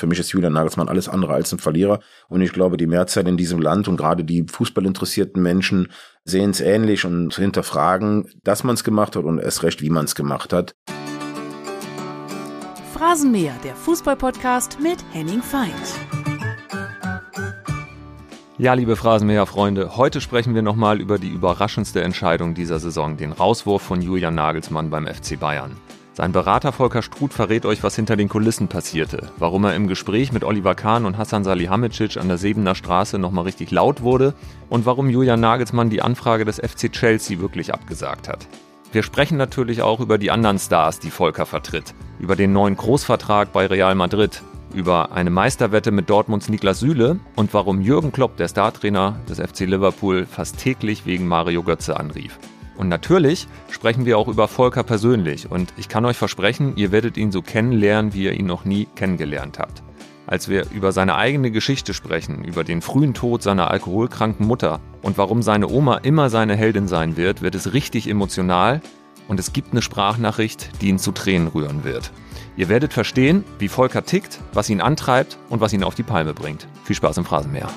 Für mich ist Julian Nagelsmann alles andere als ein Verlierer. Und ich glaube, die Mehrzahl in diesem Land und gerade die fußballinteressierten Menschen sehen es ähnlich und hinterfragen, dass man es gemacht hat und erst recht, wie man es gemacht hat. Phrasenmäher, der Fußballpodcast mit Henning Feind. Ja, liebe Phrasenmäher-Freunde, heute sprechen wir nochmal über die überraschendste Entscheidung dieser Saison, den Rauswurf von Julian Nagelsmann beim FC Bayern. Sein Berater Volker Struth verrät euch, was hinter den Kulissen passierte, warum er im Gespräch mit Oliver Kahn und Hassan Salihamidzic an der Sebener Straße nochmal richtig laut wurde und warum Julian Nagelsmann die Anfrage des FC Chelsea wirklich abgesagt hat. Wir sprechen natürlich auch über die anderen Stars, die Volker vertritt, über den neuen Großvertrag bei Real Madrid, über eine Meisterwette mit Dortmunds Niklas Süle und warum Jürgen Klopp, der Startrainer des FC Liverpool, fast täglich wegen Mario Götze anrief. Und natürlich sprechen wir auch über Volker persönlich und ich kann euch versprechen, ihr werdet ihn so kennenlernen, wie ihr ihn noch nie kennengelernt habt. Als wir über seine eigene Geschichte sprechen, über den frühen Tod seiner alkoholkranken Mutter und warum seine Oma immer seine Heldin sein wird, wird es richtig emotional und es gibt eine Sprachnachricht, die ihn zu Tränen rühren wird. Ihr werdet verstehen, wie Volker tickt, was ihn antreibt und was ihn auf die Palme bringt. Viel Spaß im Phrasenmeer.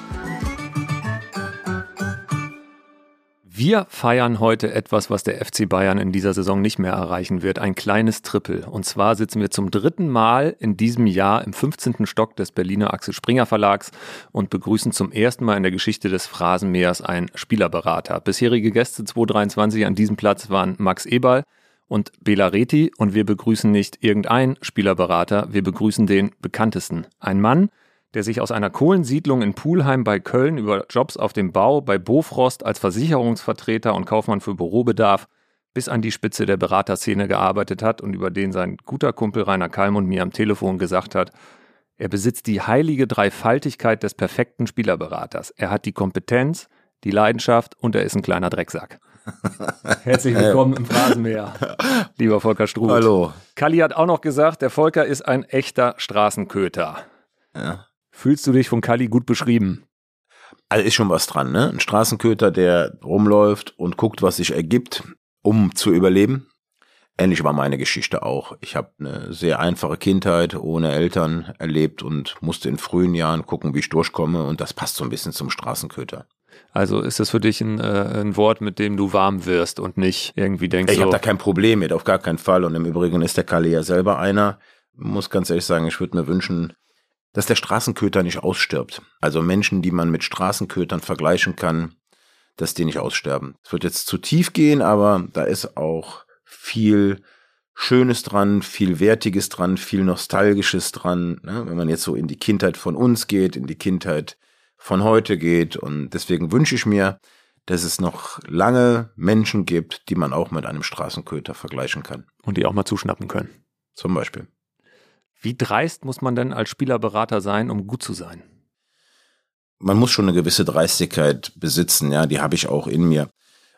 Wir feiern heute etwas, was der FC Bayern in dieser Saison nicht mehr erreichen wird. Ein kleines Triple. Und zwar sitzen wir zum dritten Mal in diesem Jahr im 15. Stock des Berliner Axel Springer Verlags und begrüßen zum ersten Mal in der Geschichte des Phrasenmeers einen Spielerberater. Bisherige Gäste 2023 an diesem Platz waren Max Eberl und Bela Reti und wir begrüßen nicht irgendeinen Spielerberater, wir begrüßen den bekanntesten. Ein Mann, der sich aus einer Kohlensiedlung in Pulheim bei Köln über Jobs auf dem Bau bei Bofrost als Versicherungsvertreter und Kaufmann für Bürobedarf bis an die Spitze der Beraterszene gearbeitet hat und über den sein guter Kumpel Rainer Kalmund mir am Telefon gesagt hat, er besitzt die heilige Dreifaltigkeit des perfekten Spielerberaters. Er hat die Kompetenz, die Leidenschaft und er ist ein kleiner Drecksack. Herzlich willkommen im Phrasenmeer, lieber Volker Struth. Hallo. Kalli hat auch noch gesagt, der Volker ist ein echter Straßenköter. Ja. Fühlst du dich von Kali gut beschrieben? Also ist schon was dran, ne? Ein Straßenköter, der rumläuft und guckt, was sich ergibt, um zu überleben. Ähnlich war meine Geschichte auch. Ich habe eine sehr einfache Kindheit ohne Eltern erlebt und musste in frühen Jahren gucken, wie ich durchkomme und das passt so ein bisschen zum Straßenköter. Also ist das für dich ein, äh, ein Wort, mit dem du warm wirst und nicht irgendwie denkst Ich so, habe da kein Problem mit, auf gar keinen Fall. Und im Übrigen ist der Kalle ja selber einer. Muss ganz ehrlich sagen, ich würde mir wünschen, dass der Straßenköter nicht ausstirbt. Also Menschen, die man mit Straßenkötern vergleichen kann, dass die nicht aussterben. Es wird jetzt zu tief gehen, aber da ist auch viel Schönes dran, viel Wertiges dran, viel Nostalgisches dran. Ne? Wenn man jetzt so in die Kindheit von uns geht, in die Kindheit von heute geht. Und deswegen wünsche ich mir, dass es noch lange Menschen gibt, die man auch mit einem Straßenköter vergleichen kann. und die auch mal zuschnappen können. Zum Beispiel. Wie dreist muss man denn als Spielerberater sein, um gut zu sein? man muss schon eine gewisse Dreistigkeit besitzen, ja, die habe ich auch in mir.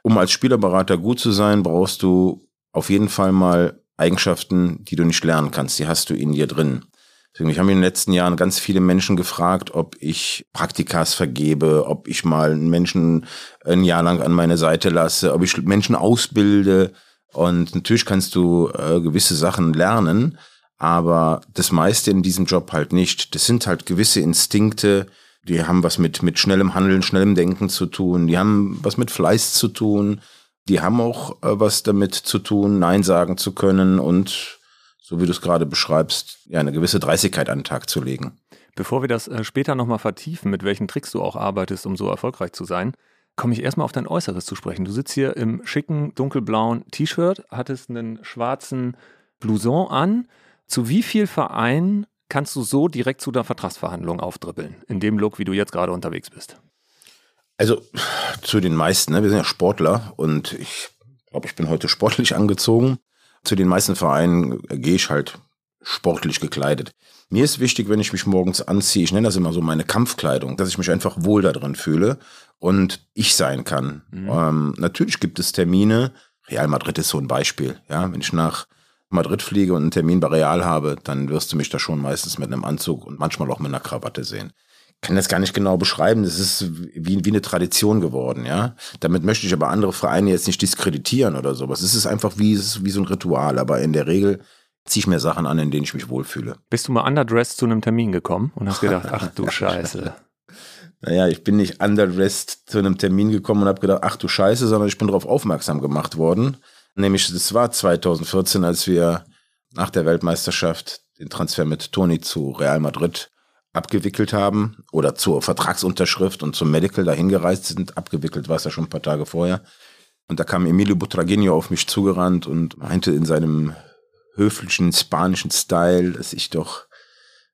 Um als Spielerberater gut zu sein, brauchst du auf jeden Fall mal Eigenschaften, die du nicht lernen kannst, die hast du in dir drin. Deswegen, ich habe in den letzten Jahren ganz viele Menschen gefragt, ob ich Praktikas vergebe, ob ich mal einen Menschen ein Jahr lang an meine Seite lasse, ob ich Menschen ausbilde. Und natürlich kannst du äh, gewisse Sachen lernen, aber das meiste in diesem Job halt nicht. Das sind halt gewisse Instinkte, die haben was mit, mit schnellem Handeln, schnellem Denken zu tun, die haben was mit Fleiß zu tun, die haben auch äh, was damit zu tun, Nein sagen zu können und, so wie du es gerade beschreibst, ja, eine gewisse Dreistigkeit an den Tag zu legen. Bevor wir das äh, später nochmal vertiefen, mit welchen Tricks du auch arbeitest, um so erfolgreich zu sein, komme ich erstmal auf dein Äußeres zu sprechen. Du sitzt hier im schicken dunkelblauen T-Shirt, hattest einen schwarzen Blouson an. Zu wie viel Vereinen kannst du so direkt zu der Vertragsverhandlung aufdribbeln, in dem Look, wie du jetzt gerade unterwegs bist? Also zu den meisten, ne? wir sind ja Sportler und ich glaube, ich bin heute sportlich angezogen. Zu den meisten Vereinen äh, gehe ich halt sportlich gekleidet. Mir ist wichtig, wenn ich mich morgens anziehe, ich nenne das immer so meine Kampfkleidung, dass ich mich einfach wohl darin fühle und ich sein kann. Mhm. Ähm, natürlich gibt es Termine. Real Madrid ist so ein Beispiel. Ja, wenn ich nach Madrid fliege und einen Termin bei Real habe, dann wirst du mich da schon meistens mit einem Anzug und manchmal auch mit einer Krawatte sehen. Ich kann das gar nicht genau beschreiben. Das ist wie, wie eine Tradition geworden, ja. Damit möchte ich aber andere Vereine jetzt nicht diskreditieren oder sowas. Es ist einfach wie, ist wie so ein Ritual. Aber in der Regel ziehe ich mir Sachen an, in denen ich mich wohlfühle. Bist du mal underdressed zu einem Termin gekommen und hast gedacht, ach du Scheiße. Naja, ich bin nicht underdressed zu einem Termin gekommen und habe gedacht, ach du Scheiße, sondern ich bin darauf aufmerksam gemacht worden. Nämlich, es war 2014, als wir nach der Weltmeisterschaft den Transfer mit Toni zu Real Madrid abgewickelt haben oder zur Vertragsunterschrift und zum Medical dahin gereist sind. Abgewickelt war es ja schon ein paar Tage vorher. Und da kam Emilio Butragueño auf mich zugerannt und meinte in seinem höflichen spanischen Style, dass ich doch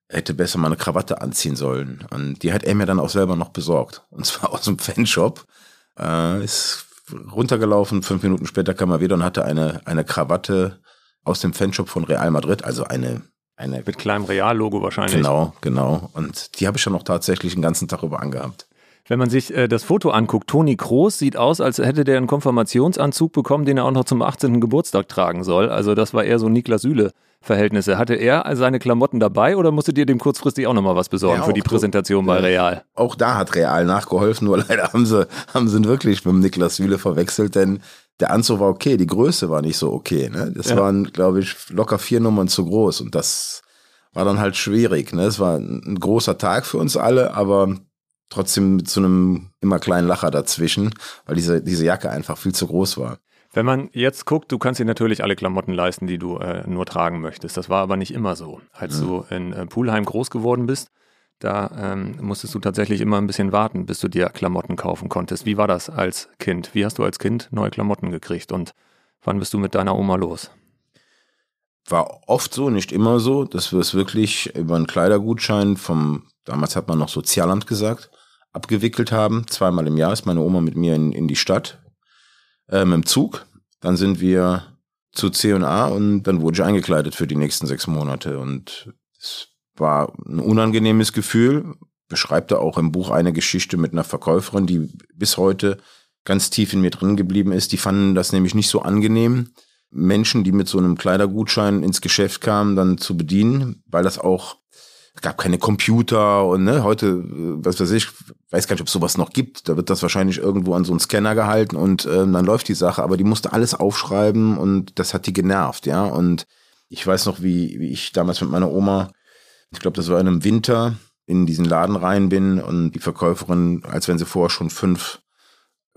hätte besser mal eine Krawatte anziehen sollen. Und die hat er mir dann auch selber noch besorgt. Und zwar aus dem Fanshop. Äh, ist runtergelaufen, fünf Minuten später kam er wieder und hatte eine, eine Krawatte aus dem Fanshop von Real Madrid, also eine eine Mit kleinem Real-Logo wahrscheinlich. Genau, genau. Und die habe ich dann noch tatsächlich den ganzen Tag über angehabt. Wenn man sich äh, das Foto anguckt, Toni Kroos sieht aus, als hätte der einen Konfirmationsanzug bekommen, den er auch noch zum 18. Geburtstag tragen soll. Also das war eher so Niklas Süle. Verhältnisse. Hatte er seine Klamotten dabei oder musstet ihr dem kurzfristig auch nochmal was besorgen ja, für die Präsentation bei Real? Auch da hat Real nachgeholfen, nur leider haben sie, haben sie ihn wirklich mit Niklas Süle verwechselt, denn der Anzug war okay, die Größe war nicht so okay. Ne? Das ja. waren, glaube ich, locker vier Nummern zu groß und das war dann halt schwierig. Ne? Es war ein großer Tag für uns alle, aber trotzdem mit so einem immer kleinen Lacher dazwischen, weil diese, diese Jacke einfach viel zu groß war. Wenn man jetzt guckt, du kannst dir natürlich alle Klamotten leisten, die du äh, nur tragen möchtest. Das war aber nicht immer so. Als ja. du in äh, Pulheim groß geworden bist, da ähm, musstest du tatsächlich immer ein bisschen warten, bis du dir Klamotten kaufen konntest. Wie war das als Kind? Wie hast du als Kind neue Klamotten gekriegt und wann bist du mit deiner Oma los? War oft so, nicht immer so, dass wir es wirklich über einen Kleidergutschein vom, damals hat man noch Sozialamt gesagt, abgewickelt haben. Zweimal im Jahr ist meine Oma mit mir in, in die Stadt äh, mit dem Zug. Dann sind wir zu C&A und dann wurde ich eingekleidet für die nächsten sechs Monate. Und es war ein unangenehmes Gefühl. Beschreibt er auch im Buch eine Geschichte mit einer Verkäuferin, die bis heute ganz tief in mir drin geblieben ist. Die fanden das nämlich nicht so angenehm, Menschen, die mit so einem Kleidergutschein ins Geschäft kamen, dann zu bedienen, weil das auch es gab keine Computer und ne, heute, äh, was weiß ich, weiß gar nicht, ob es sowas noch gibt. Da wird das wahrscheinlich irgendwo an so einen Scanner gehalten und äh, dann läuft die Sache, aber die musste alles aufschreiben und das hat die genervt, ja. Und ich weiß noch, wie, wie ich damals mit meiner Oma ich glaube, das war in einem Winter, in diesen Laden rein bin und die Verkäuferin, als wenn sie vorher schon fünf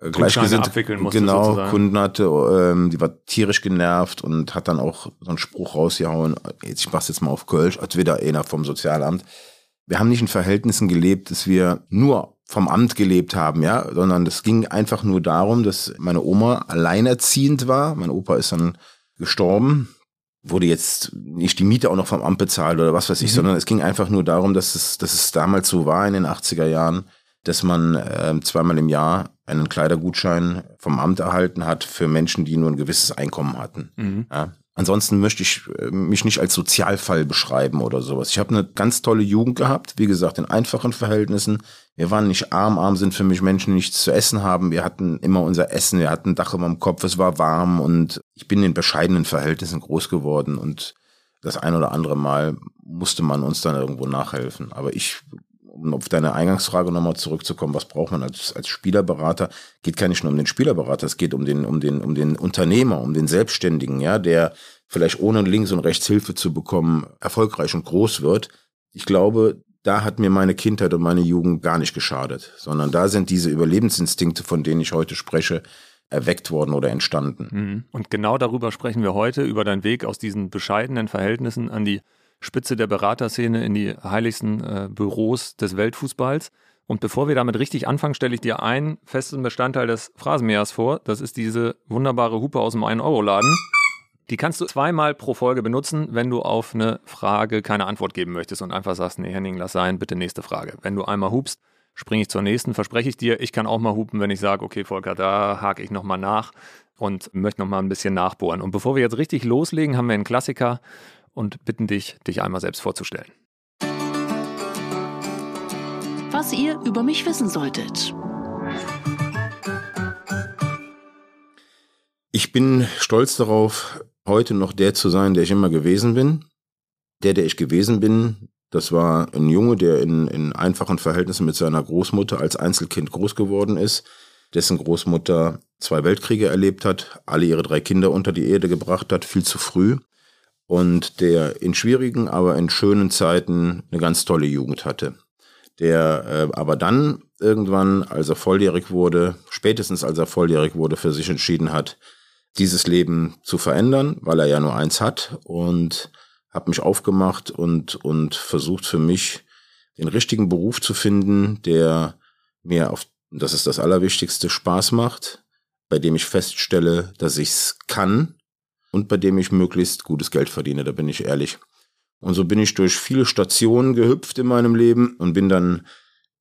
äh, gleichgesinnte genau, sozusagen. Kunden hatte, ähm, die war tierisch genervt und hat dann auch so einen Spruch rausgehauen, ich mach's jetzt mal auf Kölsch, als wieder einer vom Sozialamt. Wir haben nicht in Verhältnissen gelebt, dass wir nur vom Amt gelebt haben, ja, sondern es ging einfach nur darum, dass meine Oma alleinerziehend war. Mein Opa ist dann gestorben wurde jetzt nicht die Miete auch noch vom Amt bezahlt oder was weiß ich, mhm. sondern es ging einfach nur darum, dass es, dass es damals so war in den 80er Jahren, dass man äh, zweimal im Jahr einen Kleidergutschein vom Amt erhalten hat für Menschen, die nur ein gewisses Einkommen hatten. Mhm. Ja. Ansonsten möchte ich äh, mich nicht als Sozialfall beschreiben oder sowas. Ich habe eine ganz tolle Jugend gehabt, wie gesagt, in einfachen Verhältnissen. Wir waren nicht arm, arm sind für mich Menschen, die nichts zu essen haben. Wir hatten immer unser Essen, wir hatten ein Dach über dem Kopf, es war warm und ich bin in bescheidenen Verhältnissen groß geworden und das ein oder andere Mal musste man uns dann irgendwo nachhelfen. Aber ich auf deine Eingangsfrage nochmal zurückzukommen, was braucht man als, als Spielerberater? Geht gar nicht nur um den Spielerberater, es geht um den, um den, um den Unternehmer, um den Selbstständigen, ja, der vielleicht ohne links und rechts Hilfe zu bekommen erfolgreich und groß wird. Ich glaube, da hat mir meine Kindheit und meine Jugend gar nicht geschadet, sondern da sind diese Überlebensinstinkte, von denen ich heute spreche, erweckt worden oder entstanden. Mhm. Und genau darüber sprechen wir heute, über deinen Weg aus diesen bescheidenen Verhältnissen an die Spitze der Beraterszene in die heiligsten äh, Büros des Weltfußballs. Und bevor wir damit richtig anfangen, stelle ich dir einen festen Bestandteil des Phrasenmähers vor. Das ist diese wunderbare Hupe aus dem 1-Euro-Laden. Die kannst du zweimal pro Folge benutzen, wenn du auf eine Frage keine Antwort geben möchtest und einfach sagst, nee, Henning, lass sein, bitte nächste Frage. Wenn du einmal hupst, springe ich zur nächsten, verspreche ich dir. Ich kann auch mal hupen, wenn ich sage, okay, Volker, da hake ich nochmal nach und möchte nochmal ein bisschen nachbohren. Und bevor wir jetzt richtig loslegen, haben wir einen Klassiker und bitten dich, dich einmal selbst vorzustellen. Was ihr über mich wissen solltet. Ich bin stolz darauf, heute noch der zu sein, der ich immer gewesen bin. Der, der ich gewesen bin, das war ein Junge, der in, in einfachen Verhältnissen mit seiner Großmutter als Einzelkind groß geworden ist, dessen Großmutter zwei Weltkriege erlebt hat, alle ihre drei Kinder unter die Erde gebracht hat, viel zu früh und der in schwierigen, aber in schönen Zeiten eine ganz tolle Jugend hatte. Der äh, aber dann irgendwann, als er volljährig wurde, spätestens als er volljährig wurde, für sich entschieden hat, dieses Leben zu verändern, weil er ja nur eins hat und habe mich aufgemacht und, und versucht für mich den richtigen Beruf zu finden, der mir auf, das ist das Allerwichtigste, Spaß macht, bei dem ich feststelle, dass ich es kann und bei dem ich möglichst gutes Geld verdiene, da bin ich ehrlich. Und so bin ich durch viele Stationen gehüpft in meinem Leben und bin dann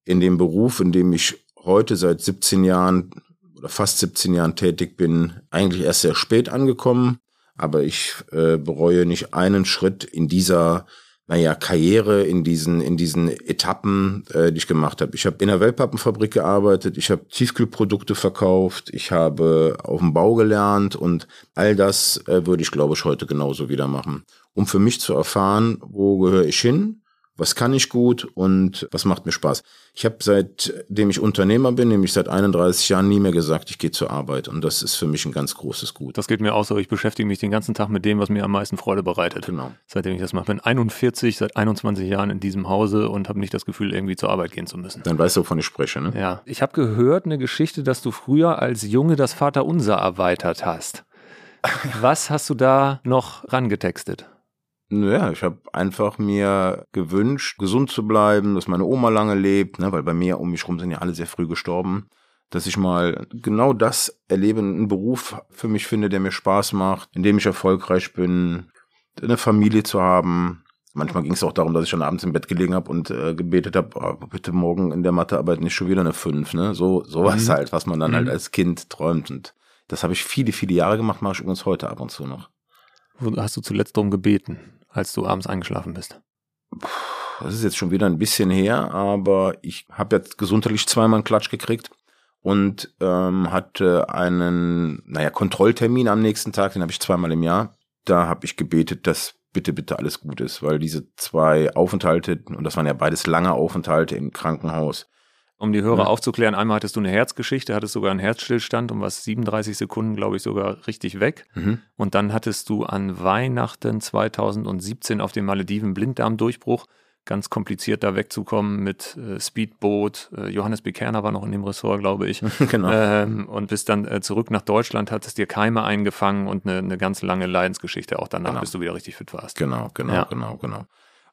in dem Beruf, in dem ich heute seit 17 Jahren oder fast 17 Jahren tätig bin, eigentlich erst sehr spät angekommen. Aber ich äh, bereue nicht einen Schritt in dieser naja, Karriere in diesen, in diesen Etappen, äh, die ich gemacht habe. Ich habe in der Wellpappenfabrik gearbeitet, ich habe Tiefkühlprodukte verkauft, ich habe auf dem Bau gelernt und all das äh, würde ich, glaube ich, heute genauso wieder machen. Um für mich zu erfahren, wo gehöre ich hin, was kann ich gut und was macht mir Spaß. Ich habe seitdem ich Unternehmer bin, nämlich seit 31 Jahren nie mehr gesagt, ich gehe zur Arbeit und das ist für mich ein ganz großes Gut. Das geht mir auch so, ich beschäftige mich den ganzen Tag mit dem, was mir am meisten Freude bereitet. Genau. Seitdem ich das mache, bin 41, seit 21 Jahren in diesem Hause und habe nicht das Gefühl, irgendwie zur Arbeit gehen zu müssen. Dann weißt du, wovon ich spreche, ne? Ja. Ich habe gehört eine Geschichte, dass du früher als Junge das Vaterunser erweitert hast. Was hast du da noch rangetextet? Naja, ich habe einfach mir gewünscht, gesund zu bleiben, dass meine Oma lange lebt, ne, weil bei mir um mich rum sind ja alle sehr früh gestorben, dass ich mal genau das erlebe, einen Beruf für mich finde, der mir Spaß macht, in dem ich erfolgreich bin, eine Familie zu haben. Manchmal ging es auch darum, dass ich schon abends im Bett gelegen habe und äh, gebetet habe, oh, bitte morgen in der Mathearbeit nicht schon wieder eine 5, ne? So sowas mhm. halt, was man dann mhm. halt als Kind träumt und das habe ich viele, viele Jahre gemacht, mache ich übrigens heute ab und zu noch. Hast du zuletzt darum gebeten? Als du abends eingeschlafen bist? Das ist jetzt schon wieder ein bisschen her, aber ich habe jetzt gesundheitlich zweimal einen Klatsch gekriegt und ähm, hatte einen, naja, Kontrolltermin am nächsten Tag, den habe ich zweimal im Jahr. Da habe ich gebetet, dass bitte, bitte alles gut ist, weil diese zwei Aufenthalte, und das waren ja beides lange Aufenthalte im Krankenhaus, um die Hörer ja. aufzuklären, einmal hattest du eine Herzgeschichte, hattest sogar einen Herzstillstand und was 37 Sekunden, glaube ich, sogar richtig weg. Mhm. Und dann hattest du an Weihnachten 2017 auf den Malediven Blinddarmdurchbruch. Ganz kompliziert da wegzukommen mit äh, Speedboot. Äh, Johannes Bekerner war noch in dem Ressort, glaube ich. genau. Ähm, und bist dann äh, zurück nach Deutschland, hattest dir Keime eingefangen und eine, eine ganz lange Leidensgeschichte auch danach, genau. bis du wieder richtig fit warst. Genau, genau, ja. genau, genau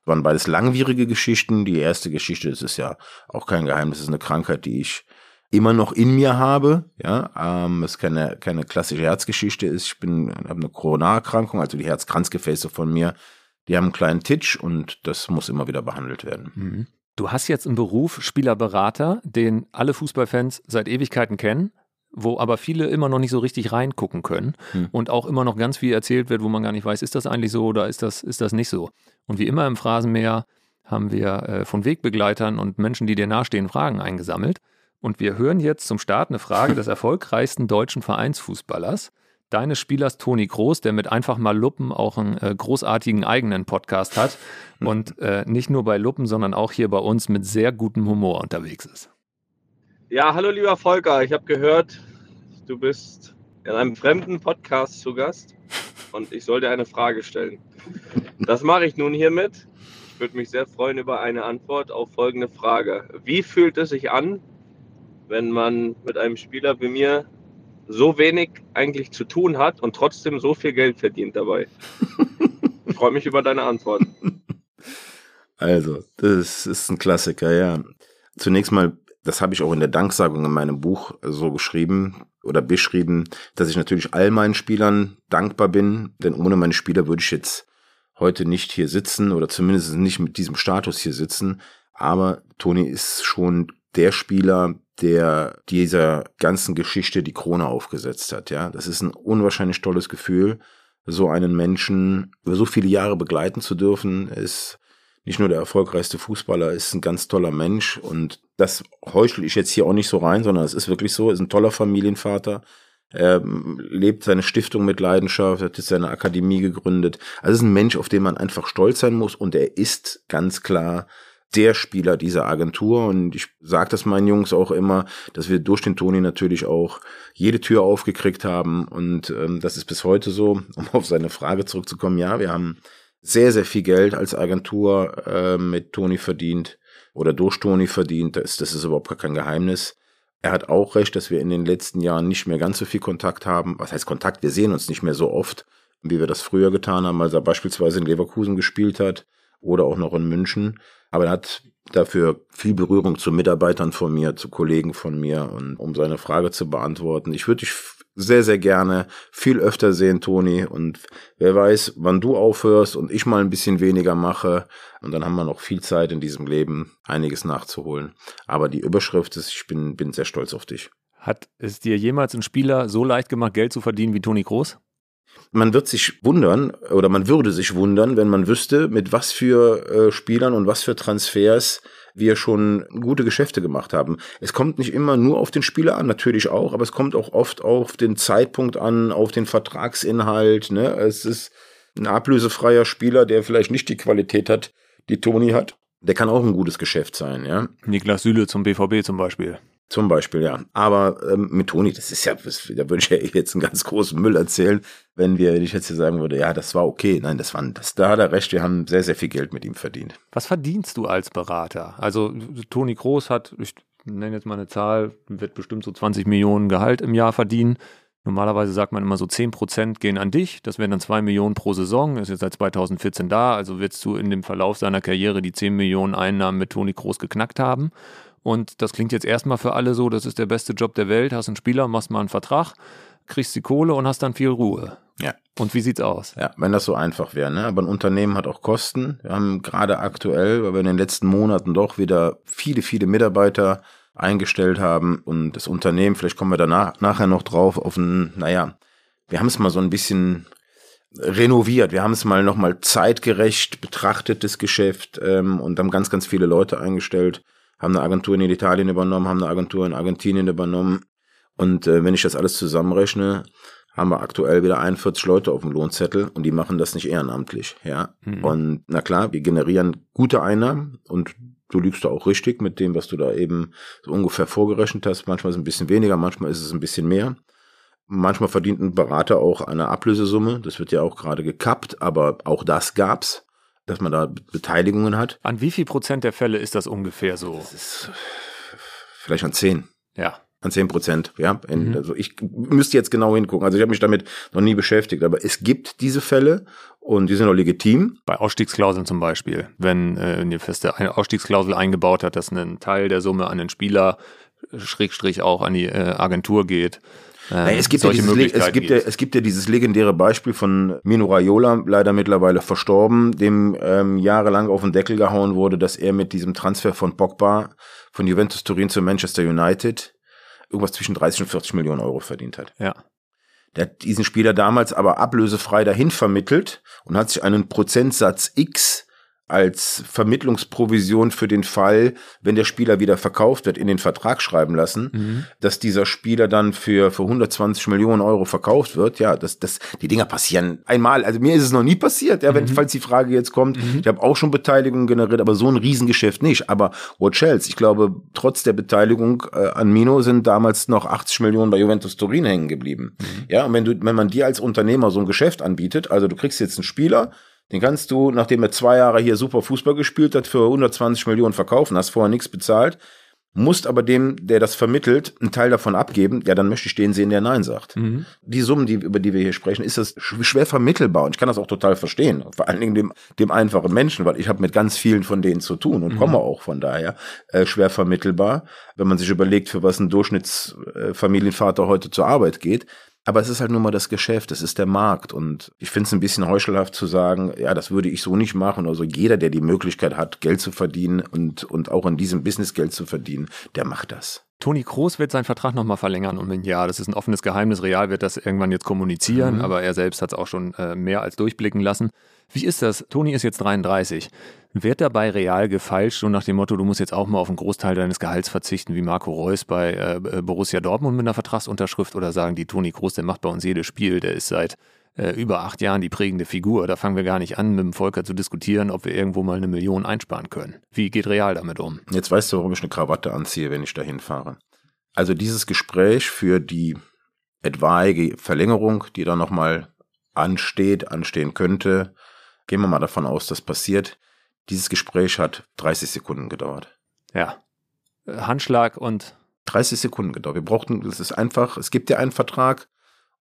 waren beides langwierige Geschichten. Die erste Geschichte, das ist ja auch kein Geheimnis, das ist eine Krankheit, die ich immer noch in mir habe. Ja, ähm, es keine keine klassische Herzgeschichte ist. Ich bin habe eine Koronarerkrankung, also die Herzkranzgefäße von mir, die haben einen kleinen Titsch und das muss immer wieder behandelt werden. Mhm. Du hast jetzt einen Beruf Spielerberater, den alle Fußballfans seit Ewigkeiten kennen wo aber viele immer noch nicht so richtig reingucken können hm. und auch immer noch ganz viel erzählt wird, wo man gar nicht weiß, ist das eigentlich so oder ist das, ist das nicht so. Und wie immer im Phrasenmäher haben wir äh, von Wegbegleitern und Menschen, die dir nahestehen, Fragen eingesammelt. Und wir hören jetzt zum Start eine Frage des erfolgreichsten deutschen Vereinsfußballers, deines Spielers Toni Groß, der mit einfach mal Luppen auch einen äh, großartigen eigenen Podcast hat und äh, nicht nur bei Luppen, sondern auch hier bei uns mit sehr gutem Humor unterwegs ist. Ja, hallo lieber Volker. Ich habe gehört, du bist in einem fremden Podcast zu Gast und ich soll dir eine Frage stellen. Das mache ich nun hiermit. Ich würde mich sehr freuen über eine Antwort auf folgende Frage. Wie fühlt es sich an, wenn man mit einem Spieler wie mir so wenig eigentlich zu tun hat und trotzdem so viel Geld verdient dabei? Ich freue mich über deine Antwort. Also, das ist ein Klassiker, ja. Zunächst mal das habe ich auch in der Danksagung in meinem Buch so geschrieben oder beschrieben, dass ich natürlich all meinen Spielern dankbar bin, denn ohne meine Spieler würde ich jetzt heute nicht hier sitzen oder zumindest nicht mit diesem Status hier sitzen. Aber Toni ist schon der Spieler, der dieser ganzen Geschichte die Krone aufgesetzt hat. Ja, das ist ein unwahrscheinlich tolles Gefühl, so einen Menschen über so viele Jahre begleiten zu dürfen. Ist nicht nur der erfolgreichste Fußballer, ist ein ganz toller Mensch und das heuchle ich jetzt hier auch nicht so rein, sondern es ist wirklich so, ist ein toller Familienvater, er lebt seine Stiftung mit Leidenschaft, hat jetzt seine Akademie gegründet. Also ist ein Mensch, auf den man einfach stolz sein muss und er ist ganz klar der Spieler dieser Agentur und ich sage das meinen Jungs auch immer, dass wir durch den Toni natürlich auch jede Tür aufgekriegt haben und ähm, das ist bis heute so, um auf seine Frage zurückzukommen. Ja, wir haben sehr, sehr viel Geld als Agentur äh, mit Toni verdient oder durch Toni verdient. Das, das ist überhaupt gar kein Geheimnis. Er hat auch recht, dass wir in den letzten Jahren nicht mehr ganz so viel Kontakt haben. Was heißt Kontakt? Wir sehen uns nicht mehr so oft, wie wir das früher getan haben, als er beispielsweise in Leverkusen gespielt hat oder auch noch in München. Aber er hat dafür viel Berührung zu Mitarbeitern von mir, zu Kollegen von mir und um seine Frage zu beantworten. Ich würde dich sehr, sehr gerne viel öfter sehen, Toni. Und wer weiß, wann du aufhörst und ich mal ein bisschen weniger mache. Und dann haben wir noch viel Zeit in diesem Leben, einiges nachzuholen. Aber die Überschrift ist, ich bin, bin sehr stolz auf dich. Hat es dir jemals ein Spieler so leicht gemacht, Geld zu verdienen wie Toni Groß? Man wird sich wundern oder man würde sich wundern, wenn man wüsste, mit was für äh, Spielern und was für Transfers wir schon gute Geschäfte gemacht haben. Es kommt nicht immer nur auf den Spieler an, natürlich auch, aber es kommt auch oft auf den Zeitpunkt an, auf den Vertragsinhalt. Ne? Es ist ein ablösefreier Spieler, der vielleicht nicht die Qualität hat, die Toni hat. Der kann auch ein gutes Geschäft sein, ja. Niklas Süle zum BVB zum Beispiel. Zum Beispiel, ja. Aber ähm, mit Toni, das ist ja, das, da würde ich ja jetzt einen ganz großen Müll erzählen, wenn wir, ich jetzt hier sagen würde, ja, das war okay. Nein, das war, das, da hat er recht, wir haben sehr, sehr viel Geld mit ihm verdient. Was verdienst du als Berater? Also Toni Groß hat, ich nenne jetzt mal eine Zahl, wird bestimmt so 20 Millionen Gehalt im Jahr verdienen. Normalerweise sagt man immer so 10 Prozent gehen an dich. Das wären dann 2 Millionen pro Saison. Ist jetzt seit 2014 da. Also wirst du in dem Verlauf seiner Karriere die 10 Millionen Einnahmen mit Toni Groß geknackt haben. Und das klingt jetzt erstmal für alle so, das ist der beste Job der Welt, hast einen Spieler, machst mal einen Vertrag, kriegst die Kohle und hast dann viel Ruhe. Ja. Und wie sieht's aus? Ja, wenn das so einfach wäre, ne? Aber ein Unternehmen hat auch Kosten. Wir haben gerade aktuell, weil wir in den letzten Monaten doch wieder viele, viele Mitarbeiter eingestellt haben und das Unternehmen, vielleicht kommen wir danach nachher noch drauf, auf ein, naja, wir haben es mal so ein bisschen renoviert. Wir haben es mal nochmal zeitgerecht betrachtet, das Geschäft, ähm, und haben ganz, ganz viele Leute eingestellt haben eine Agentur in Italien übernommen, haben eine Agentur in Argentinien übernommen. Und äh, wenn ich das alles zusammenrechne, haben wir aktuell wieder 41 Leute auf dem Lohnzettel und die machen das nicht ehrenamtlich, ja. Mhm. Und na klar, wir generieren gute Einnahmen und du lügst da auch richtig mit dem, was du da eben so ungefähr vorgerechnet hast. Manchmal ist es ein bisschen weniger, manchmal ist es ein bisschen mehr. Manchmal verdient ein Berater auch eine Ablösesumme. Das wird ja auch gerade gekappt, aber auch das gab's dass man da Beteiligungen hat. An wie viel Prozent der Fälle ist das ungefähr so? Das ist vielleicht an zehn. Ja. An zehn Prozent, ja. In, mhm. Also ich müsste jetzt genau hingucken. Also ich habe mich damit noch nie beschäftigt, aber es gibt diese Fälle und die sind auch legitim. Bei Ausstiegsklauseln zum Beispiel, wenn äh, eine feste Ausstiegsklausel eingebaut hat, dass ein Teil der Summe an den Spieler Schrägstrich auch an die äh, Agentur geht. Äh, es, gibt ja dieses, es, gibt ja, es gibt ja dieses legendäre Beispiel von Mino Raiola, leider mittlerweile verstorben, dem ähm, jahrelang auf den Deckel gehauen wurde, dass er mit diesem Transfer von Pogba von Juventus Turin zu Manchester United irgendwas zwischen 30 und 40 Millionen Euro verdient hat. Ja. Der hat diesen Spieler damals aber ablösefrei dahin vermittelt und hat sich einen Prozentsatz X als Vermittlungsprovision für den Fall, wenn der Spieler wieder verkauft wird, in den Vertrag schreiben lassen, mhm. dass dieser Spieler dann für, für 120 Millionen Euro verkauft wird. Ja, das, das, die Dinger passieren einmal. Also mir ist es noch nie passiert, ja, wenn, mhm. falls die Frage jetzt kommt. Mhm. Ich habe auch schon Beteiligungen generiert, aber so ein Riesengeschäft nicht. Aber what else? Ich glaube, trotz der Beteiligung äh, an Mino sind damals noch 80 Millionen bei Juventus Turin hängen geblieben. Mhm. Ja, und wenn du, wenn man dir als Unternehmer so ein Geschäft anbietet, also du kriegst jetzt einen Spieler, den kannst du, nachdem er zwei Jahre hier super Fußball gespielt hat, für 120 Millionen verkaufen, hast vorher nichts bezahlt, musst aber dem, der das vermittelt, einen Teil davon abgeben, ja, dann möchte ich den sehen, der Nein sagt. Mhm. Die Summen, die, über die wir hier sprechen, ist das schwer vermittelbar und ich kann das auch total verstehen. Vor allen Dingen dem, dem einfachen Menschen, weil ich habe mit ganz vielen von denen zu tun und mhm. komme auch von daher äh, schwer vermittelbar. Wenn man sich überlegt, für was ein Durchschnittsfamilienvater heute zur Arbeit geht, aber es ist halt nur mal das Geschäft, es ist der Markt. Und ich finde es ein bisschen heuchelhaft zu sagen, ja, das würde ich so nicht machen. Also jeder, der die Möglichkeit hat, Geld zu verdienen und, und auch in diesem Business Geld zu verdienen, der macht das. Toni Kroos wird seinen Vertrag nochmal verlängern um ein Jahr. Das ist ein offenes Geheimnis. Real wird das irgendwann jetzt kommunizieren, mhm. aber er selbst hat es auch schon äh, mehr als durchblicken lassen. Wie ist das? Toni ist jetzt 33. Wird dabei real gefeilscht und nach dem Motto, du musst jetzt auch mal auf einen Großteil deines Gehalts verzichten, wie Marco Reus bei äh, Borussia Dortmund mit einer Vertragsunterschrift oder sagen die, Toni Kroos, der macht bei uns jedes Spiel, der ist seit äh, über acht Jahren die prägende Figur. Da fangen wir gar nicht an, mit dem Volker zu diskutieren, ob wir irgendwo mal eine Million einsparen können. Wie geht Real damit um? Jetzt weißt du, warum ich eine Krawatte anziehe, wenn ich dahin fahre. Also dieses Gespräch für die etwaige Verlängerung, die da nochmal ansteht, anstehen könnte, gehen wir mal davon aus, dass passiert. Dieses Gespräch hat 30 Sekunden gedauert. Ja. Handschlag und 30 Sekunden gedauert. Wir brauchten, es ist einfach, es gibt ja einen Vertrag.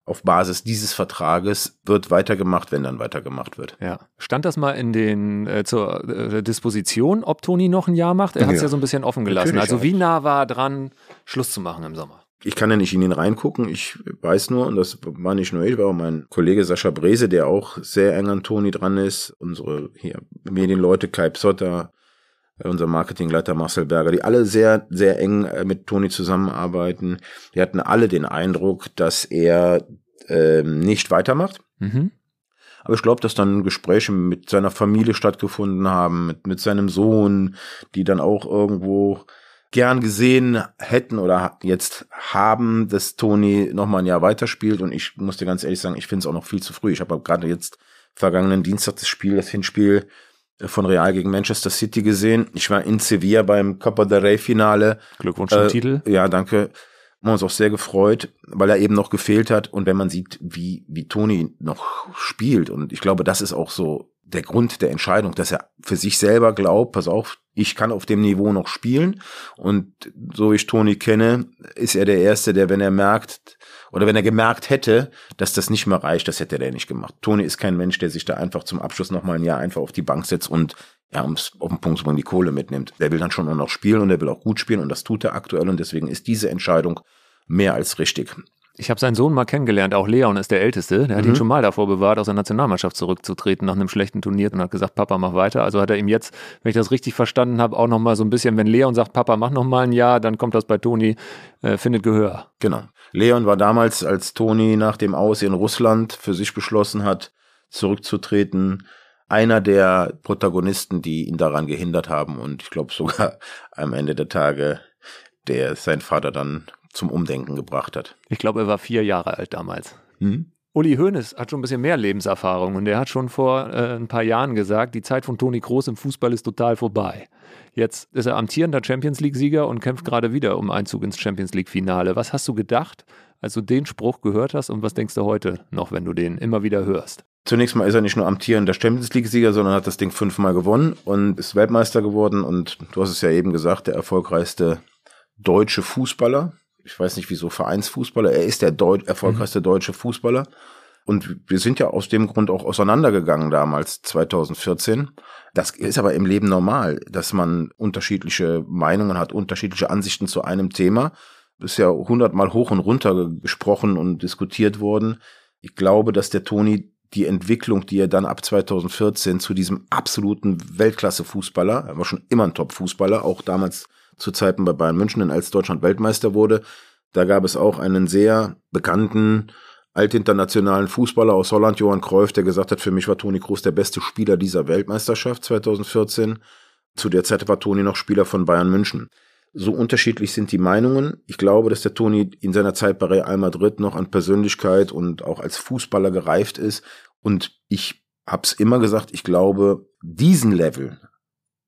Auf Basis dieses Vertrages wird weitergemacht, wenn dann weitergemacht wird. Ja. Stand das mal in den äh, zur äh, Disposition, ob Toni noch ein Jahr macht? Er hat es ja. ja. so ein bisschen offen gelassen. Natürlich also wie nah war er dran, Schluss zu machen im Sommer? Ich kann ja nicht in ihn reingucken. Ich weiß nur, und das war nicht nur ich, war auch mein Kollege Sascha Brese, der auch sehr eng an Toni dran ist. Unsere hier Medienleute, Kai Psotter, unser Marketingleiter Marcel Berger, die alle sehr, sehr eng äh, mit Toni zusammenarbeiten. Die hatten alle den Eindruck, dass er ähm, nicht weitermacht. Mhm. Aber ich glaube, dass dann Gespräche mit seiner Familie stattgefunden haben, mit, mit seinem Sohn, die dann auch irgendwo gern gesehen hätten oder jetzt haben, dass Toni noch mal ein Jahr weiterspielt. Und ich muss dir ganz ehrlich sagen, ich finde es auch noch viel zu früh. Ich habe gerade jetzt vergangenen Dienstag das Spiel, das Hinspiel von Real gegen Manchester City gesehen. Ich war in Sevilla beim Copa del Rey Finale. Glückwunsch zum äh, Titel. Ja, danke. Wir haben uns auch sehr gefreut, weil er eben noch gefehlt hat. Und wenn man sieht, wie, wie Toni noch spielt, und ich glaube, das ist auch so der Grund der Entscheidung, dass er für sich selber glaubt, pass auf, ich kann auf dem Niveau noch spielen. Und so ich Toni kenne, ist er der Erste, der, wenn er merkt, oder wenn er gemerkt hätte, dass das nicht mehr reicht, das hätte er nicht gemacht. Toni ist kein Mensch, der sich da einfach zum Abschluss nochmal ein Jahr einfach auf die Bank setzt und ja, um es auf den Punkt zu bringen, die Kohle mitnimmt. Der will dann schon noch spielen und er will auch gut spielen und das tut er aktuell und deswegen ist diese Entscheidung mehr als richtig. Ich habe seinen Sohn mal kennengelernt, auch Leon ist der Älteste. Der hat mhm. ihn schon mal davor bewahrt, aus der Nationalmannschaft zurückzutreten nach einem schlechten Turnier und hat gesagt, Papa, mach weiter. Also hat er ihm jetzt, wenn ich das richtig verstanden habe, auch nochmal so ein bisschen, wenn Leon sagt, Papa, mach nochmal ein Jahr, dann kommt das bei Toni, äh, findet Gehör. Genau. Leon war damals, als Toni nach dem Aus in Russland für sich beschlossen hat, zurückzutreten, einer der Protagonisten, die ihn daran gehindert haben und ich glaube sogar am Ende der Tage, der sein Vater dann zum Umdenken gebracht hat. Ich glaube, er war vier Jahre alt damals. Hm? Uli Hoeneß hat schon ein bisschen mehr Lebenserfahrung und er hat schon vor äh, ein paar Jahren gesagt, die Zeit von Toni Kroos im Fußball ist total vorbei. Jetzt ist er amtierender Champions League-Sieger und kämpft gerade wieder um Einzug ins Champions League-Finale. Was hast du gedacht, als du den Spruch gehört hast und was denkst du heute noch, wenn du den immer wieder hörst? Zunächst mal ist er nicht nur amtierender Champions League-Sieger, sondern hat das Ding fünfmal gewonnen und ist Weltmeister geworden und du hast es ja eben gesagt, der erfolgreichste deutsche Fußballer ich weiß nicht wieso, Vereinsfußballer. Er ist der Deut erfolgreichste mhm. deutsche Fußballer. Und wir sind ja aus dem Grund auch auseinandergegangen damals, 2014. Das ist aber im Leben normal, dass man unterschiedliche Meinungen hat, unterschiedliche Ansichten zu einem Thema. Ist ja hundertmal hoch und runter gesprochen und diskutiert worden. Ich glaube, dass der Toni die Entwicklung, die er dann ab 2014 zu diesem absoluten Weltklasse-Fußballer, er war schon immer ein Top-Fußballer, auch damals zu Zeiten bei Bayern München, denn als Deutschland Weltmeister wurde, da gab es auch einen sehr bekannten altinternationalen Fußballer aus Holland, Johann Cruyff, der gesagt hat, für mich war Toni Kroos der beste Spieler dieser Weltmeisterschaft 2014. Zu der Zeit war Toni noch Spieler von Bayern München. So unterschiedlich sind die Meinungen. Ich glaube, dass der Toni in seiner Zeit bei Real Madrid noch an Persönlichkeit und auch als Fußballer gereift ist. Und ich habe es immer gesagt, ich glaube, diesen Level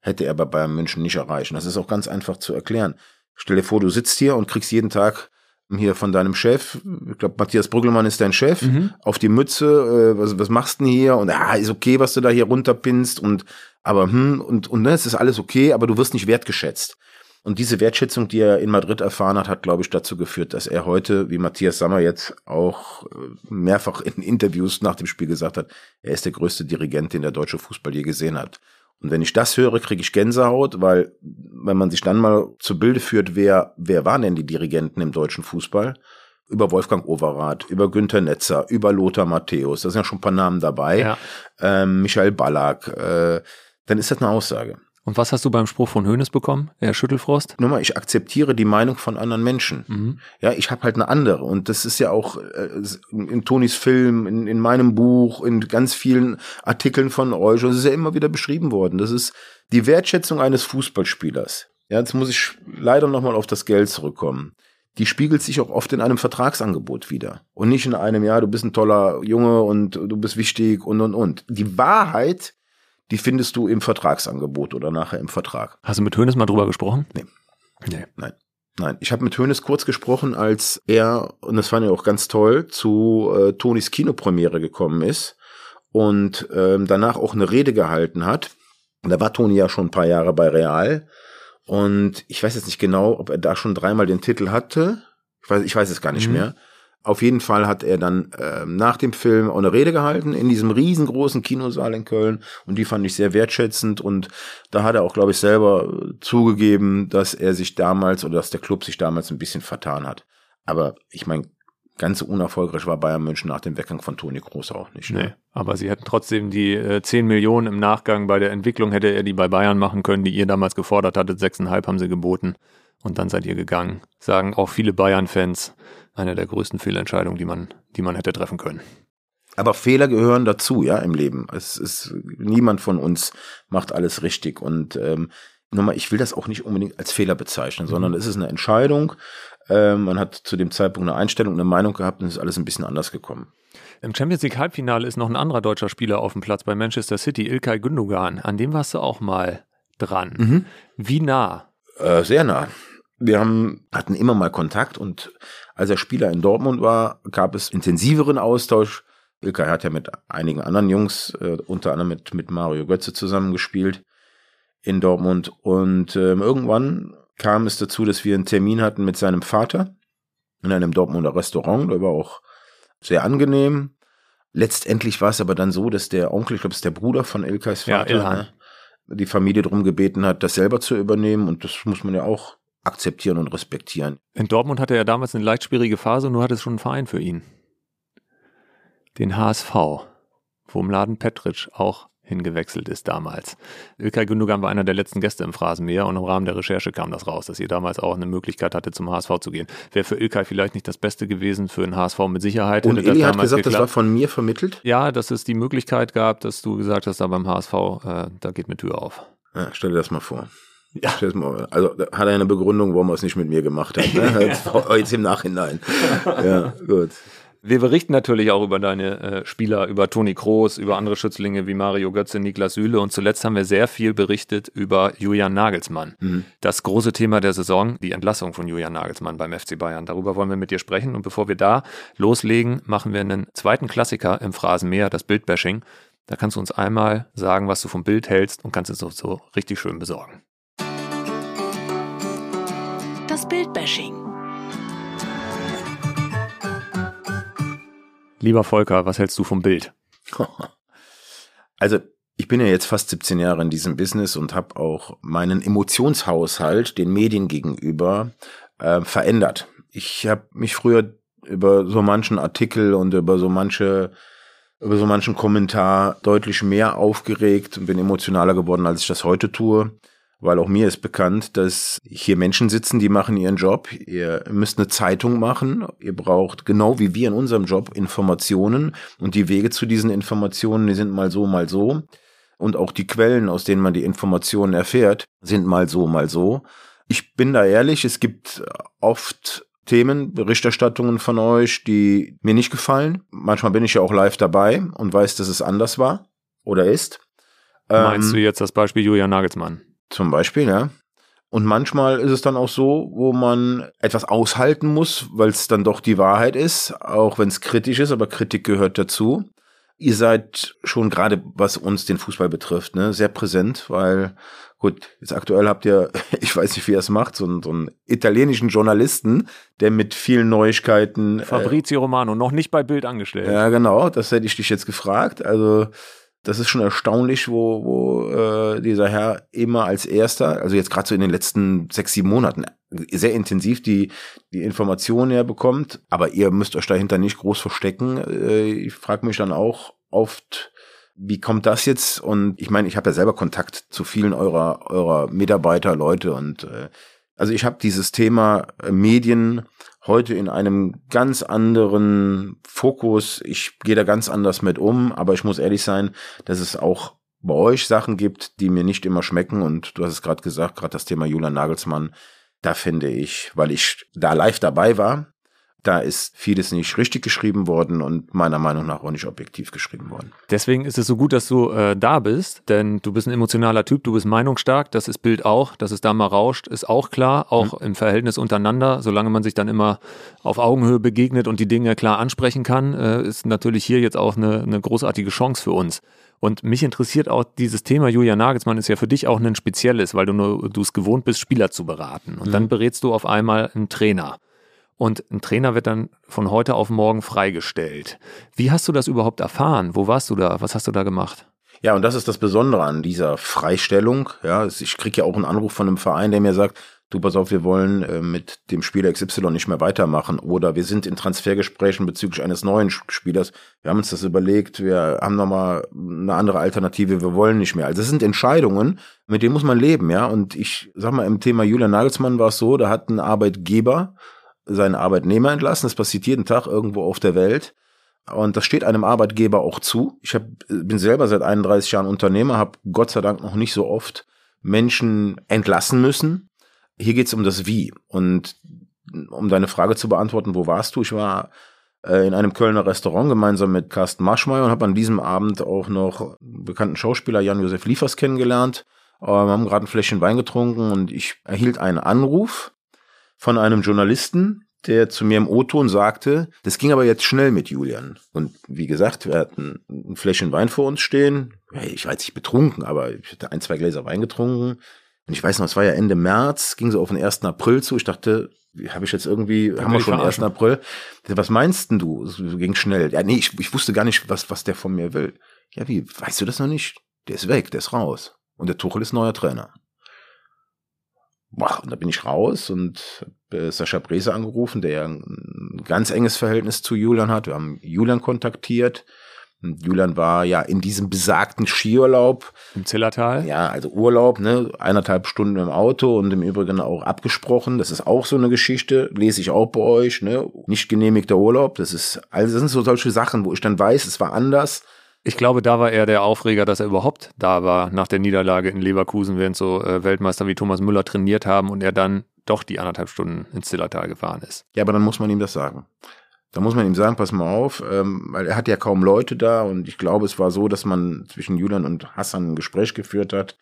hätte er bei Bayern München nicht erreichen. Das ist auch ganz einfach zu erklären. Stell dir vor, du sitzt hier und kriegst jeden Tag hier von deinem Chef, ich glaube, Matthias Brüggelmann ist dein Chef, mhm. auf die Mütze, äh, was, was machst du denn hier? Und ja, ist okay, was du da hier runterpinst und aber hm, und, und ne, es ist alles okay, aber du wirst nicht wertgeschätzt. Und diese Wertschätzung, die er in Madrid erfahren hat, hat, glaube ich, dazu geführt, dass er heute, wie Matthias Sammer jetzt auch äh, mehrfach in Interviews nach dem Spiel gesagt hat, er ist der größte Dirigent, den der deutsche Fußball je gesehen hat. Und wenn ich das höre, kriege ich Gänsehaut, weil wenn man sich dann mal zu Bilde führt, wer, wer waren denn die Dirigenten im deutschen Fußball? Über Wolfgang Overath, über Günther Netzer, über Lothar Matthäus, da sind ja schon ein paar Namen dabei, ja. ähm, Michael Ballack, äh, dann ist das eine Aussage. Und was hast du beim Spruch von Hönes bekommen, Herr Schüttelfrost? Nur mal, ich akzeptiere die Meinung von anderen Menschen. Mhm. Ja, ich habe halt eine andere. Und das ist ja auch äh, in Tonis Film, in, in meinem Buch, in ganz vielen Artikeln von euch. Und es ist ja immer wieder beschrieben worden. Das ist die Wertschätzung eines Fußballspielers. Ja, jetzt muss ich leider nochmal auf das Geld zurückkommen. die spiegelt sich auch oft in einem Vertragsangebot wieder. Und nicht in einem, ja, du bist ein toller Junge und du bist wichtig und und und. Die Wahrheit, die findest du im Vertragsangebot oder nachher im Vertrag. Hast du mit Hönes mal drüber gesprochen? Nee. Nee. Nein. Nein, ich habe mit Hönes kurz gesprochen, als er, und das fand ich auch ganz toll, zu äh, Tonis Kinopremiere gekommen ist und ähm, danach auch eine Rede gehalten hat. Und da war Toni ja schon ein paar Jahre bei Real. Und ich weiß jetzt nicht genau, ob er da schon dreimal den Titel hatte. Ich weiß, ich weiß es gar nicht mhm. mehr. Auf jeden Fall hat er dann äh, nach dem Film auch eine Rede gehalten in diesem riesengroßen Kinosaal in Köln und die fand ich sehr wertschätzend und da hat er auch, glaube ich, selber zugegeben, dass er sich damals oder dass der Club sich damals ein bisschen vertan hat. Aber ich meine, ganz so unerfolgreich war Bayern München nach dem Weggang von Toni Kroos auch nicht. Ne? Nee, aber sie hätten trotzdem die äh, 10 Millionen im Nachgang bei der Entwicklung hätte er die bei Bayern machen können, die ihr damals gefordert hattet. 6,5 haben sie geboten und dann seid ihr gegangen. Sagen auch viele Bayern-Fans, eine der größten Fehlentscheidungen, die man, die man hätte treffen können. Aber Fehler gehören dazu, ja, im Leben. Es ist niemand von uns macht alles richtig und ähm, nochmal, ich will das auch nicht unbedingt als Fehler bezeichnen, sondern mhm. es ist eine Entscheidung ähm, man hat zu dem Zeitpunkt eine Einstellung, eine Meinung gehabt und es ist alles ein bisschen anders gekommen. Im Champions League Halbfinale ist noch ein anderer deutscher Spieler auf dem Platz bei Manchester City, Ilkay Gündogan. An dem warst du auch mal dran. Mhm. Wie nah? Äh, sehr nah. Wir haben, hatten immer mal Kontakt und als er Spieler in Dortmund war, gab es intensiveren Austausch. Ilkay hat ja mit einigen anderen Jungs, äh, unter anderem mit, mit Mario Götze zusammengespielt in Dortmund. Und ähm, irgendwann kam es dazu, dass wir einen Termin hatten mit seinem Vater in einem Dortmunder Restaurant. Der war auch sehr angenehm. Letztendlich war es aber dann so, dass der Onkel, ich glaube, es ist der Bruder von Ilkais Vater, ja, ne, die Familie darum gebeten hat, das selber zu übernehmen. Und das muss man ja auch akzeptieren und respektieren. In Dortmund hatte er damals eine leicht schwierige Phase, nur hatte es schon einen Verein für ihn. Den HSV, wo Mladen Petric auch hingewechselt ist damals. Ilkay Gündogan war einer der letzten Gäste im Phrasenmäher und im Rahmen der Recherche kam das raus, dass ihr damals auch eine Möglichkeit hatte, zum HSV zu gehen. Wäre für Ilkay vielleicht nicht das Beste gewesen, für den HSV mit Sicherheit. Und Eli hat gesagt, geklappt. das war von mir vermittelt? Ja, dass es die Möglichkeit gab, dass du gesagt hast, da beim HSV, äh, da geht eine Tür auf. Ja, stell dir das mal vor. Ja. Also hat er eine Begründung, warum er es nicht mit mir gemacht hat. Ne? Jetzt, jetzt im Nachhinein. Ja, gut. Wir berichten natürlich auch über deine äh, Spieler, über Toni Kroos, über andere Schützlinge wie Mario Götze, Niklas Süle und zuletzt haben wir sehr viel berichtet über Julian Nagelsmann. Mhm. Das große Thema der Saison, die Entlassung von Julian Nagelsmann beim FC Bayern. Darüber wollen wir mit dir sprechen und bevor wir da loslegen, machen wir einen zweiten Klassiker im Phrasenmäher, das Bildbashing. Da kannst du uns einmal sagen, was du vom Bild hältst und kannst es so, so richtig schön besorgen. Das Bildbashing. Lieber Volker, was hältst du vom Bild? Also, ich bin ja jetzt fast 17 Jahre in diesem Business und habe auch meinen Emotionshaushalt den Medien gegenüber äh, verändert. Ich habe mich früher über so manchen Artikel und über so manche über so manchen Kommentar deutlich mehr aufgeregt und bin emotionaler geworden, als ich das heute tue weil auch mir ist bekannt, dass hier Menschen sitzen, die machen ihren Job. Ihr müsst eine Zeitung machen. Ihr braucht genau wie wir in unserem Job Informationen und die Wege zu diesen Informationen, die sind mal so, mal so. Und auch die Quellen, aus denen man die Informationen erfährt, sind mal so, mal so. Ich bin da ehrlich, es gibt oft Themen, Berichterstattungen von euch, die mir nicht gefallen. Manchmal bin ich ja auch live dabei und weiß, dass es anders war oder ist. Meinst ähm, du jetzt das Beispiel Julian Nagelsmann? Zum Beispiel, ja. Und manchmal ist es dann auch so, wo man etwas aushalten muss, weil es dann doch die Wahrheit ist, auch wenn es kritisch ist, aber Kritik gehört dazu. Ihr seid schon gerade, was uns den Fußball betrifft, ne, sehr präsent, weil gut, jetzt aktuell habt ihr, ich weiß nicht, wie ihr es macht, so, einen, so einen italienischen Journalisten, der mit vielen Neuigkeiten. Äh, Fabrizio äh, Romano, noch nicht bei Bild angestellt. Ja, genau, das hätte ich dich jetzt gefragt. Also das ist schon erstaunlich, wo, wo äh, dieser Herr immer als erster, also jetzt gerade so in den letzten sechs, sieben Monaten, sehr intensiv die, die Informationen herbekommt. Aber ihr müsst euch dahinter nicht groß verstecken. Äh, ich frage mich dann auch oft, wie kommt das jetzt? Und ich meine, ich habe ja selber Kontakt zu vielen eurer, eurer Mitarbeiter, Leute und äh, also ich habe dieses Thema äh, Medien heute in einem ganz anderen Fokus. Ich gehe da ganz anders mit um, aber ich muss ehrlich sein, dass es auch bei euch Sachen gibt, die mir nicht immer schmecken. Und du hast es gerade gesagt, gerade das Thema Julian Nagelsmann. da finde ich, weil ich da live dabei war, da ist vieles nicht richtig geschrieben worden und meiner Meinung nach auch nicht objektiv geschrieben worden. Deswegen ist es so gut, dass du äh, da bist, denn du bist ein emotionaler Typ, du bist meinungsstark, das ist Bild auch, dass es da mal rauscht, ist auch klar, auch mhm. im Verhältnis untereinander, solange man sich dann immer auf Augenhöhe begegnet und die Dinge klar ansprechen kann, äh, ist natürlich hier jetzt auch eine, eine großartige Chance für uns. Und mich interessiert auch dieses Thema, Julian Nagelsmann ist ja für dich auch ein spezielles, weil du nur, du es gewohnt bist, Spieler zu beraten. Und mhm. dann berätst du auf einmal einen Trainer. Und ein Trainer wird dann von heute auf morgen freigestellt. Wie hast du das überhaupt erfahren? Wo warst du da? Was hast du da gemacht? Ja, und das ist das Besondere an dieser Freistellung. Ja, ich kriege ja auch einen Anruf von einem Verein, der mir sagt, du pass auf, wir wollen äh, mit dem Spieler XY nicht mehr weitermachen oder wir sind in Transfergesprächen bezüglich eines neuen Spielers. Wir haben uns das überlegt, wir haben nochmal eine andere Alternative, wir wollen nicht mehr. Also das sind Entscheidungen, mit denen muss man leben, ja. Und ich sag mal, im Thema Julian Nagelsmann war es so, da hat ein Arbeitgeber seinen Arbeitnehmer entlassen. Das passiert jeden Tag irgendwo auf der Welt. Und das steht einem Arbeitgeber auch zu. Ich hab, bin selber seit 31 Jahren Unternehmer, habe Gott sei Dank noch nicht so oft Menschen entlassen müssen hier geht es um das Wie. Und um deine Frage zu beantworten, wo warst du? Ich war äh, in einem Kölner Restaurant gemeinsam mit Carsten Marschmeier und habe an diesem Abend auch noch bekannten Schauspieler Jan-Josef Liefers kennengelernt. Wir haben gerade ein Fläschchen Wein getrunken und ich erhielt einen Anruf von einem Journalisten, der zu mir im O-Ton sagte, das ging aber jetzt schnell mit Julian. Und wie gesagt, wir hatten ein Fläschchen Wein vor uns stehen. Ich war jetzt nicht betrunken, aber ich hatte ein, zwei Gläser Wein getrunken. Und ich weiß noch, es war ja Ende März, ging so auf den 1. April zu. Ich dachte, habe ich jetzt irgendwie, Kann haben wir schon den 1. April. Was meinst denn du? Es ging schnell. Ja, nee, ich, ich wusste gar nicht, was, was der von mir will. Ja, wie, weißt du das noch nicht? Der ist weg, der ist raus. Und der Tuchel ist neuer Trainer. Und da bin ich raus und äh, Sascha Brese angerufen, der ja ein ganz enges Verhältnis zu Julian hat. Wir haben Julian kontaktiert. Julian war ja in diesem besagten Skiurlaub. Im Zillertal? Ja, also Urlaub, ne, eineinhalb Stunden im Auto und im Übrigen auch abgesprochen. Das ist auch so eine Geschichte, lese ich auch bei euch, ne, nicht genehmigter Urlaub. Das ist, also das sind so solche Sachen, wo ich dann weiß, es war anders. Ich glaube, da war eher der Aufreger, dass er überhaupt da war nach der Niederlage in Leverkusen, während so äh, Weltmeister wie Thomas Müller trainiert haben und er dann doch die anderthalb Stunden ins Zillertal gefahren ist. Ja, aber dann muss man ihm das sagen. Da muss man ihm sagen, pass mal auf, ähm, weil er hat ja kaum Leute da und ich glaube, es war so, dass man zwischen Julian und Hassan ein Gespräch geführt hat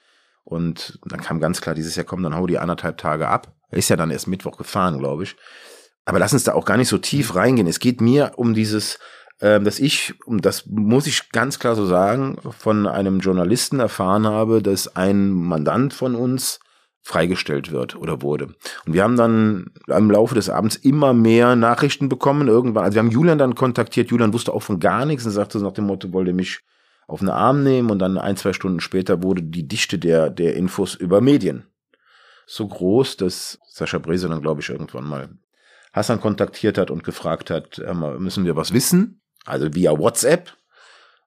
und dann kam ganz klar dieses Jahr, komm, dann hau die anderthalb Tage ab. Er ist ja dann erst Mittwoch gefahren, glaube ich. Aber lass uns da auch gar nicht so tief reingehen. Es geht mir um dieses, ähm, dass ich, um das muss ich ganz klar so sagen, von einem Journalisten erfahren habe, dass ein Mandant von uns freigestellt wird oder wurde. Und wir haben dann im Laufe des Abends immer mehr Nachrichten bekommen. Irgendwann, also wir haben Julian dann kontaktiert. Julian wusste auch von gar nichts und sagte nach dem Motto, wollte mich auf den Arm nehmen. Und dann ein, zwei Stunden später wurde die Dichte der, der Infos über Medien so groß, dass Sascha Brese dann, glaube ich, irgendwann mal Hassan kontaktiert hat und gefragt hat, müssen wir was wissen? Also via WhatsApp.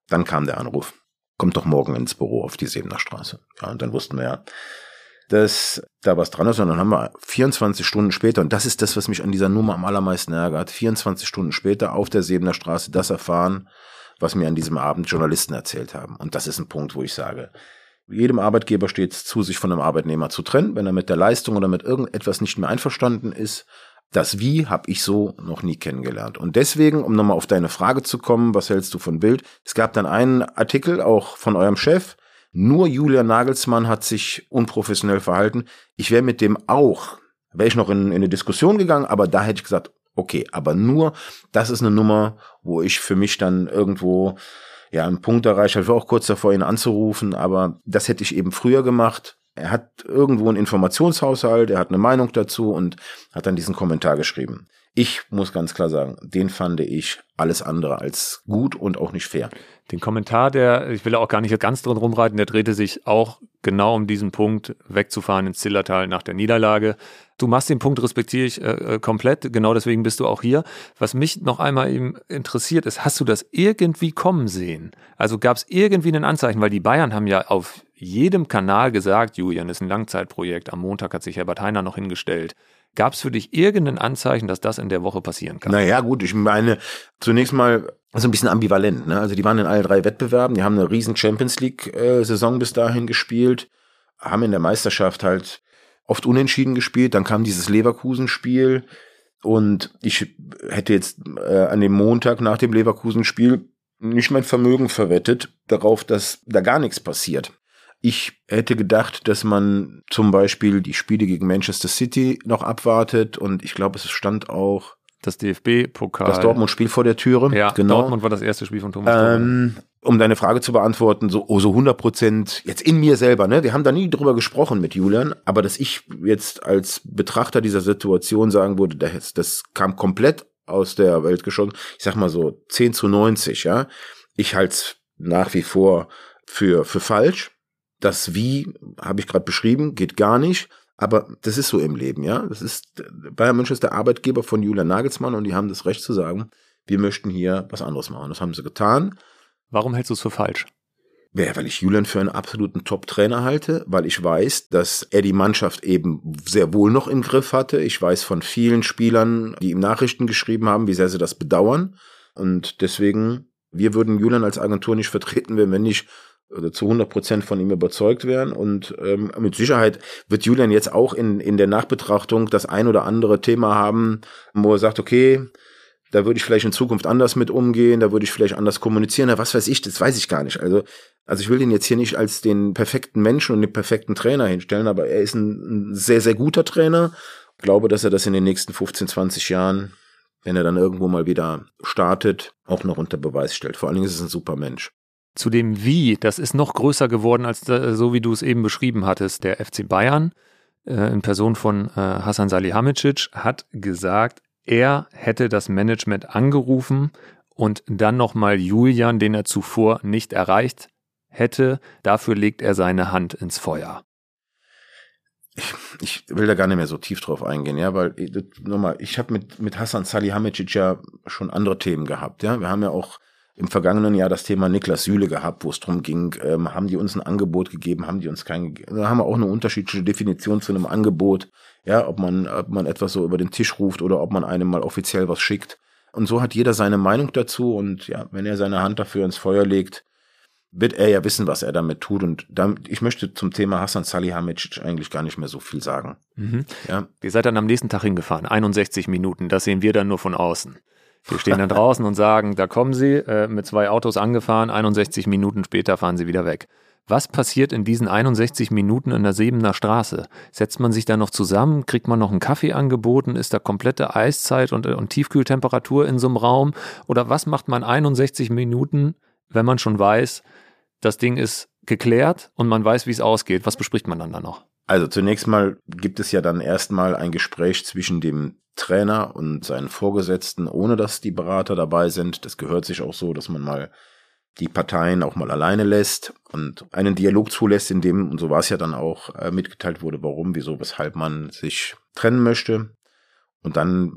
Dann kam der Anruf. Kommt doch morgen ins Büro auf die Sebener Straße. Ja, und dann wussten wir ja, dass da was dran ist. Und dann haben wir 24 Stunden später, und das ist das, was mich an dieser Nummer am allermeisten ärgert, 24 Stunden später auf der Sebener Straße das erfahren, was mir an diesem Abend Journalisten erzählt haben. Und das ist ein Punkt, wo ich sage, jedem Arbeitgeber steht es zu, sich von einem Arbeitnehmer zu trennen, wenn er mit der Leistung oder mit irgendetwas nicht mehr einverstanden ist. Das Wie habe ich so noch nie kennengelernt. Und deswegen, um nochmal auf deine Frage zu kommen, was hältst du von Bild? Es gab dann einen Artikel auch von eurem Chef, nur Julian Nagelsmann hat sich unprofessionell verhalten. Ich wäre mit dem auch, wäre ich noch in, in eine Diskussion gegangen, aber da hätte ich gesagt, okay, aber nur, das ist eine Nummer, wo ich für mich dann irgendwo ja einen Punkt erreicht habe. Ich war auch kurz davor, ihn anzurufen, aber das hätte ich eben früher gemacht. Er hat irgendwo einen Informationshaushalt, er hat eine Meinung dazu und hat dann diesen Kommentar geschrieben. Ich muss ganz klar sagen, den fand ich alles andere als gut und auch nicht fair. Den Kommentar, der, ich will auch gar nicht ganz drin rumreiten, der drehte sich auch genau um diesen Punkt, wegzufahren ins Zillertal nach der Niederlage. Du machst den Punkt, respektiere ich äh, äh, komplett, genau deswegen bist du auch hier. Was mich noch einmal eben interessiert ist, hast du das irgendwie kommen sehen? Also gab es irgendwie ein Anzeichen, weil die Bayern haben ja auf jedem Kanal gesagt, Julian ist ein Langzeitprojekt. Am Montag hat sich Herbert Heiner noch hingestellt. Gab es für dich irgendein Anzeichen, dass das in der Woche passieren kann? Naja, gut, ich meine, zunächst mal so ein bisschen ambivalent. Ne? Also die waren in allen drei Wettbewerben, die haben eine riesen Champions League-Saison bis dahin gespielt, haben in der Meisterschaft halt oft unentschieden gespielt. Dann kam dieses Leverkusen-Spiel und ich hätte jetzt äh, an dem Montag nach dem Leverkusen-Spiel nicht mein Vermögen verwettet darauf, dass da gar nichts passiert. Ich hätte gedacht, dass man zum Beispiel die Spiele gegen Manchester City noch abwartet und ich glaube, es stand auch das DFB-Pokal. Das Dortmund-Spiel vor der Türe. Ja, genau. Dortmund war das erste Spiel von Thomas ähm, Um deine Frage zu beantworten, so, oh, so 100 Prozent, jetzt in mir selber, ne? Wir haben da nie drüber gesprochen mit Julian, aber dass ich jetzt als Betrachter dieser Situation sagen würde, das, das kam komplett aus der Welt geschossen. Ich sag mal so 10 zu 90, ja. Ich halte es nach wie vor für, für falsch. Das Wie habe ich gerade beschrieben, geht gar nicht. Aber das ist so im Leben, ja. Das ist, Bayern München ist der Arbeitgeber von Julian Nagelsmann und die haben das Recht zu sagen, wir möchten hier was anderes machen. Das haben sie getan. Warum hältst du es für falsch? Ja, weil ich Julian für einen absoluten Top-Trainer halte, weil ich weiß, dass er die Mannschaft eben sehr wohl noch im Griff hatte. Ich weiß von vielen Spielern, die ihm Nachrichten geschrieben haben, wie sehr sie das bedauern. Und deswegen, wir würden Julian als Agentur nicht vertreten, wenn wir nicht oder zu 100 Prozent von ihm überzeugt werden. Und ähm, mit Sicherheit wird Julian jetzt auch in, in der Nachbetrachtung das ein oder andere Thema haben, wo er sagt, okay, da würde ich vielleicht in Zukunft anders mit umgehen, da würde ich vielleicht anders kommunizieren, ja, was weiß ich, das weiß ich gar nicht. Also, also ich will ihn jetzt hier nicht als den perfekten Menschen und den perfekten Trainer hinstellen, aber er ist ein, ein sehr, sehr guter Trainer. Ich glaube, dass er das in den nächsten 15, 20 Jahren, wenn er dann irgendwo mal wieder startet, auch noch unter Beweis stellt. Vor allen Dingen ist es ein super Mensch zu dem Wie, das ist noch größer geworden als da, so, wie du es eben beschrieben hattest. Der FC Bayern äh, in Person von äh, Hassan Salihamidzic hat gesagt, er hätte das Management angerufen und dann nochmal Julian, den er zuvor nicht erreicht hätte. Dafür legt er seine Hand ins Feuer. Ich, ich will da gar nicht mehr so tief drauf eingehen, ja, weil nochmal, ich habe mit mit Hassan Salihamidzic ja schon andere Themen gehabt, ja. Wir haben ja auch im vergangenen Jahr das Thema Niklas Süle gehabt, wo es darum ging, ähm, haben die uns ein Angebot gegeben, haben die uns kein gegeben. Da haben wir auch eine unterschiedliche Definition zu einem Angebot, ja, ob man, ob man etwas so über den Tisch ruft oder ob man einem mal offiziell was schickt. Und so hat jeder seine Meinung dazu und ja, wenn er seine Hand dafür ins Feuer legt, wird er ja wissen, was er damit tut. Und damit, ich möchte zum Thema Hassan Salihamidzic eigentlich gar nicht mehr so viel sagen. Mhm. Ja. Ihr seid dann am nächsten Tag hingefahren, 61 Minuten. Das sehen wir dann nur von außen. Wir stehen dann draußen und sagen, da kommen sie, äh, mit zwei Autos angefahren, 61 Minuten später fahren sie wieder weg. Was passiert in diesen 61 Minuten in der Sebener Straße? Setzt man sich da noch zusammen? Kriegt man noch einen Kaffee angeboten? Ist da komplette Eiszeit und, und Tiefkühltemperatur in so einem Raum? Oder was macht man 61 Minuten, wenn man schon weiß, das Ding ist geklärt und man weiß, wie es ausgeht? Was bespricht man dann da noch? Also zunächst mal gibt es ja dann erstmal ein Gespräch zwischen dem Trainer und seinen Vorgesetzten, ohne dass die Berater dabei sind. Das gehört sich auch so, dass man mal die Parteien auch mal alleine lässt und einen Dialog zulässt, in dem, und so war es ja dann auch, äh, mitgeteilt wurde, warum, wieso, weshalb man sich trennen möchte. Und dann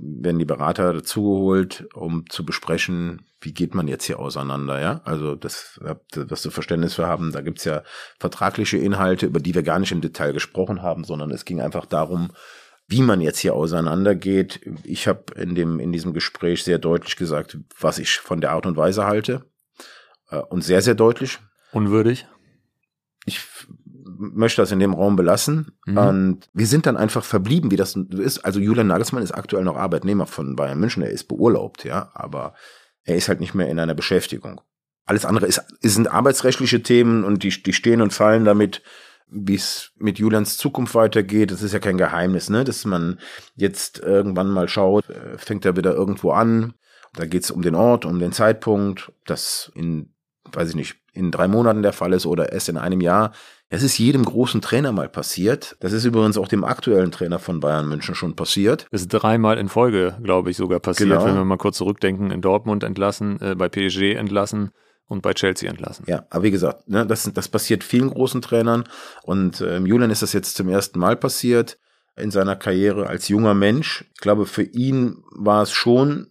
werden die Berater dazugeholt, um zu besprechen, wie geht man jetzt hier auseinander, ja? Also das, was du Verständnis für haben, da gibt's ja vertragliche Inhalte, über die wir gar nicht im Detail gesprochen haben, sondern es ging einfach darum, wie man jetzt hier auseinandergeht. Ich habe in dem in diesem Gespräch sehr deutlich gesagt, was ich von der Art und Weise halte äh, und sehr sehr deutlich. Unwürdig. Ich möchte das in dem Raum belassen. Mhm. Und wir sind dann einfach verblieben, wie das ist. Also Julian Nagelsmann ist aktuell noch Arbeitnehmer von Bayern München. Er ist beurlaubt, ja, aber er ist halt nicht mehr in einer Beschäftigung. Alles andere ist, sind arbeitsrechtliche Themen und die, die stehen und fallen damit, wie es mit Julians Zukunft weitergeht. Das ist ja kein Geheimnis, ne? Dass man jetzt irgendwann mal schaut, äh, fängt er wieder irgendwo an. Da geht es um den Ort, um den Zeitpunkt, das in, weiß ich nicht, in drei Monaten der Fall ist oder erst in einem Jahr. Es ist jedem großen Trainer mal passiert. Das ist übrigens auch dem aktuellen Trainer von Bayern München schon passiert. Ist dreimal in Folge, glaube ich, sogar passiert, genau. wenn wir mal kurz zurückdenken. In Dortmund entlassen, äh, bei PSG entlassen und bei Chelsea entlassen. Ja, aber wie gesagt, ne, das, das passiert vielen großen Trainern und ähm, Julian ist das jetzt zum ersten Mal passiert in seiner Karriere als junger Mensch. Ich glaube, für ihn war es schon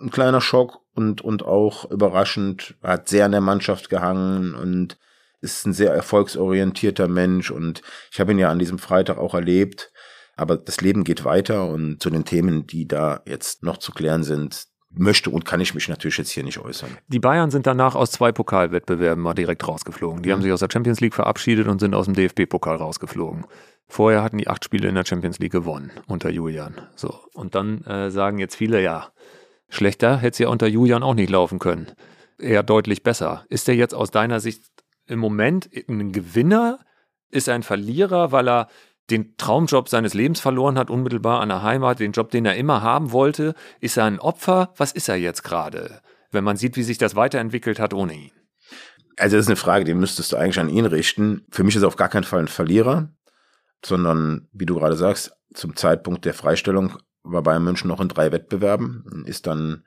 ein kleiner Schock und, und auch überraschend. Er hat sehr an der Mannschaft gehangen und ist ein sehr erfolgsorientierter Mensch und ich habe ihn ja an diesem Freitag auch erlebt. Aber das Leben geht weiter und zu den Themen, die da jetzt noch zu klären sind, möchte und kann ich mich natürlich jetzt hier nicht äußern. Die Bayern sind danach aus zwei Pokalwettbewerben mal direkt rausgeflogen. Die mhm. haben sich aus der Champions League verabschiedet und sind aus dem DFB-Pokal rausgeflogen. Vorher hatten die acht Spiele in der Champions League gewonnen unter Julian. So. Und dann äh, sagen jetzt viele, ja, schlechter hätte es ja unter Julian auch nicht laufen können. Eher deutlich besser. Ist er jetzt aus deiner Sicht im Moment ein Gewinner? Ist er ein Verlierer, weil er den Traumjob seines Lebens verloren hat, unmittelbar an der Heimat, den Job, den er immer haben wollte? Ist er ein Opfer? Was ist er jetzt gerade, wenn man sieht, wie sich das weiterentwickelt hat ohne ihn? Also das ist eine Frage, die müsstest du eigentlich an ihn richten. Für mich ist er auf gar keinen Fall ein Verlierer, sondern, wie du gerade sagst, zum Zeitpunkt der Freistellung war Bayern München noch in drei Wettbewerben, ist dann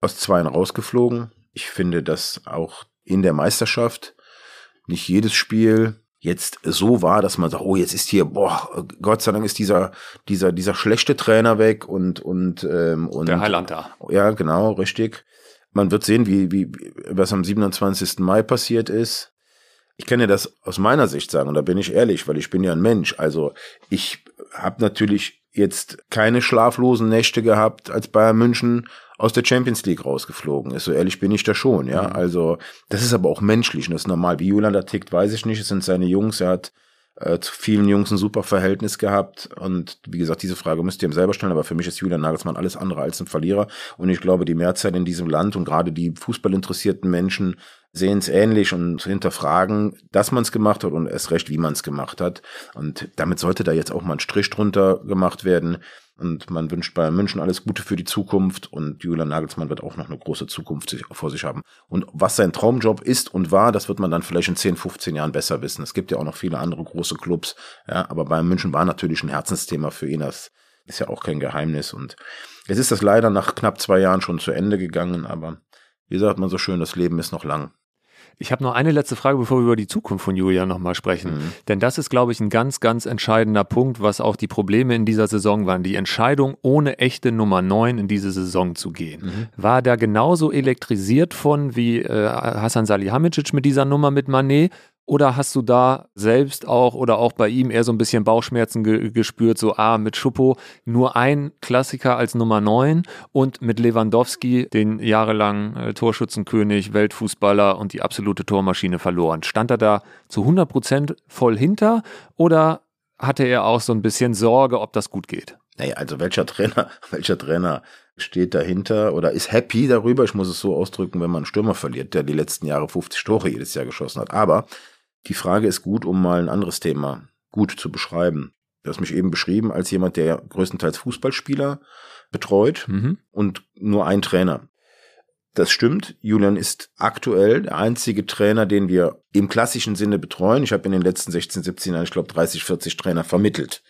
aus zweien rausgeflogen. Ich finde, dass auch in der Meisterschaft nicht jedes Spiel jetzt so war, dass man sagt, oh, jetzt ist hier, boah, Gott sei Dank ist dieser, dieser, dieser schlechte Trainer weg und, und, ähm, und. Der Heiland da. Ja, genau, richtig. Man wird sehen, wie, wie, was am 27. Mai passiert ist. Ich kann ja das aus meiner Sicht sagen, und da bin ich ehrlich, weil ich bin ja ein Mensch. Also ich habe natürlich jetzt keine schlaflosen Nächte gehabt, als Bayern München aus der Champions League rausgeflogen ist. So ehrlich bin ich da schon, ja. Mhm. Also, das ist aber auch menschlich und das ist normal. Wie Julian da tickt, weiß ich nicht. Es sind seine Jungs. Er hat äh, zu vielen Jungs ein super Verhältnis gehabt. Und wie gesagt, diese Frage müsst ihr ihm selber stellen. Aber für mich ist Julian Nagelsmann alles andere als ein Verlierer. Und ich glaube, die Mehrzahl in diesem Land und gerade die fußballinteressierten Menschen sehen es ähnlich und hinterfragen, dass man es gemacht hat und erst recht, wie man es gemacht hat. Und damit sollte da jetzt auch mal ein Strich drunter gemacht werden. Und man wünscht Bayern München alles Gute für die Zukunft und Julian Nagelsmann wird auch noch eine große Zukunft vor sich haben. Und was sein Traumjob ist und war, das wird man dann vielleicht in 10, 15 Jahren besser wissen. Es gibt ja auch noch viele andere große Clubs, ja, aber Bayern München war natürlich ein Herzensthema für ihn. Das ist ja auch kein Geheimnis. Und jetzt ist das leider nach knapp zwei Jahren schon zu Ende gegangen, aber wie sagt man so schön, das Leben ist noch lang. Ich habe noch eine letzte Frage, bevor wir über die Zukunft von Julian nochmal sprechen. Mhm. Denn das ist, glaube ich, ein ganz, ganz entscheidender Punkt, was auch die Probleme in dieser Saison waren. Die Entscheidung, ohne echte Nummer 9 in diese Saison zu gehen. Mhm. War da genauso elektrisiert von wie äh, Hassan Salihamidzic mit dieser Nummer mit Manet? Oder hast du da selbst auch oder auch bei ihm eher so ein bisschen Bauchschmerzen ge gespürt, so ah, mit Schuppo nur ein Klassiker als Nummer 9 und mit Lewandowski, den jahrelang äh, Torschützenkönig, Weltfußballer und die absolute Tormaschine verloren. Stand er da zu 100 Prozent voll hinter oder hatte er auch so ein bisschen Sorge, ob das gut geht? Naja, also welcher Trainer, welcher Trainer steht dahinter oder ist happy darüber, ich muss es so ausdrücken, wenn man einen Stürmer verliert, der die letzten Jahre 50 Tore jedes Jahr geschossen hat. Aber die Frage ist gut, um mal ein anderes Thema gut zu beschreiben. Du hast mich eben beschrieben als jemand, der größtenteils Fußballspieler betreut mhm. und nur ein Trainer. Das stimmt. Julian ist aktuell der einzige Trainer, den wir im klassischen Sinne betreuen. Ich habe in den letzten 16, 17 Jahren, ich glaube, 30, 40 Trainer vermittelt.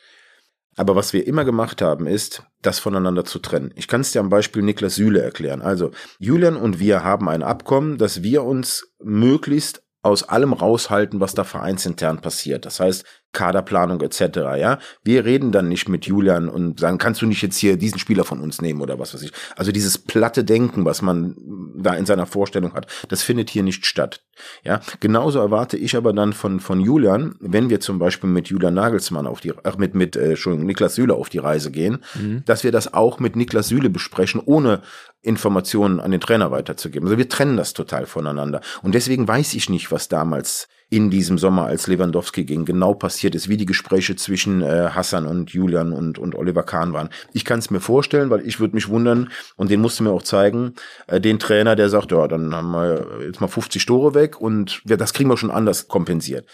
Aber was wir immer gemacht haben, ist, das voneinander zu trennen. Ich kann es dir am Beispiel Niklas Süle erklären. Also, Julian und wir haben ein Abkommen, dass wir uns möglichst aus allem raushalten, was da vereinsintern passiert. Das heißt, Kaderplanung etc. Ja, wir reden dann nicht mit Julian und sagen, kannst du nicht jetzt hier diesen Spieler von uns nehmen oder was weiß ich. Also dieses platte Denken, was man da in seiner Vorstellung hat, das findet hier nicht statt. Ja, genauso erwarte ich aber dann von von Julian, wenn wir zum Beispiel mit Julian Nagelsmann auf die, ach mit mit äh, Entschuldigung, Niklas Süle auf die Reise gehen, mhm. dass wir das auch mit Niklas Süle besprechen, ohne Informationen an den Trainer weiterzugeben. Also wir trennen das total voneinander. Und deswegen weiß ich nicht, was damals in diesem Sommer, als Lewandowski ging, genau passiert ist, wie die Gespräche zwischen äh, Hassan und Julian und, und Oliver Kahn waren. Ich kann es mir vorstellen, weil ich würde mich wundern, und den musste mir auch zeigen, äh, den Trainer, der sagt, ja, dann haben wir jetzt mal 50 Tore weg und ja, das kriegen wir schon anders kompensiert.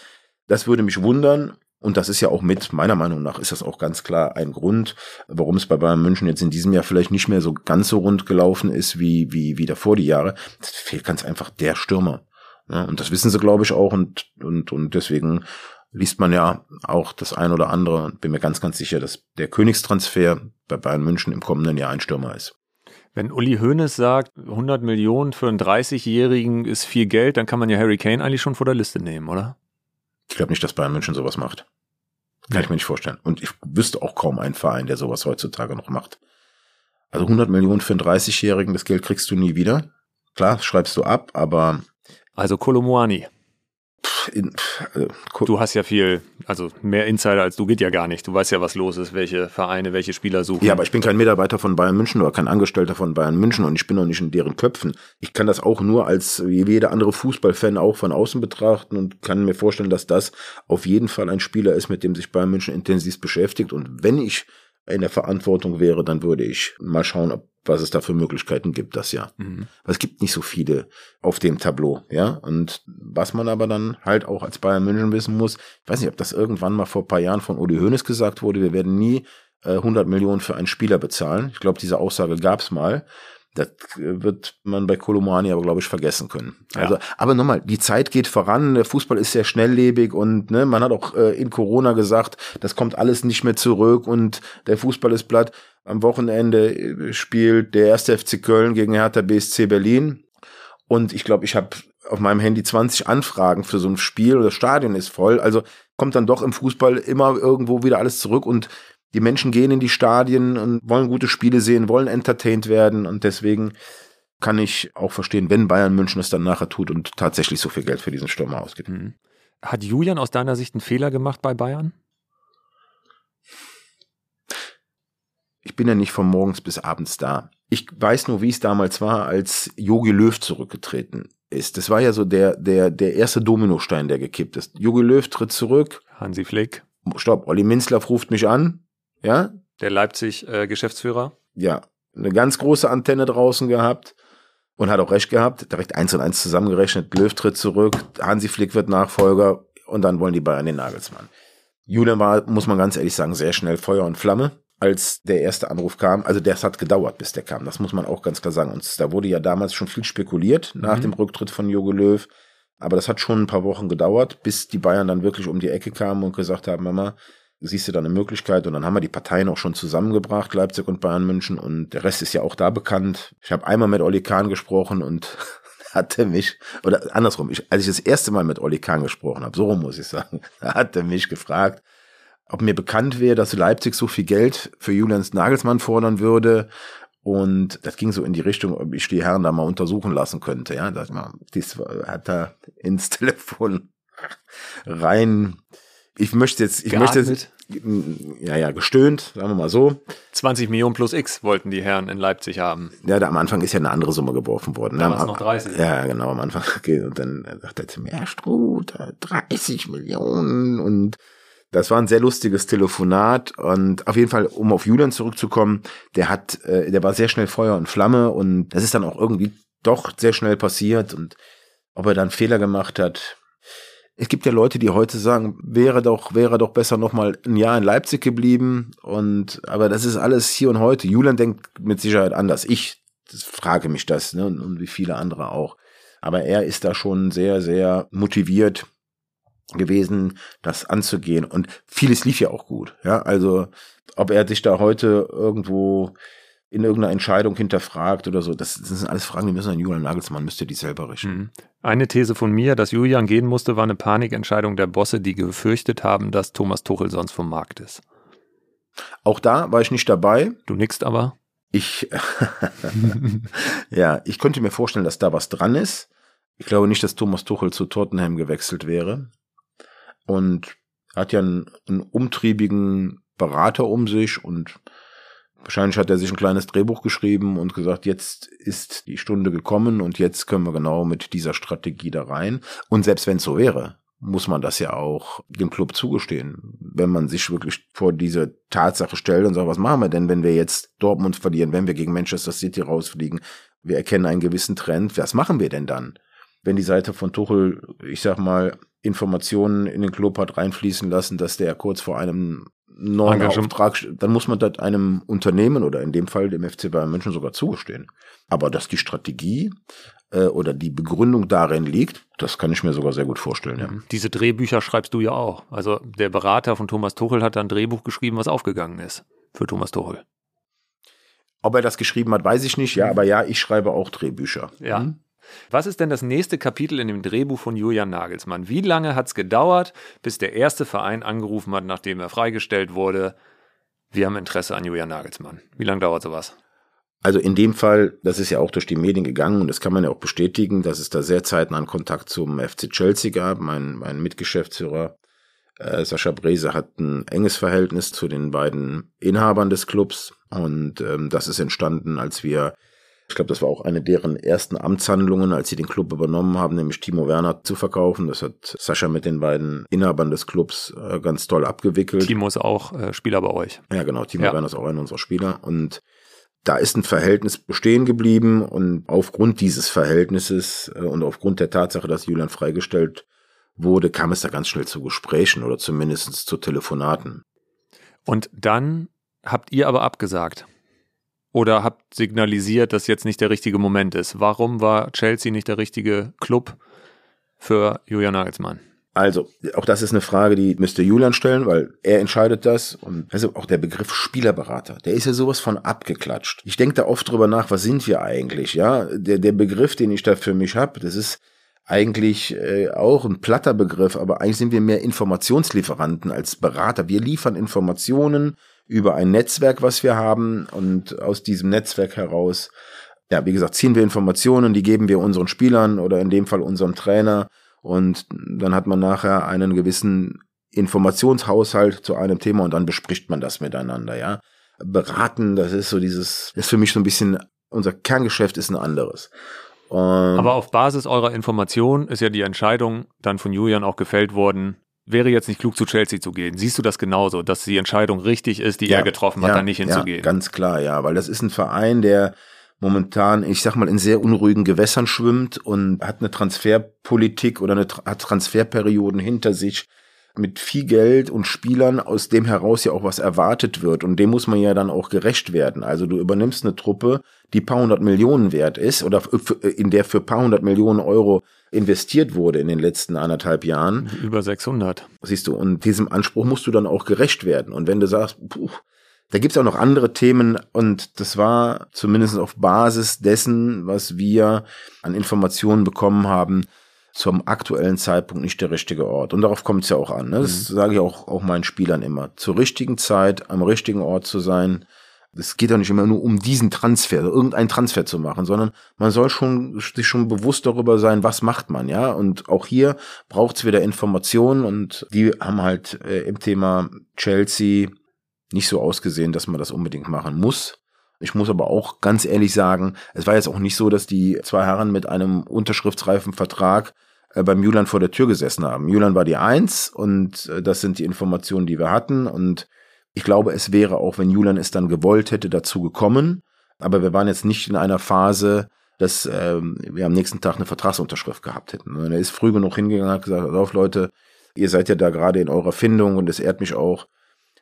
Das würde mich wundern. Und das ist ja auch mit, meiner Meinung nach, ist das auch ganz klar ein Grund, warum es bei Bayern München jetzt in diesem Jahr vielleicht nicht mehr so ganz so rund gelaufen ist wie, wie, wie davor die Jahre. Es fehlt ganz einfach der Stürmer. Ja, und das wissen sie, glaube ich, auch. Und, und, und deswegen liest man ja auch das ein oder andere und bin mir ganz, ganz sicher, dass der Königstransfer bei Bayern München im kommenden Jahr ein Stürmer ist. Wenn Uli Hoeneß sagt, 100 Millionen für einen 30-Jährigen ist viel Geld, dann kann man ja Harry Kane eigentlich schon vor der Liste nehmen, oder? Ich glaube nicht, dass Bayern München sowas macht. Kann ja. ich mir nicht vorstellen. Und ich wüsste auch kaum einen Verein, der sowas heutzutage noch macht. Also 100 Millionen für einen 30-Jährigen, das Geld kriegst du nie wieder. Klar, schreibst du ab, aber also Kolomoani. also, du hast ja viel, also mehr Insider als du geht ja gar nicht. Du weißt ja, was los ist, welche Vereine, welche Spieler suchen. Ja, aber ich bin kein Mitarbeiter von Bayern München oder kein Angestellter von Bayern München und ich bin auch nicht in deren Köpfen. Ich kann das auch nur als wie jeder andere Fußballfan auch von außen betrachten und kann mir vorstellen, dass das auf jeden Fall ein Spieler ist, mit dem sich Bayern München intensiv beschäftigt. Und wenn ich in der Verantwortung wäre, dann würde ich mal schauen, ob was es da für Möglichkeiten gibt, das ja. Mhm. Es gibt nicht so viele auf dem Tableau, ja. Und was man aber dann halt auch als Bayern München wissen muss, ich weiß nicht, ob das irgendwann mal vor ein paar Jahren von Uli Hoeneß gesagt wurde, wir werden nie äh, 100 Millionen für einen Spieler bezahlen. Ich glaube, diese Aussage gab es mal. Das wird man bei Kolomani aber, glaube ich, vergessen können. Ja. Also, aber nochmal, die Zeit geht voran, der Fußball ist sehr schnelllebig und ne, man hat auch äh, in Corona gesagt, das kommt alles nicht mehr zurück und der Fußball ist platt. Am Wochenende äh, spielt der erste FC Köln gegen Hertha BSC Berlin. Und ich glaube, ich habe auf meinem Handy 20 Anfragen für so ein Spiel das Stadion ist voll. Also kommt dann doch im Fußball immer irgendwo wieder alles zurück und die Menschen gehen in die Stadien und wollen gute Spiele sehen, wollen entertained werden und deswegen kann ich auch verstehen, wenn Bayern München es dann nachher tut und tatsächlich so viel Geld für diesen Stürmer ausgibt. Mhm. Hat Julian aus deiner Sicht einen Fehler gemacht bei Bayern? Ich bin ja nicht von morgens bis abends da. Ich weiß nur, wie es damals war, als Jogi Löw zurückgetreten ist. Das war ja so der, der, der erste Dominostein, der gekippt ist. Jogi Löw tritt zurück. Hansi Flick. Stopp, Olli Minzlaff ruft mich an. Ja. Der Leipzig-Geschäftsführer. Äh, ja. Eine ganz große Antenne draußen gehabt und hat auch recht gehabt. Direkt eins und eins zusammengerechnet. Löw tritt zurück. Hansi Flick wird Nachfolger und dann wollen die Bayern den Nagelsmann. Julian war, muss man ganz ehrlich sagen, sehr schnell Feuer und Flamme als der erste Anruf kam. Also das hat gedauert, bis der kam. Das muss man auch ganz klar sagen. Und da wurde ja damals schon viel spekuliert nach mhm. dem Rücktritt von Jogo Löw. Aber das hat schon ein paar Wochen gedauert, bis die Bayern dann wirklich um die Ecke kamen und gesagt haben, Mama, siehst du da eine Möglichkeit? Und dann haben wir die Parteien auch schon zusammengebracht, Leipzig und Bayern München. Und der Rest ist ja auch da bekannt. Ich habe einmal mit Olli Kahn gesprochen und hatte mich, oder andersrum, ich, als ich das erste Mal mit Olli Kahn gesprochen habe, so rum muss ich sagen, hat er mich gefragt, ob mir bekannt wäre, dass Leipzig so viel Geld für Julians Nagelsmann fordern würde. Und das ging so in die Richtung, ob ich die Herren da mal untersuchen lassen könnte. Ja, das, hat er ins Telefon rein. Ich möchte jetzt, ich Geatmet. möchte jetzt, ja, ja, gestöhnt, sagen wir mal so. 20 Millionen plus X wollten die Herren in Leipzig haben. Ja, da am Anfang ist ja eine andere Summe geworfen worden. Ne? Damals noch 30. Ja, genau, am Anfang. Okay, und dann dachte er zu mir, Struth, 30 Millionen und das war ein sehr lustiges Telefonat und auf jeden Fall, um auf Julian zurückzukommen, der hat, äh, der war sehr schnell Feuer und Flamme und das ist dann auch irgendwie doch sehr schnell passiert und ob er dann Fehler gemacht hat. Es gibt ja Leute, die heute sagen, wäre doch, wäre doch besser noch mal ein Jahr in Leipzig geblieben und, aber das ist alles hier und heute. Julian denkt mit Sicherheit anders. Ich frage mich das, ne, und wie viele andere auch. Aber er ist da schon sehr, sehr motiviert, gewesen, das anzugehen. Und vieles lief ja auch gut. Ja, also ob er sich da heute irgendwo in irgendeiner Entscheidung hinterfragt oder so, das, das sind alles Fragen, die müssen ein Julian Nagelsmann müsste die selber richten. Mhm. Eine These von mir, dass Julian gehen musste, war eine Panikentscheidung der Bosse, die gefürchtet haben, dass Thomas Tuchel sonst vom Markt ist. Auch da war ich nicht dabei. Du nickst aber. Ich, ja, ich könnte mir vorstellen, dass da was dran ist. Ich glaube nicht, dass Thomas Tuchel zu Tottenham gewechselt wäre und hat ja einen, einen umtriebigen Berater um sich und wahrscheinlich hat er sich ein kleines Drehbuch geschrieben und gesagt, jetzt ist die Stunde gekommen und jetzt können wir genau mit dieser Strategie da rein. Und selbst wenn es so wäre, muss man das ja auch dem Club zugestehen. Wenn man sich wirklich vor diese Tatsache stellt und sagt, was machen wir denn, wenn wir jetzt Dortmund verlieren, wenn wir gegen Manchester City rausfliegen, wir erkennen einen gewissen Trend, was machen wir denn dann? Wenn die Seite von Tuchel, ich sag mal, Informationen in den Club hat reinfließen lassen, dass der kurz vor einem neuen Auftrag, dann muss man das einem Unternehmen oder in dem Fall dem FC Bayern München sogar zugestehen. Aber dass die Strategie äh, oder die Begründung darin liegt, das kann ich mir sogar sehr gut vorstellen. Ja. Mhm. Diese Drehbücher schreibst du ja auch. Also der Berater von Thomas Tuchel hat ein Drehbuch geschrieben, was aufgegangen ist für Thomas Tuchel. Ob er das geschrieben hat, weiß ich nicht. Ja, aber ja, ich schreibe auch Drehbücher. Ja. Mhm. Was ist denn das nächste Kapitel in dem Drehbuch von Julian Nagelsmann? Wie lange hat es gedauert, bis der erste Verein angerufen hat, nachdem er freigestellt wurde? Wir haben Interesse an Julian Nagelsmann. Wie lange dauert sowas? Also in dem Fall, das ist ja auch durch die Medien gegangen und das kann man ja auch bestätigen, dass es da sehr zeitnah einen Kontakt zum FC Chelsea gab. Mein, mein Mitgeschäftsführer äh, Sascha Brese hat ein enges Verhältnis zu den beiden Inhabern des Clubs und ähm, das ist entstanden, als wir ich glaube, das war auch eine deren ersten Amtshandlungen, als sie den Club übernommen haben, nämlich Timo Werner zu verkaufen. Das hat Sascha mit den beiden Inhabern des Clubs äh, ganz toll abgewickelt. Timo ist auch äh, Spieler bei euch. Ja, genau. Timo ja. Werner ist auch einer unserer Spieler. Und da ist ein Verhältnis bestehen geblieben und aufgrund dieses Verhältnisses äh, und aufgrund der Tatsache, dass Julian freigestellt wurde, kam es da ganz schnell zu Gesprächen oder zumindest zu Telefonaten. Und dann habt ihr aber abgesagt oder habt signalisiert, dass jetzt nicht der richtige Moment ist. Warum war Chelsea nicht der richtige Club für Julian Nagelsmann? Also, auch das ist eine Frage, die müsste Julian stellen, weil er entscheidet das. Und also auch der Begriff Spielerberater, der ist ja sowas von abgeklatscht. Ich denke da oft drüber nach, was sind wir eigentlich, ja? Der, der Begriff, den ich da für mich habe, das ist eigentlich äh, auch ein platter Begriff, aber eigentlich sind wir mehr Informationslieferanten als Berater. Wir liefern Informationen über ein Netzwerk, was wir haben und aus diesem Netzwerk heraus, ja, wie gesagt, ziehen wir Informationen, die geben wir unseren Spielern oder in dem Fall unserem Trainer und dann hat man nachher einen gewissen Informationshaushalt zu einem Thema und dann bespricht man das miteinander, ja. Beraten, das ist so dieses, ist für mich so ein bisschen, unser Kerngeschäft ist ein anderes. Und Aber auf Basis eurer Information ist ja die Entscheidung dann von Julian auch gefällt worden, wäre jetzt nicht klug, zu Chelsea zu gehen. Siehst du das genauso, dass die Entscheidung richtig ist, die ja, er getroffen hat, ja, da nicht hinzugehen? Ja, ganz klar, ja, weil das ist ein Verein, der momentan, ich sag mal, in sehr unruhigen Gewässern schwimmt und hat eine Transferpolitik oder eine, hat Transferperioden hinter sich mit viel Geld und Spielern, aus dem heraus ja auch was erwartet wird. Und dem muss man ja dann auch gerecht werden. Also du übernimmst eine Truppe, die paar hundert Millionen wert ist oder in der für paar hundert Millionen Euro investiert wurde in den letzten anderthalb Jahren. Über 600. Siehst du, und diesem Anspruch musst du dann auch gerecht werden. Und wenn du sagst, puh, da gibt's auch noch andere Themen und das war zumindest auf Basis dessen, was wir an Informationen bekommen haben, zum aktuellen Zeitpunkt nicht der richtige Ort. Und darauf kommt es ja auch an. Ne? Das mhm. sage ich auch, auch meinen Spielern immer. Zur richtigen Zeit, am richtigen Ort zu sein, es geht doch nicht immer nur um diesen Transfer, irgendeinen Transfer zu machen, sondern man soll schon sich schon bewusst darüber sein, was macht man, ja. Und auch hier braucht es wieder Informationen und die haben halt äh, im Thema Chelsea nicht so ausgesehen, dass man das unbedingt machen muss. Ich muss aber auch ganz ehrlich sagen, es war jetzt auch nicht so, dass die zwei Herren mit einem unterschriftsreifen Vertrag äh, beim Julian vor der Tür gesessen haben. Julian war die Eins und äh, das sind die Informationen, die wir hatten und ich glaube, es wäre auch, wenn Julian es dann gewollt hätte, dazu gekommen. Aber wir waren jetzt nicht in einer Phase, dass ähm, wir am nächsten Tag eine Vertragsunterschrift gehabt hätten. Und er ist früh genug hingegangen und hat gesagt, auf Leute, ihr seid ja da gerade in eurer Findung und es ehrt mich auch,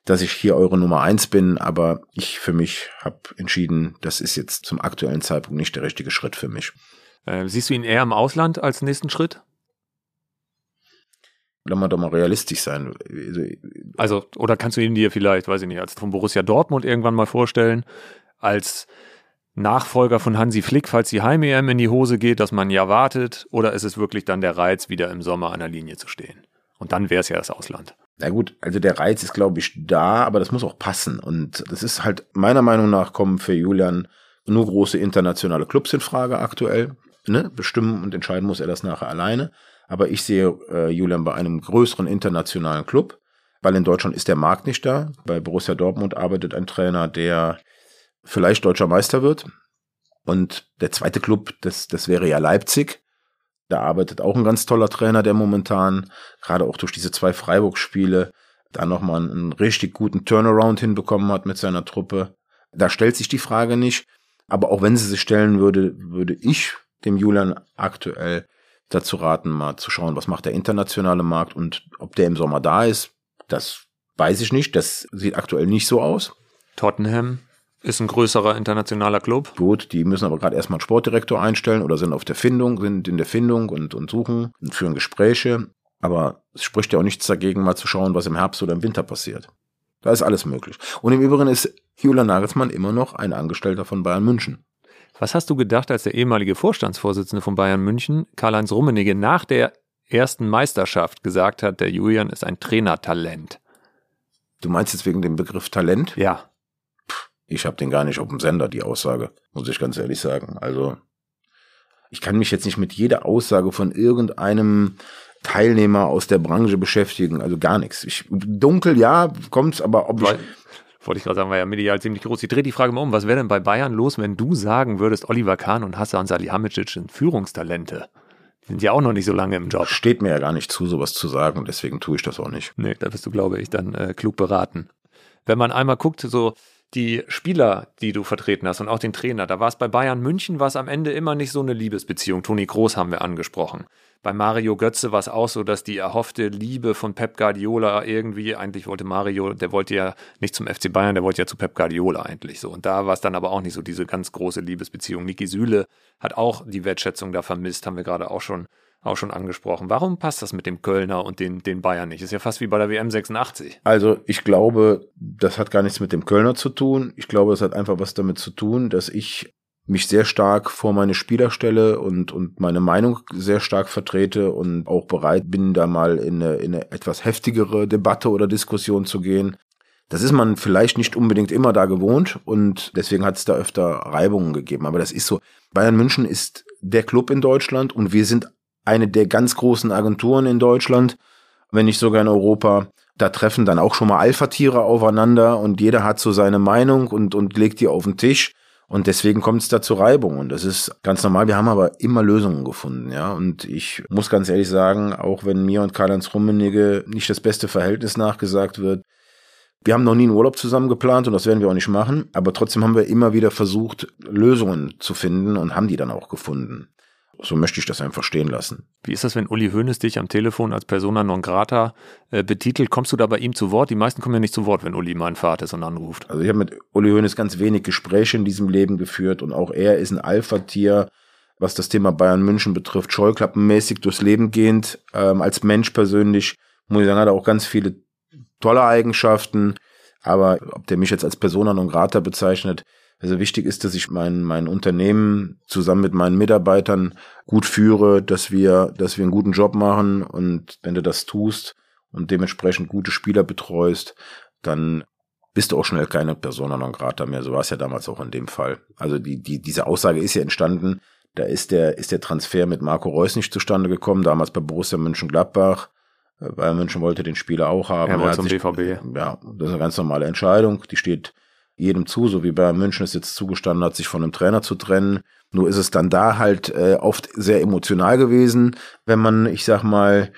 dass ich hier eure Nummer eins bin, aber ich für mich habe entschieden, das ist jetzt zum aktuellen Zeitpunkt nicht der richtige Schritt für mich. Äh, siehst du ihn eher im Ausland als nächsten Schritt? Lass mal doch mal realistisch sein. Also, oder kannst du ihn dir vielleicht, weiß ich nicht, als von Borussia Dortmund irgendwann mal vorstellen, als Nachfolger von Hansi Flick, falls die Heim-EM in die Hose geht, dass man ja wartet, oder ist es wirklich dann der Reiz, wieder im Sommer an der Linie zu stehen? Und dann wäre es ja das Ausland. Na gut, also der Reiz ist, glaube ich, da, aber das muss auch passen. Und das ist halt, meiner Meinung nach, kommen für Julian nur große internationale Clubs in Frage aktuell. Ne? Bestimmen und entscheiden muss er das nachher alleine. Aber ich sehe äh, Julian bei einem größeren internationalen Club, weil in Deutschland ist der Markt nicht da. Bei Borussia Dortmund arbeitet ein Trainer, der vielleicht deutscher Meister wird. Und der zweite Club, das, das wäre ja Leipzig. Da arbeitet auch ein ganz toller Trainer, der momentan, gerade auch durch diese zwei Freiburg-Spiele, da nochmal einen richtig guten Turnaround hinbekommen hat mit seiner Truppe. Da stellt sich die Frage nicht. Aber auch wenn sie sich stellen würde, würde ich dem Julian aktuell dazu raten, mal zu schauen, was macht der internationale Markt und ob der im Sommer da ist, das weiß ich nicht. Das sieht aktuell nicht so aus. Tottenham ist ein größerer internationaler Club. Gut, die müssen aber gerade erstmal einen Sportdirektor einstellen oder sind auf der Findung, sind in der Findung und, und suchen und führen Gespräche. Aber es spricht ja auch nichts dagegen, mal zu schauen, was im Herbst oder im Winter passiert. Da ist alles möglich. Und im Übrigen ist Julian Nagelsmann immer noch ein Angestellter von Bayern München. Was hast du gedacht, als der ehemalige Vorstandsvorsitzende von Bayern München, Karl-Heinz Rummenigge, nach der ersten Meisterschaft gesagt hat, der Julian ist ein Trainertalent? Du meinst jetzt wegen dem Begriff Talent? Ja. Ich habe den gar nicht auf dem Sender, die Aussage, muss ich ganz ehrlich sagen. Also ich kann mich jetzt nicht mit jeder Aussage von irgendeinem Teilnehmer aus der Branche beschäftigen, also gar nichts. Ich, dunkel, ja, kommt's, aber ob ich, wollte ich gerade sagen, war ja medial ziemlich groß. Ich drehe die Frage mal um. Was wäre denn bei Bayern los, wenn du sagen würdest, Oliver Kahn und Hassan Salihamidzic sind Führungstalente? Die sind ja auch noch nicht so lange im Job. Steht mir ja gar nicht zu, sowas zu sagen. Deswegen tue ich das auch nicht. Nee, da bist du, glaube ich, dann äh, klug beraten. Wenn man einmal guckt, so die Spieler, die du vertreten hast und auch den Trainer, da war es bei Bayern München, war es am Ende immer nicht so eine Liebesbeziehung. Toni Groß haben wir angesprochen. Bei Mario Götze war es auch so, dass die erhoffte Liebe von Pep Guardiola irgendwie, eigentlich wollte Mario, der wollte ja nicht zum FC Bayern, der wollte ja zu Pep Guardiola eigentlich so. Und da war es dann aber auch nicht so diese ganz große Liebesbeziehung. Niki Süle hat auch die Wertschätzung da vermisst, haben wir gerade auch schon auch schon angesprochen. Warum passt das mit dem Kölner und den, den Bayern nicht? Ist ja fast wie bei der WM 86. Also ich glaube, das hat gar nichts mit dem Kölner zu tun. Ich glaube, es hat einfach was damit zu tun, dass ich mich sehr stark vor meine Spieler stelle und, und meine Meinung sehr stark vertrete und auch bereit bin, da mal in eine, in eine etwas heftigere Debatte oder Diskussion zu gehen. Das ist man vielleicht nicht unbedingt immer da gewohnt und deswegen hat es da öfter Reibungen gegeben. Aber das ist so. Bayern München ist der Club in Deutschland und wir sind eine der ganz großen Agenturen in Deutschland, wenn nicht sogar in Europa. Da treffen dann auch schon mal Alpha-Tiere aufeinander und jeder hat so seine Meinung und, und legt die auf den Tisch. Und deswegen kommt es da zu Reibung. Und das ist ganz normal. Wir haben aber immer Lösungen gefunden, ja. Und ich muss ganz ehrlich sagen, auch wenn mir und Karl-Heinz Rummenigge nicht das beste Verhältnis nachgesagt wird, wir haben noch nie einen Urlaub zusammen geplant und das werden wir auch nicht machen. Aber trotzdem haben wir immer wieder versucht, Lösungen zu finden und haben die dann auch gefunden so möchte ich das einfach stehen lassen. Wie ist das, wenn Uli Hoeneß dich am Telefon als Persona non grata äh, betitelt? Kommst du da bei ihm zu Wort? Die meisten kommen ja nicht zu Wort, wenn Uli mein Vater ist und anruft. Also ich habe mit Uli Hoeneß ganz wenig Gespräche in diesem Leben geführt und auch er ist ein Alpha-Tier, was das Thema Bayern München betrifft, scheuklappenmäßig durchs Leben gehend. Ähm, als Mensch persönlich, muss ich sagen, hat er auch ganz viele tolle Eigenschaften. Aber ob der mich jetzt als Persona non grata bezeichnet, also wichtig ist, dass ich mein, mein Unternehmen zusammen mit meinen Mitarbeitern gut führe, dass wir, dass wir einen guten Job machen und wenn du das tust und dementsprechend gute Spieler betreust, dann bist du auch schnell keine Persona non grata mehr. So war es ja damals auch in dem Fall. Also die, die, diese Aussage ist ja entstanden. Da ist der, ist der Transfer mit Marco Reus nicht zustande gekommen, damals bei Borussia Mönchengladbach. Bayern München wollte den Spieler auch haben. Er wollte zum BVB. Ja, das ist eine ganz normale Entscheidung. Die steht jedem zu, so wie Bayern München es jetzt zugestanden hat, sich von einem Trainer zu trennen. Nur ist es dann da halt äh, oft sehr emotional gewesen, wenn man, ich sag mal,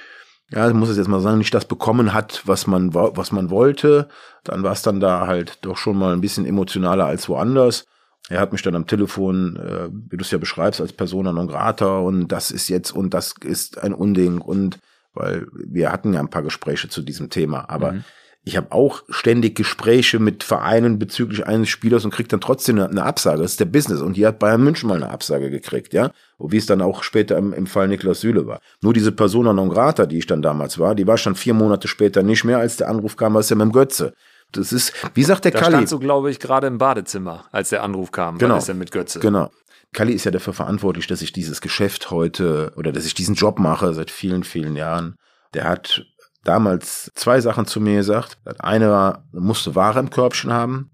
ja, ich muss es jetzt mal sagen, nicht das bekommen hat, was man, was man wollte. Dann war es dann da halt doch schon mal ein bisschen emotionaler als woanders. Er hat mich dann am Telefon, äh, wie du es ja beschreibst, als Persona non grata und das ist jetzt und das ist ein Unding und weil wir hatten ja ein paar Gespräche zu diesem Thema, aber mhm ich habe auch ständig Gespräche mit Vereinen bezüglich eines Spielers und krieg dann trotzdem eine, eine, Absage. Das ist der Business. Und hier hat Bayern München mal eine Absage gekriegt, ja. Wie es dann auch später im, im Fall Niklas Süle war. Nur diese Persona non grata, die ich dann damals war, die war schon vier Monate später nicht mehr, als der Anruf kam, was ja mit dem Götze. Das ist, wie sagt der da Kalli? Da standst du, glaube ich, gerade im Badezimmer, als der Anruf kam. Genau. Was ist denn mit Götze? Genau. Kalli ist ja dafür verantwortlich, dass ich dieses Geschäft heute oder dass ich diesen Job mache seit vielen, vielen Jahren. Der hat damals zwei Sachen zu mir gesagt. Das eine war, musste Ware im Körbchen haben.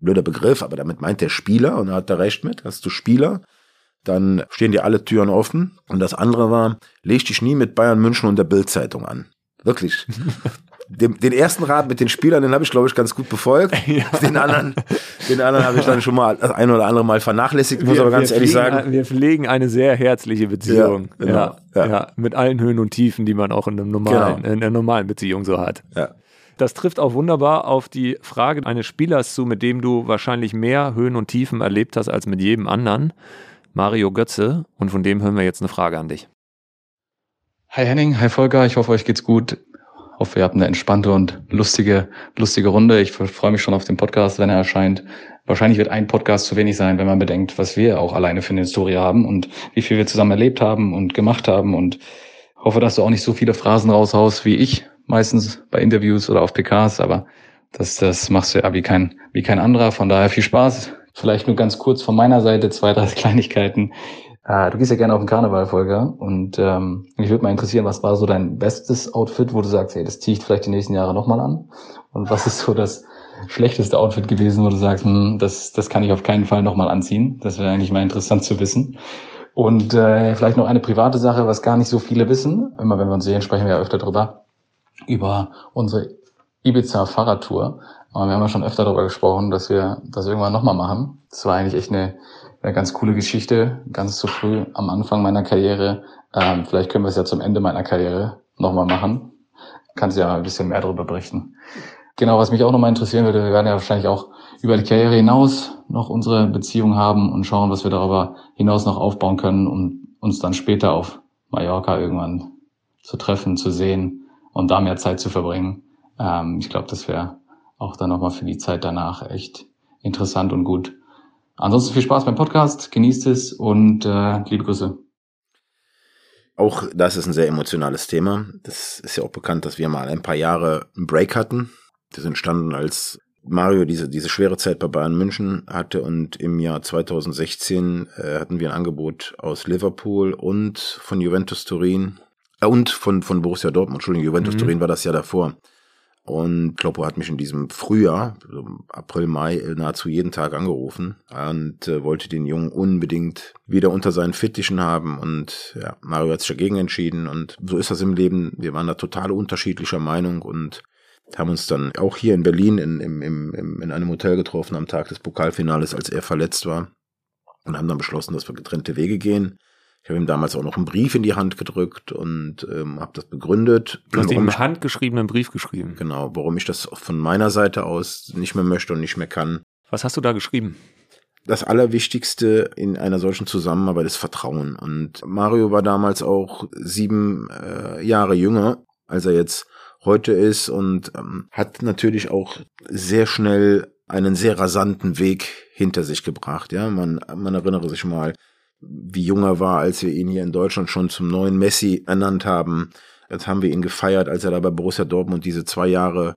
Blöder Begriff, aber damit meint der Spieler und da hat er recht mit. Hast du Spieler, dann stehen dir alle Türen offen. Und das andere war, leg dich nie mit Bayern München und der Bildzeitung an. Wirklich. den, den ersten Rat mit den Spielern, den habe ich, glaube ich, ganz gut befolgt. Ja. Den anderen, den anderen habe ich dann schon mal das ein oder andere Mal vernachlässigt, muss wir, aber ganz ehrlich pflegen, sagen. Wir pflegen eine sehr herzliche Beziehung. Ja, genau. ja, ja. ja, mit allen Höhen und Tiefen, die man auch in, einem normalen, genau. in einer normalen Beziehung so hat. Ja. Das trifft auch wunderbar auf die Frage eines Spielers zu, mit dem du wahrscheinlich mehr Höhen und Tiefen erlebt hast als mit jedem anderen. Mario Götze. Und von dem hören wir jetzt eine Frage an dich. Hi Henning, hi Volker, ich hoffe, euch geht's gut hoffe, ihr habt eine entspannte und lustige, lustige Runde. Ich freue mich schon auf den Podcast, wenn er erscheint. Wahrscheinlich wird ein Podcast zu wenig sein, wenn man bedenkt, was wir auch alleine für eine Historie haben und wie viel wir zusammen erlebt haben und gemacht haben. Und hoffe, dass du auch nicht so viele Phrasen raushaust wie ich, meistens bei Interviews oder auf PKs, aber das, das machst du ja wie kein, wie kein anderer. Von daher viel Spaß. Vielleicht nur ganz kurz von meiner Seite zwei, drei Kleinigkeiten. Äh, du gehst ja gerne auf den Karneval, Volker. Und ähm, mich würde mal interessieren, was war so dein bestes Outfit, wo du sagst, hey, das ziehe ich vielleicht die nächsten Jahre nochmal an? Und was ist so das, schlechteste Outfit gewesen, wo du sagst, hm, das, das kann ich auf keinen Fall nochmal anziehen? Das wäre eigentlich mal interessant zu wissen. Und äh, vielleicht noch eine private Sache, was gar nicht so viele wissen. Immer wenn wir uns sehen, sprechen wir ja öfter drüber. Über unsere Ibiza-Fahrradtour. Aber wir haben ja schon öfter darüber gesprochen, dass wir das irgendwann nochmal machen. Das war eigentlich echt eine, eine ganz coole Geschichte, ganz zu früh am Anfang meiner Karriere. Ähm, vielleicht können wir es ja zum Ende meiner Karriere nochmal machen. Kannst ja ein bisschen mehr darüber berichten. Genau, was mich auch nochmal interessieren würde, wir werden ja wahrscheinlich auch über die Karriere hinaus noch unsere Beziehung haben und schauen, was wir darüber hinaus noch aufbauen können, um uns dann später auf Mallorca irgendwann zu treffen, zu sehen und da mehr Zeit zu verbringen. Ähm, ich glaube, das wäre auch dann nochmal für die Zeit danach echt interessant und gut. Ansonsten viel Spaß beim Podcast, genießt es und äh, liebe Grüße. Auch das ist ein sehr emotionales Thema. Das ist ja auch bekannt, dass wir mal ein paar Jahre einen Break hatten. Das entstanden, als Mario diese, diese schwere Zeit bei Bayern München hatte und im Jahr 2016 äh, hatten wir ein Angebot aus Liverpool und von Juventus Turin äh, und von, von Borussia Dortmund. Entschuldigung, Juventus mhm. Turin war das ja davor. Und Kloppo hat mich in diesem Frühjahr, April, Mai, nahezu jeden Tag angerufen und äh, wollte den Jungen unbedingt wieder unter seinen Fittichen haben. Und ja, Mario hat sich dagegen entschieden. Und so ist das im Leben. Wir waren da total unterschiedlicher Meinung und haben uns dann auch hier in Berlin in, im, im, in einem Hotel getroffen am Tag des Pokalfinales, als er verletzt war. Und haben dann beschlossen, dass wir getrennte Wege gehen. Ich habe ihm damals auch noch einen Brief in die Hand gedrückt und ähm, habe das begründet. Du hast ihm einen handgeschriebenen Brief geschrieben. Genau, warum ich das von meiner Seite aus nicht mehr möchte und nicht mehr kann. Was hast du da geschrieben? Das Allerwichtigste in einer solchen Zusammenarbeit ist Vertrauen. Und Mario war damals auch sieben äh, Jahre jünger, als er jetzt heute ist und ähm, hat natürlich auch sehr schnell einen sehr rasanten Weg hinter sich gebracht. Ja, man, man erinnere sich mal, wie jung er war, als wir ihn hier in Deutschland schon zum neuen Messi ernannt haben. Jetzt haben wir ihn gefeiert, als er da bei Borussia Dortmund diese zwei Jahre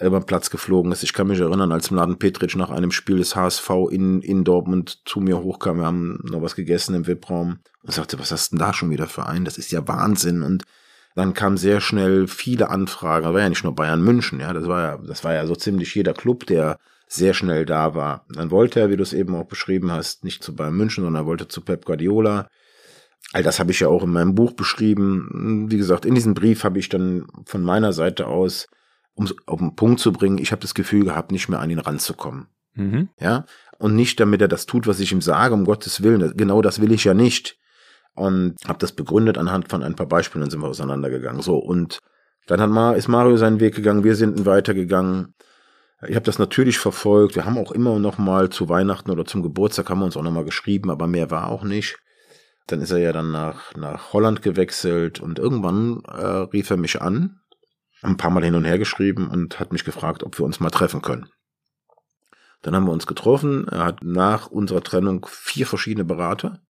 über den Platz geflogen ist. Ich kann mich erinnern, als Mladen Petric nach einem Spiel des HSV in, in Dortmund zu mir hochkam, wir haben noch was gegessen im VIP-Raum und sagte, was hast du denn da schon wieder für einen? Das ist ja Wahnsinn. Und dann kam sehr schnell viele Anfragen. Das war ja nicht nur Bayern München, ja, das war ja, das war ja so ziemlich jeder Club, der sehr schnell da war. Dann wollte er, wie du es eben auch beschrieben hast, nicht zu Bayern München, sondern er wollte zu Pep Guardiola. All das habe ich ja auch in meinem Buch beschrieben. Wie gesagt, in diesem Brief habe ich dann von meiner Seite aus, um es auf den Punkt zu bringen, ich habe das Gefühl gehabt, nicht mehr an ihn ranzukommen. Mhm. Ja, und nicht damit er das tut, was ich ihm sage, um Gottes Willen. Genau das will ich ja nicht. Und habe das begründet anhand von ein paar Beispielen, dann sind wir auseinandergegangen. So, und dann hat Ma, ist Mario seinen Weg gegangen, wir sind weitergegangen. Ich habe das natürlich verfolgt. Wir haben auch immer noch mal zu Weihnachten oder zum Geburtstag haben wir uns auch noch mal geschrieben, aber mehr war auch nicht. Dann ist er ja dann nach, nach Holland gewechselt und irgendwann äh, rief er mich an, ein paar Mal hin und her geschrieben und hat mich gefragt, ob wir uns mal treffen können. Dann haben wir uns getroffen. Er hat nach unserer Trennung vier verschiedene Berater.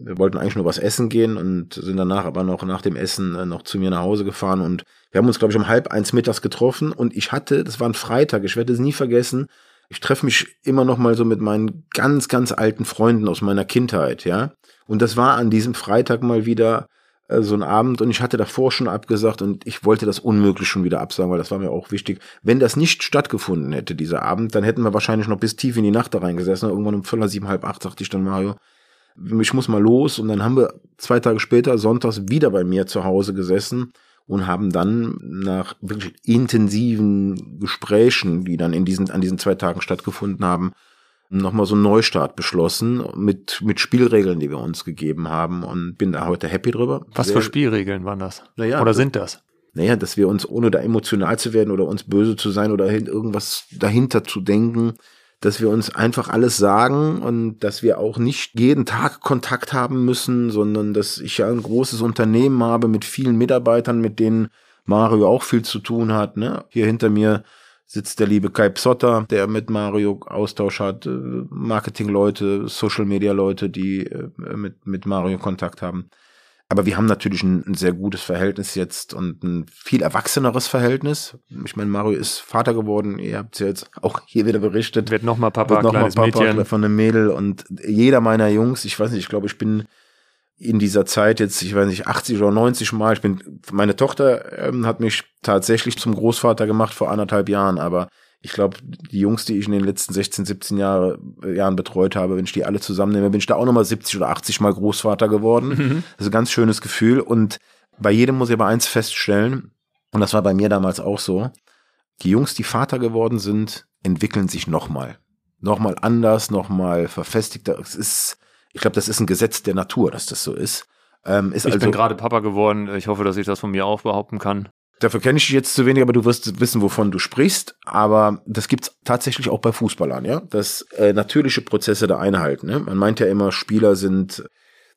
Wir wollten eigentlich nur was essen gehen und sind danach aber noch nach dem Essen äh, noch zu mir nach Hause gefahren und wir haben uns, glaube ich, um halb eins mittags getroffen und ich hatte, das war ein Freitag, ich werde es nie vergessen, ich treffe mich immer noch mal so mit meinen ganz, ganz alten Freunden aus meiner Kindheit, ja. Und das war an diesem Freitag mal wieder äh, so ein Abend und ich hatte davor schon abgesagt und ich wollte das unmöglich schon wieder absagen, weil das war mir auch wichtig. Wenn das nicht stattgefunden hätte, dieser Abend, dann hätten wir wahrscheinlich noch bis tief in die Nacht da reingesessen. Irgendwann um Viertel sieben, halb acht sagte ich dann Mario, ich muss mal los. Und dann haben wir zwei Tage später, sonntags, wieder bei mir zu Hause gesessen und haben dann nach wirklich intensiven Gesprächen, die dann in diesen, an diesen zwei Tagen stattgefunden haben, nochmal so einen Neustart beschlossen mit, mit Spielregeln, die wir uns gegeben haben und bin da heute happy drüber. Was Sehr, für Spielregeln waren das? Naja, oder sind das? Naja, dass wir uns, ohne da emotional zu werden oder uns böse zu sein oder irgendwas dahinter zu denken, dass wir uns einfach alles sagen und dass wir auch nicht jeden Tag Kontakt haben müssen, sondern dass ich ja ein großes Unternehmen habe mit vielen Mitarbeitern, mit denen Mario auch viel zu tun hat. Ne? Hier hinter mir sitzt der liebe Kai Psotter, der mit Mario Austausch hat, äh, Marketingleute, Social Media Leute, die äh, mit, mit Mario Kontakt haben. Aber wir haben natürlich ein, ein, sehr gutes Verhältnis jetzt und ein viel erwachseneres Verhältnis. Ich meine, Mario ist Vater geworden. Ihr habt es ja jetzt auch hier wieder berichtet. Wird nochmal Papa, Wird noch mal Papa Mädchen. von einem Mädel. Und jeder meiner Jungs, ich weiß nicht, ich glaube, ich bin in dieser Zeit jetzt, ich weiß nicht, 80 oder 90 Mal. Ich bin, meine Tochter ähm, hat mich tatsächlich zum Großvater gemacht vor anderthalb Jahren, aber Ich glaube, die Jungs, die ich in den letzten 16, 17 Jahre, äh, Jahren betreut habe, wenn ich die alle zusammennehme, bin ich da auch nochmal 70 oder 80 Mal Großvater geworden. Mhm. Das ist ein ganz schönes Gefühl. Und bei jedem muss ich aber eins feststellen, und das war bei mir damals auch so, die Jungs, die Vater geworden sind, entwickeln sich nochmal. Nochmal anders, nochmal verfestigter. Es ist, ich glaube, das ist ein Gesetz der Natur, dass das so ist. Ähm, ist ich also, bin gerade Papa geworden. Ich hoffe, dass ich das von mir auch behaupten kann. Dafür kenne ich dich jetzt zu wenig, aber du wirst wissen, wovon du sprichst. Aber das gibt's tatsächlich auch bei Fußballern, ja, dass äh, natürliche Prozesse da einhalten. Ne? Man meint ja immer, Spieler sind,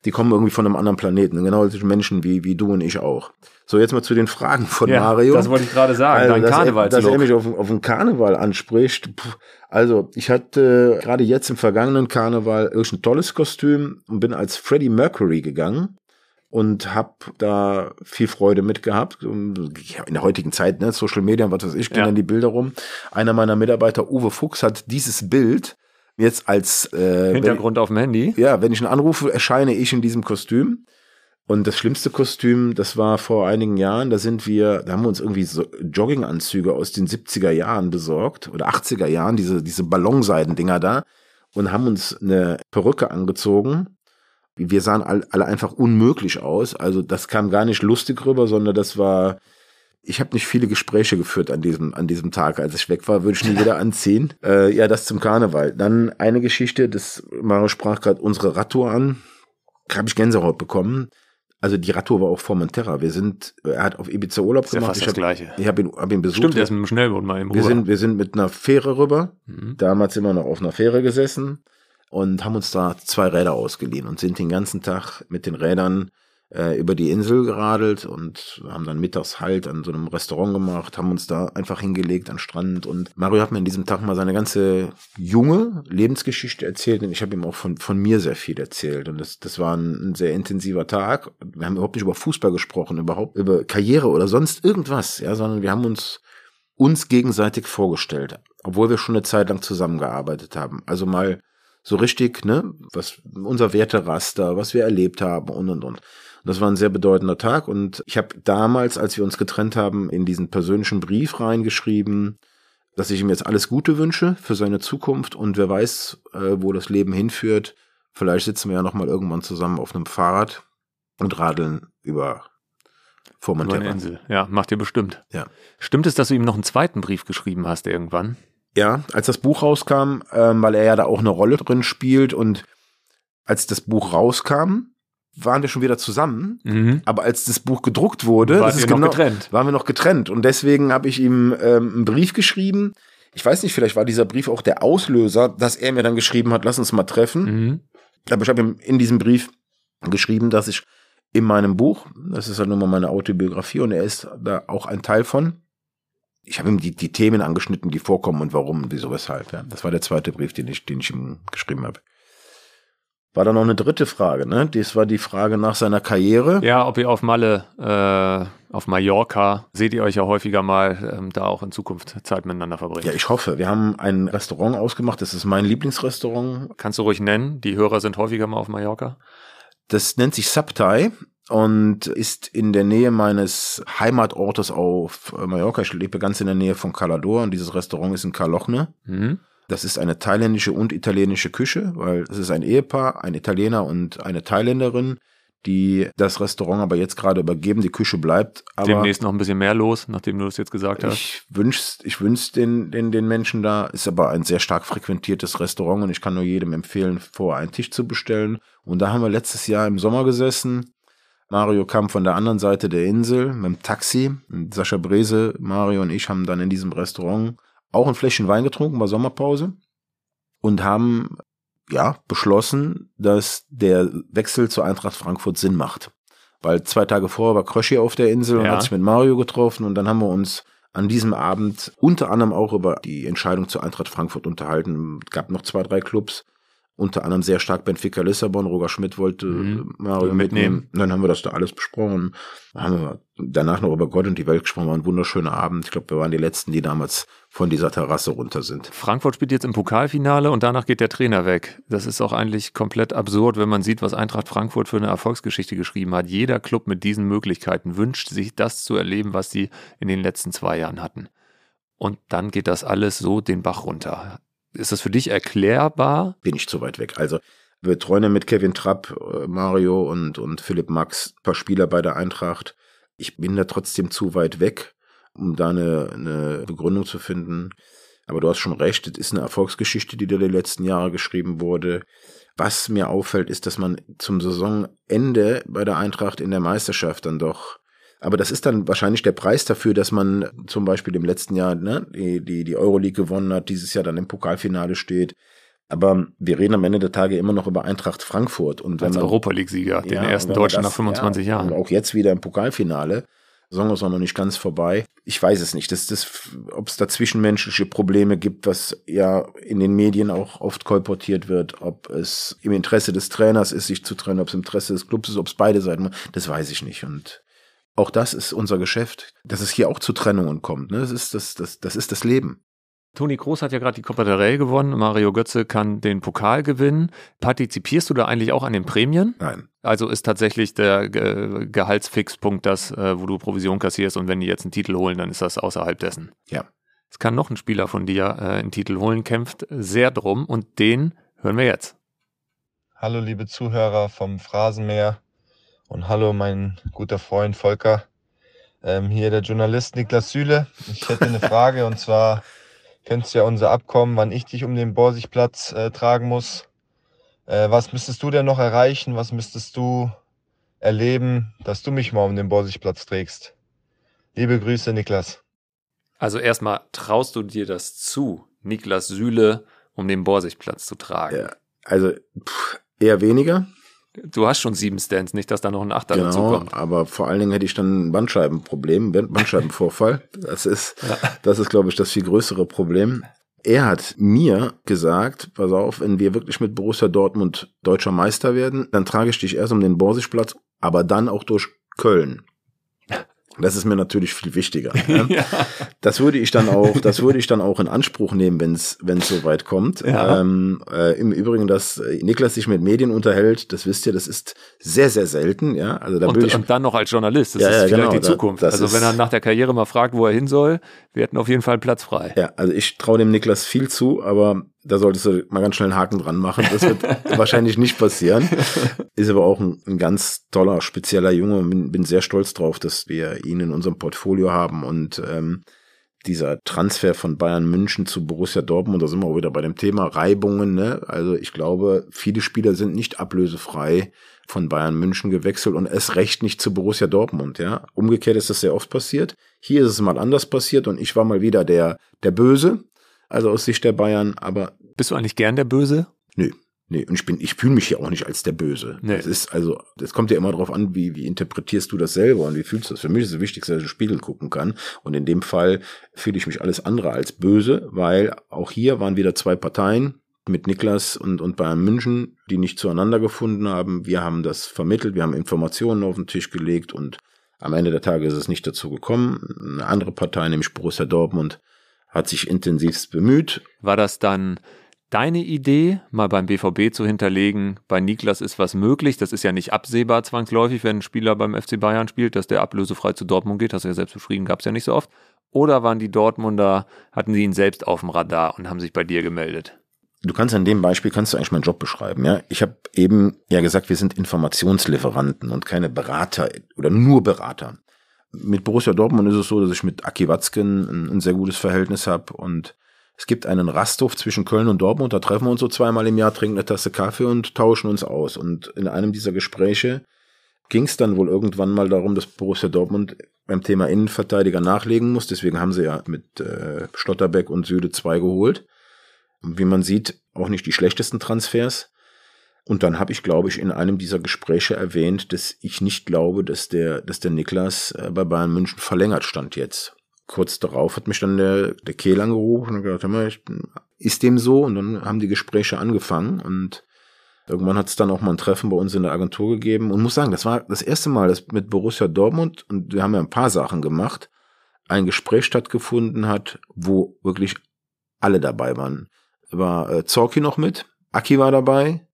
die kommen irgendwie von einem anderen Planeten, genau solche Menschen wie wie du und ich auch. So jetzt mal zu den Fragen von ja, Mario. Das wollte ich gerade sagen. Also, Dein dass, Karneval. dass er mich auf, auf den Karneval anspricht. Also ich hatte gerade jetzt im vergangenen Karneval irgendein tolles Kostüm und bin als Freddie Mercury gegangen und habe da viel Freude mit gehabt. In der heutigen Zeit, ne, Social Media, was weiß ich, gehen ja. dann die Bilder rum. Einer meiner Mitarbeiter, Uwe Fuchs, hat dieses Bild jetzt als äh, Hintergrund wenn, auf dem Handy. Ja, wenn ich ihn anrufe, erscheine ich in diesem Kostüm. Und das schlimmste Kostüm, das war vor einigen Jahren, da sind wir, da haben wir uns irgendwie so Jogginganzüge aus den 70er Jahren besorgt oder 80er Jahren, diese, diese Ballonseidendinger da und haben uns eine Perücke angezogen wir sahen alle einfach unmöglich aus. Also das kam gar nicht lustig rüber, sondern das war, ich habe nicht viele Gespräche geführt an diesem, an diesem Tag. Als ich weg war, würde ich nie wieder anziehen. Äh, ja, das zum Karneval. Dann eine Geschichte, das Mario sprach gerade unsere Radtour an. Habe ich Gänsehaut bekommen. Also die Radtour war auch Formentera. Wir sind, er hat auf Ibiza Urlaub ist gemacht. Ja fast ich das Gleiche. Ich habe ihn, hab ihn besucht. Stimmt, er ist mit dem Schnellboot mal im wir sind, wir sind mit einer Fähre rüber. Mhm. Damals immer noch auf einer Fähre gesessen und haben uns da zwei Räder ausgeliehen und sind den ganzen Tag mit den Rädern äh, über die Insel geradelt und haben dann mittags halt an so einem Restaurant gemacht, haben uns da einfach hingelegt an Strand und Mario hat mir an diesem Tag mal seine ganze junge Lebensgeschichte erzählt und ich habe ihm auch von, von mir sehr viel erzählt und das, das war ein, ein sehr intensiver Tag. Wir haben überhaupt nicht über Fußball gesprochen, überhaupt über Karriere oder sonst irgendwas, ja, sondern wir haben uns uns gegenseitig vorgestellt, obwohl wir schon eine Zeit lang zusammengearbeitet haben. Also mal so richtig, ne, was unser Werteraster, was wir erlebt haben und und und. Das war ein sehr bedeutender Tag und ich habe damals, als wir uns getrennt haben, in diesen persönlichen Brief reingeschrieben, dass ich ihm jetzt alles Gute wünsche für seine Zukunft und wer weiß, äh, wo das Leben hinführt. Vielleicht sitzen wir ja noch mal irgendwann zusammen auf einem Fahrrad und radeln über Formentera. Insel. Ja, macht ihr bestimmt. Ja. Stimmt es, dass du ihm noch einen zweiten Brief geschrieben hast irgendwann? Ja, als das Buch rauskam, ähm, weil er ja da auch eine Rolle drin spielt und als das Buch rauskam, waren wir schon wieder zusammen. Mhm. Aber als das Buch gedruckt wurde, waren wir genau, noch getrennt. waren wir noch getrennt. Und deswegen habe ich ihm ähm, einen Brief geschrieben. Ich weiß nicht, vielleicht war dieser Brief auch der Auslöser, dass er mir dann geschrieben hat, lass uns mal treffen. Mhm. Aber ich habe ihm in diesem Brief geschrieben, dass ich in meinem Buch, das ist halt nun mal meine Autobiografie und er ist da auch ein Teil von, ich habe ihm die, die Themen angeschnitten, die vorkommen und warum wieso, weshalb. Ja. Das war der zweite Brief, den ich, den ich ihm geschrieben habe. War da noch eine dritte Frage, ne? Das war die Frage nach seiner Karriere. Ja, ob ihr auf Malle, äh, auf Mallorca, seht ihr euch ja häufiger mal ähm, da auch in Zukunft Zeit miteinander verbringen. Ja, ich hoffe. Wir haben ein Restaurant ausgemacht, das ist mein Lieblingsrestaurant. Kannst du ruhig nennen, die Hörer sind häufiger mal auf Mallorca? Das nennt sich Subtai und ist in der Nähe meines Heimatortes auf Mallorca. Ich lebe ganz in der Nähe von Calador und dieses Restaurant ist in Carlochne. Mhm. Das ist eine thailändische und italienische Küche, weil es ist ein Ehepaar, ein Italiener und eine Thailänderin, die das Restaurant aber jetzt gerade übergeben. Die Küche bleibt. Aber Demnächst noch ein bisschen mehr los, nachdem du das jetzt gesagt hast. Ich wünsch's, ich wünsch's den, den, den Menschen da. Ist aber ein sehr stark frequentiertes Restaurant und ich kann nur jedem empfehlen, vor einen Tisch zu bestellen. Und da haben wir letztes Jahr im Sommer gesessen Mario kam von der anderen Seite der Insel mit dem Taxi. Sascha Brese, Mario und ich haben dann in diesem Restaurant auch ein Fläschchen Wein getrunken bei Sommerpause und haben ja beschlossen, dass der Wechsel zur Eintracht Frankfurt Sinn macht. Weil zwei Tage vorher war Kröschi auf der Insel und ja. hat sich mit Mario getroffen und dann haben wir uns an diesem Abend unter anderem auch über die Entscheidung zur Eintracht Frankfurt unterhalten. Es gab noch zwei, drei Clubs, unter anderem sehr stark Benfica Lissabon. Roger Schmidt wollte mhm. Mario mitnehmen. Und dann haben wir das da alles besprochen. Dann haben wir danach noch über Gott und die Welt gesprochen. War ein wunderschöner Abend. Ich glaube, wir waren die Letzten, die damals von dieser Terrasse runter sind. Frankfurt spielt jetzt im Pokalfinale und danach geht der Trainer weg. Das ist auch eigentlich komplett absurd, wenn man sieht, was Eintracht Frankfurt für eine Erfolgsgeschichte geschrieben hat. Jeder Club mit diesen Möglichkeiten wünscht sich das zu erleben, was sie in den letzten zwei Jahren hatten. und dann geht das alles so den Bach runter. Ist das für dich erklärbar? Bin ich zu weit weg. Also wir treuen mit Kevin Trapp, äh, Mario und, und Philipp Max, ein paar Spieler bei der Eintracht. Ich bin da trotzdem zu weit weg, um da eine, eine Begründung zu finden. Aber du hast schon recht, es ist eine Erfolgsgeschichte, die da die letzten Jahre geschrieben wurde. Was mir auffällt, ist, dass man zum Saisonende bei der Eintracht in der Meisterschaft dann doch aber das ist dann wahrscheinlich der Preis dafür, dass man zum Beispiel im letzten Jahr ne, die, die, die Euroleague gewonnen hat, dieses Jahr dann im Pokalfinale steht. Aber wir reden am Ende der Tage immer noch über Eintracht Frankfurt. Und wenn Als man, Europa League-Sieger, den Ja, ersten Deutschen das- nach 25 ja, Jahren. Und auch jetzt wieder im Pokalfinale. Saison ist auch noch nicht ganz vorbei. Ich weiß es nicht. Das, das, ob es da zwischenmenschliche Probleme gibt, was ja in den Medien auch oft kolportiert wird, ob es im Interesse des Trainers ist, sich zu trennen, ob es im Interesse des Clubs ist, ob es beide Seiten, das weiß ich nicht. Und auch das ist unser Geschäft, dass es hier auch zu Trennungen kommt. Ne? Das, ist das, das, das ist das Leben. Toni Kroos hat ja gerade die Copa del Rey gewonnen. Mario Götze kann den Pokal gewinnen. Partizipierst du da eigentlich auch an den Prämien? Nein. Also ist tatsächlich der Ge Gehaltsfixpunkt das, äh, wo du Provision kassierst und wenn die jetzt einen Titel holen, dann ist das außerhalb dessen. Ja. Es kann noch ein Spieler von dir äh, einen Titel holen, kämpft sehr drum und den hören wir jetzt. Hallo liebe Zuhörer vom Phrasenmäher und hallo mein guter Freund Volker. Ähm, hier der Journalist Niklas Süle. Ich hätte eine Frage und zwar kennst du ja unser Abkommen, wann ich dich um den Borsigplatz äh, tragen muss. Äh, was müsstest du denn noch erreichen? Was müsstest du erleben, dass du mich mal um den Borsigplatz trägst? Liebe Grüße, Niklas. Also erstmal traust du dir das zu, Niklas Süle um den Borsigplatz zu tragen. Ja. Also pff, eher weniger. Du hast schon sieben Stands, nicht, dass da noch ein Achter dazu Genau, kommt. aber vor allen Dingen hätte ich dann ein Bandscheibenproblem, Bandscheibenvorfall. Das ist, das ist, glaube ich, das viel größere Problem. Er hat mir gesagt, pass auf, wenn wir wirklich mit Borussia Dortmund deutscher Meister werden, dann trage ich dich erst um den Borsigplatz, aber dann auch durch Köln. Das ist mir natürlich viel wichtiger. Ja. Ja. Das würde ich dann auch, das würde ich dann auch in Anspruch nehmen, wenn es wenn es soweit kommt. Ja. Ähm, äh, Im Übrigen, dass Niklas sich mit Medien unterhält, das wisst ihr, das ist sehr sehr selten. Ja, also da Und, ich und dann noch als Journalist. Das Ja, ist ja, vielleicht genau, die da- Zukunft. das Also wenn er nach der Karriere mal fragt, wo er hin soll, wir hätten auf jeden Fall Platz frei. Ja, also ich traue dem Niklas viel zu, aber da solltest du mal ganz schnell einen Haken dran machen. Das wird wahrscheinlich nicht passieren. Ist aber auch ein, ein ganz toller, spezieller Junge und bin, bin sehr stolz drauf, dass wir ihn in unserem Portfolio haben und ähm, dieser Transfer von Bayern München zu Borussia Dortmund, da sind wir auch wieder bei dem Thema Reibungen. Ne? Also ich glaube, viele Spieler sind nicht ablösefrei von Bayern München gewechselt und es recht nicht zu Borussia Dortmund. Ja, umgekehrt ist das sehr oft passiert. Hier ist es mal anders passiert und ich war mal wieder der der Böse, also aus Sicht der Bayern. Aber Bist du eigentlich gern der Böse? nö, nee, und ich bin, ich fühle mich ja auch nicht als der Böse. Nee. Das ist also, das kommt ja immer darauf an, wie wie interpretierst du das selber und wie fühlst du das. Für mich ist es wichtig, dass ich in den Spiegel gucken kann. Und in dem Fall fühle ich mich alles andere als böse, weil auch hier waren wieder zwei Parteien mit Niklas und, und Bayern München, die nicht zueinander gefunden haben. Wir haben das vermittelt, wir haben Informationen auf den Tisch gelegt und am Ende der Tage ist es nicht dazu gekommen. Eine andere Partei, nämlich Borussia Dortmund, hat sich intensivst bemüht. War das dann deine Idee, mal beim BVB zu hinterlegen, bei Niklas ist was möglich? Das ist ja nicht absehbar zwangsläufig, wenn ein Spieler beim FC Bayern spielt, dass der ablösefrei zu Dortmund geht. Hast du ja selbst beschrieben, gab es ja nicht so oft. Oder waren die Dortmunder, hatten sie ihn selbst auf dem Radar und haben sich bei dir gemeldet? Du kannst an dem Beispiel kannst du eigentlich meinen Job beschreiben, ja. Ich habe eben ja gesagt, wir sind Informationslieferanten und keine Berater oder nur Berater. Mit Borussia Dortmund ist es so, dass ich mit Aki Watzken ein, ein sehr gutes Verhältnis habe und es gibt einen Rasthof zwischen Köln und Dortmund, da treffen wir uns so zweimal im Jahr, trinken eine Tasse Kaffee und tauschen uns aus. Und in einem dieser Gespräche ging es dann wohl irgendwann mal darum, dass Borussia Dortmund beim Thema Innenverteidiger nachlegen muss. Deswegen haben sie ja mit äh, Schlotterbeck und Süde zwei geholt wie man sieht, auch nicht die schlechtesten Transfers. Und dann habe ich, glaube ich, in einem dieser Gespräche erwähnt, dass ich nicht glaube, dass der, dass der Niklas äh, bei Bayern München verlängert stand jetzt. Kurz darauf hat mich dann der, der Kehl angerufen und gesagt, hör mal, ist dem so? Und dann haben die Gespräche angefangen und irgendwann hat es dann auch mal ein Treffen bei uns in der Agentur gegeben und muss sagen, das war das erste Mal, dass mit Borussia Dortmund, und wir haben ja ein paar Sachen gemacht, ein Gespräch stattgefunden hat, wo wirklich alle dabei waren war äh, Zorki noch mit, Aki war dabei,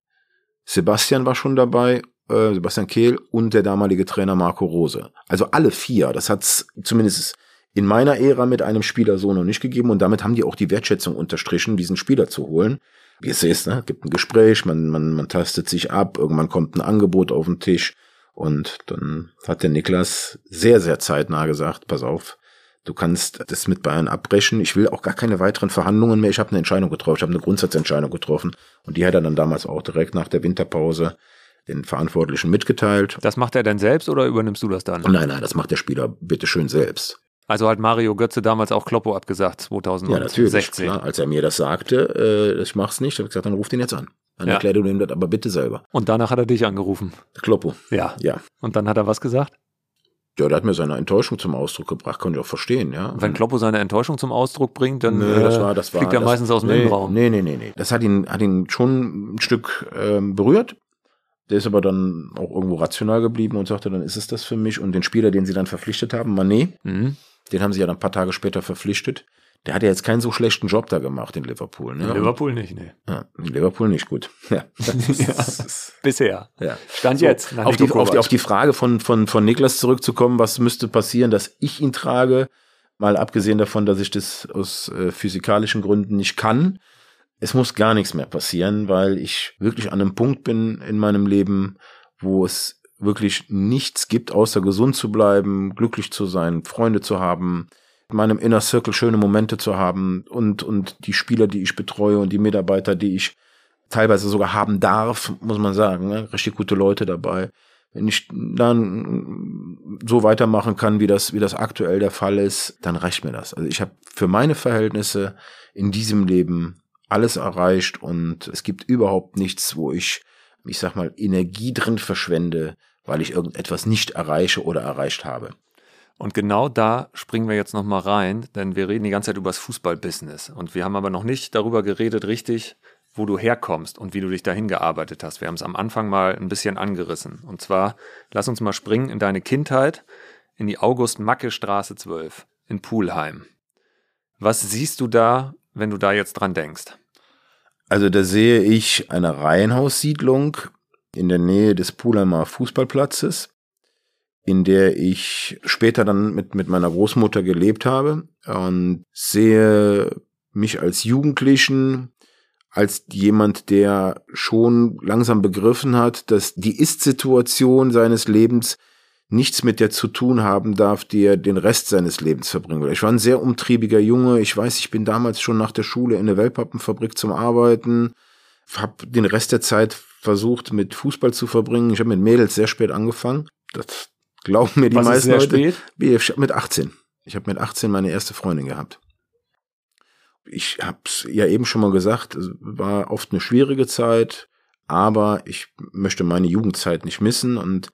Sebastian war schon dabei, äh, Sebastian Kehl und der damalige Trainer Marco Rose. Also alle vier, das hat's zumindest in meiner Ära mit einem Spieler so noch nicht gegeben und damit haben die auch die Wertschätzung unterstrichen, diesen Spieler zu holen. Wie es ist, ne? Gibt ein Gespräch, man, man, man tastet sich ab, irgendwann kommt ein Angebot auf den Tisch und dann hat der Niklas sehr, sehr zeitnah gesagt, pass auf, du kannst das mit Bayern abbrechen. Ich will auch gar keine weiteren Verhandlungen mehr. Ich habe eine Entscheidung getroffen, ich habe eine Grundsatzentscheidung getroffen und die hat er dann damals auch direkt nach der Winterpause den Verantwortlichen mitgeteilt. Das macht er denn selbst oder übernimmst du das dann? Nein, nein, das macht der Spieler bitteschön selbst. Also hat Mario Götze damals auch Kloppo abgesagt, 2016. Ja, natürlich. Klar, als er mir das sagte, äh, ich mach's nicht, habe ich gesagt, dann ruf den jetzt an. Dann ja. erklär du ihm das aber bitte selber. Und danach hat er dich angerufen. Kloppo. Ja. Ja. Und dann hat er was gesagt? Ja, der hat mir seine Enttäuschung zum Ausdruck gebracht, konnte ich auch verstehen, ja. Wenn Kloppo seine Enttäuschung zum Ausdruck bringt, dann nee, das war, das war, fliegt er das, meistens aus dem nee, Innenraum. Nee, nee, nee, nee. Das hat ihn, hat ihn schon ein Stück ähm, berührt. Der ist aber dann auch irgendwo rational geblieben und sagte, dann ist es das für mich. Und den Spieler, den sie dann verpflichtet haben, Manet, mhm. den haben sie ja dann ein paar Tage später verpflichtet. Der hat ja jetzt keinen so schlechten Job da gemacht in Liverpool. Ne? In Liverpool nicht, ne. Ja, in Liverpool nicht, gut. Ja. ja. Bisher. Ja. Stand jetzt. Auf die, auf, die, auf die Frage von, von, von Niklas zurückzukommen, was müsste passieren, dass ich ihn trage, mal abgesehen davon, dass ich das aus äh, physikalischen Gründen nicht kann. Es muss gar nichts mehr passieren, weil ich wirklich an einem Punkt bin in meinem Leben, wo es wirklich nichts gibt, außer gesund zu bleiben, glücklich zu sein, Freunde zu haben, meinem Inner Circle schöne Momente zu haben und, und die Spieler, die ich betreue und die Mitarbeiter, die ich teilweise sogar haben darf, muss man sagen, ne? richtig gute Leute dabei. Wenn ich dann so weitermachen kann, wie das, wie das aktuell der Fall ist, dann reicht mir das. Also ich habe für meine Verhältnisse in diesem Leben alles erreicht und es gibt überhaupt nichts, wo ich, ich sag mal, Energie drin verschwende, weil ich irgendetwas nicht erreiche oder erreicht habe. Und genau da springen wir jetzt nochmal rein, denn wir reden die ganze Zeit über das Fußballbusiness. Und wir haben aber noch nicht darüber geredet, richtig, wo du herkommst und wie du dich dahin gearbeitet hast. Wir haben es am Anfang mal ein bisschen angerissen. Und zwar, lass uns mal springen in deine Kindheit, in die August-Macke-Straße 12 in Pulheim. Was siehst du da, wenn du da jetzt dran denkst? Also da sehe ich eine Reihenhaussiedlung in der Nähe des Pulheimer Fußballplatzes in der ich später dann mit, mit meiner Großmutter gelebt habe und sehe mich als Jugendlichen als jemand, der schon langsam begriffen hat, dass die Ist-Situation seines Lebens nichts mit der zu tun haben darf, die er den Rest seines Lebens verbringen will. Ich war ein sehr umtriebiger Junge. Ich weiß, ich bin damals schon nach der Schule in der Wellpappenfabrik zum Arbeiten, habe den Rest der Zeit versucht, mit Fußball zu verbringen. Ich habe mit Mädels sehr spät angefangen. Das Glauben mir die Was meisten ist sehr Leute. Spät? Mit 18. Ich habe mit 18 meine erste Freundin gehabt. Ich habe es ja eben schon mal gesagt, es war oft eine schwierige Zeit, aber ich möchte meine Jugendzeit nicht missen und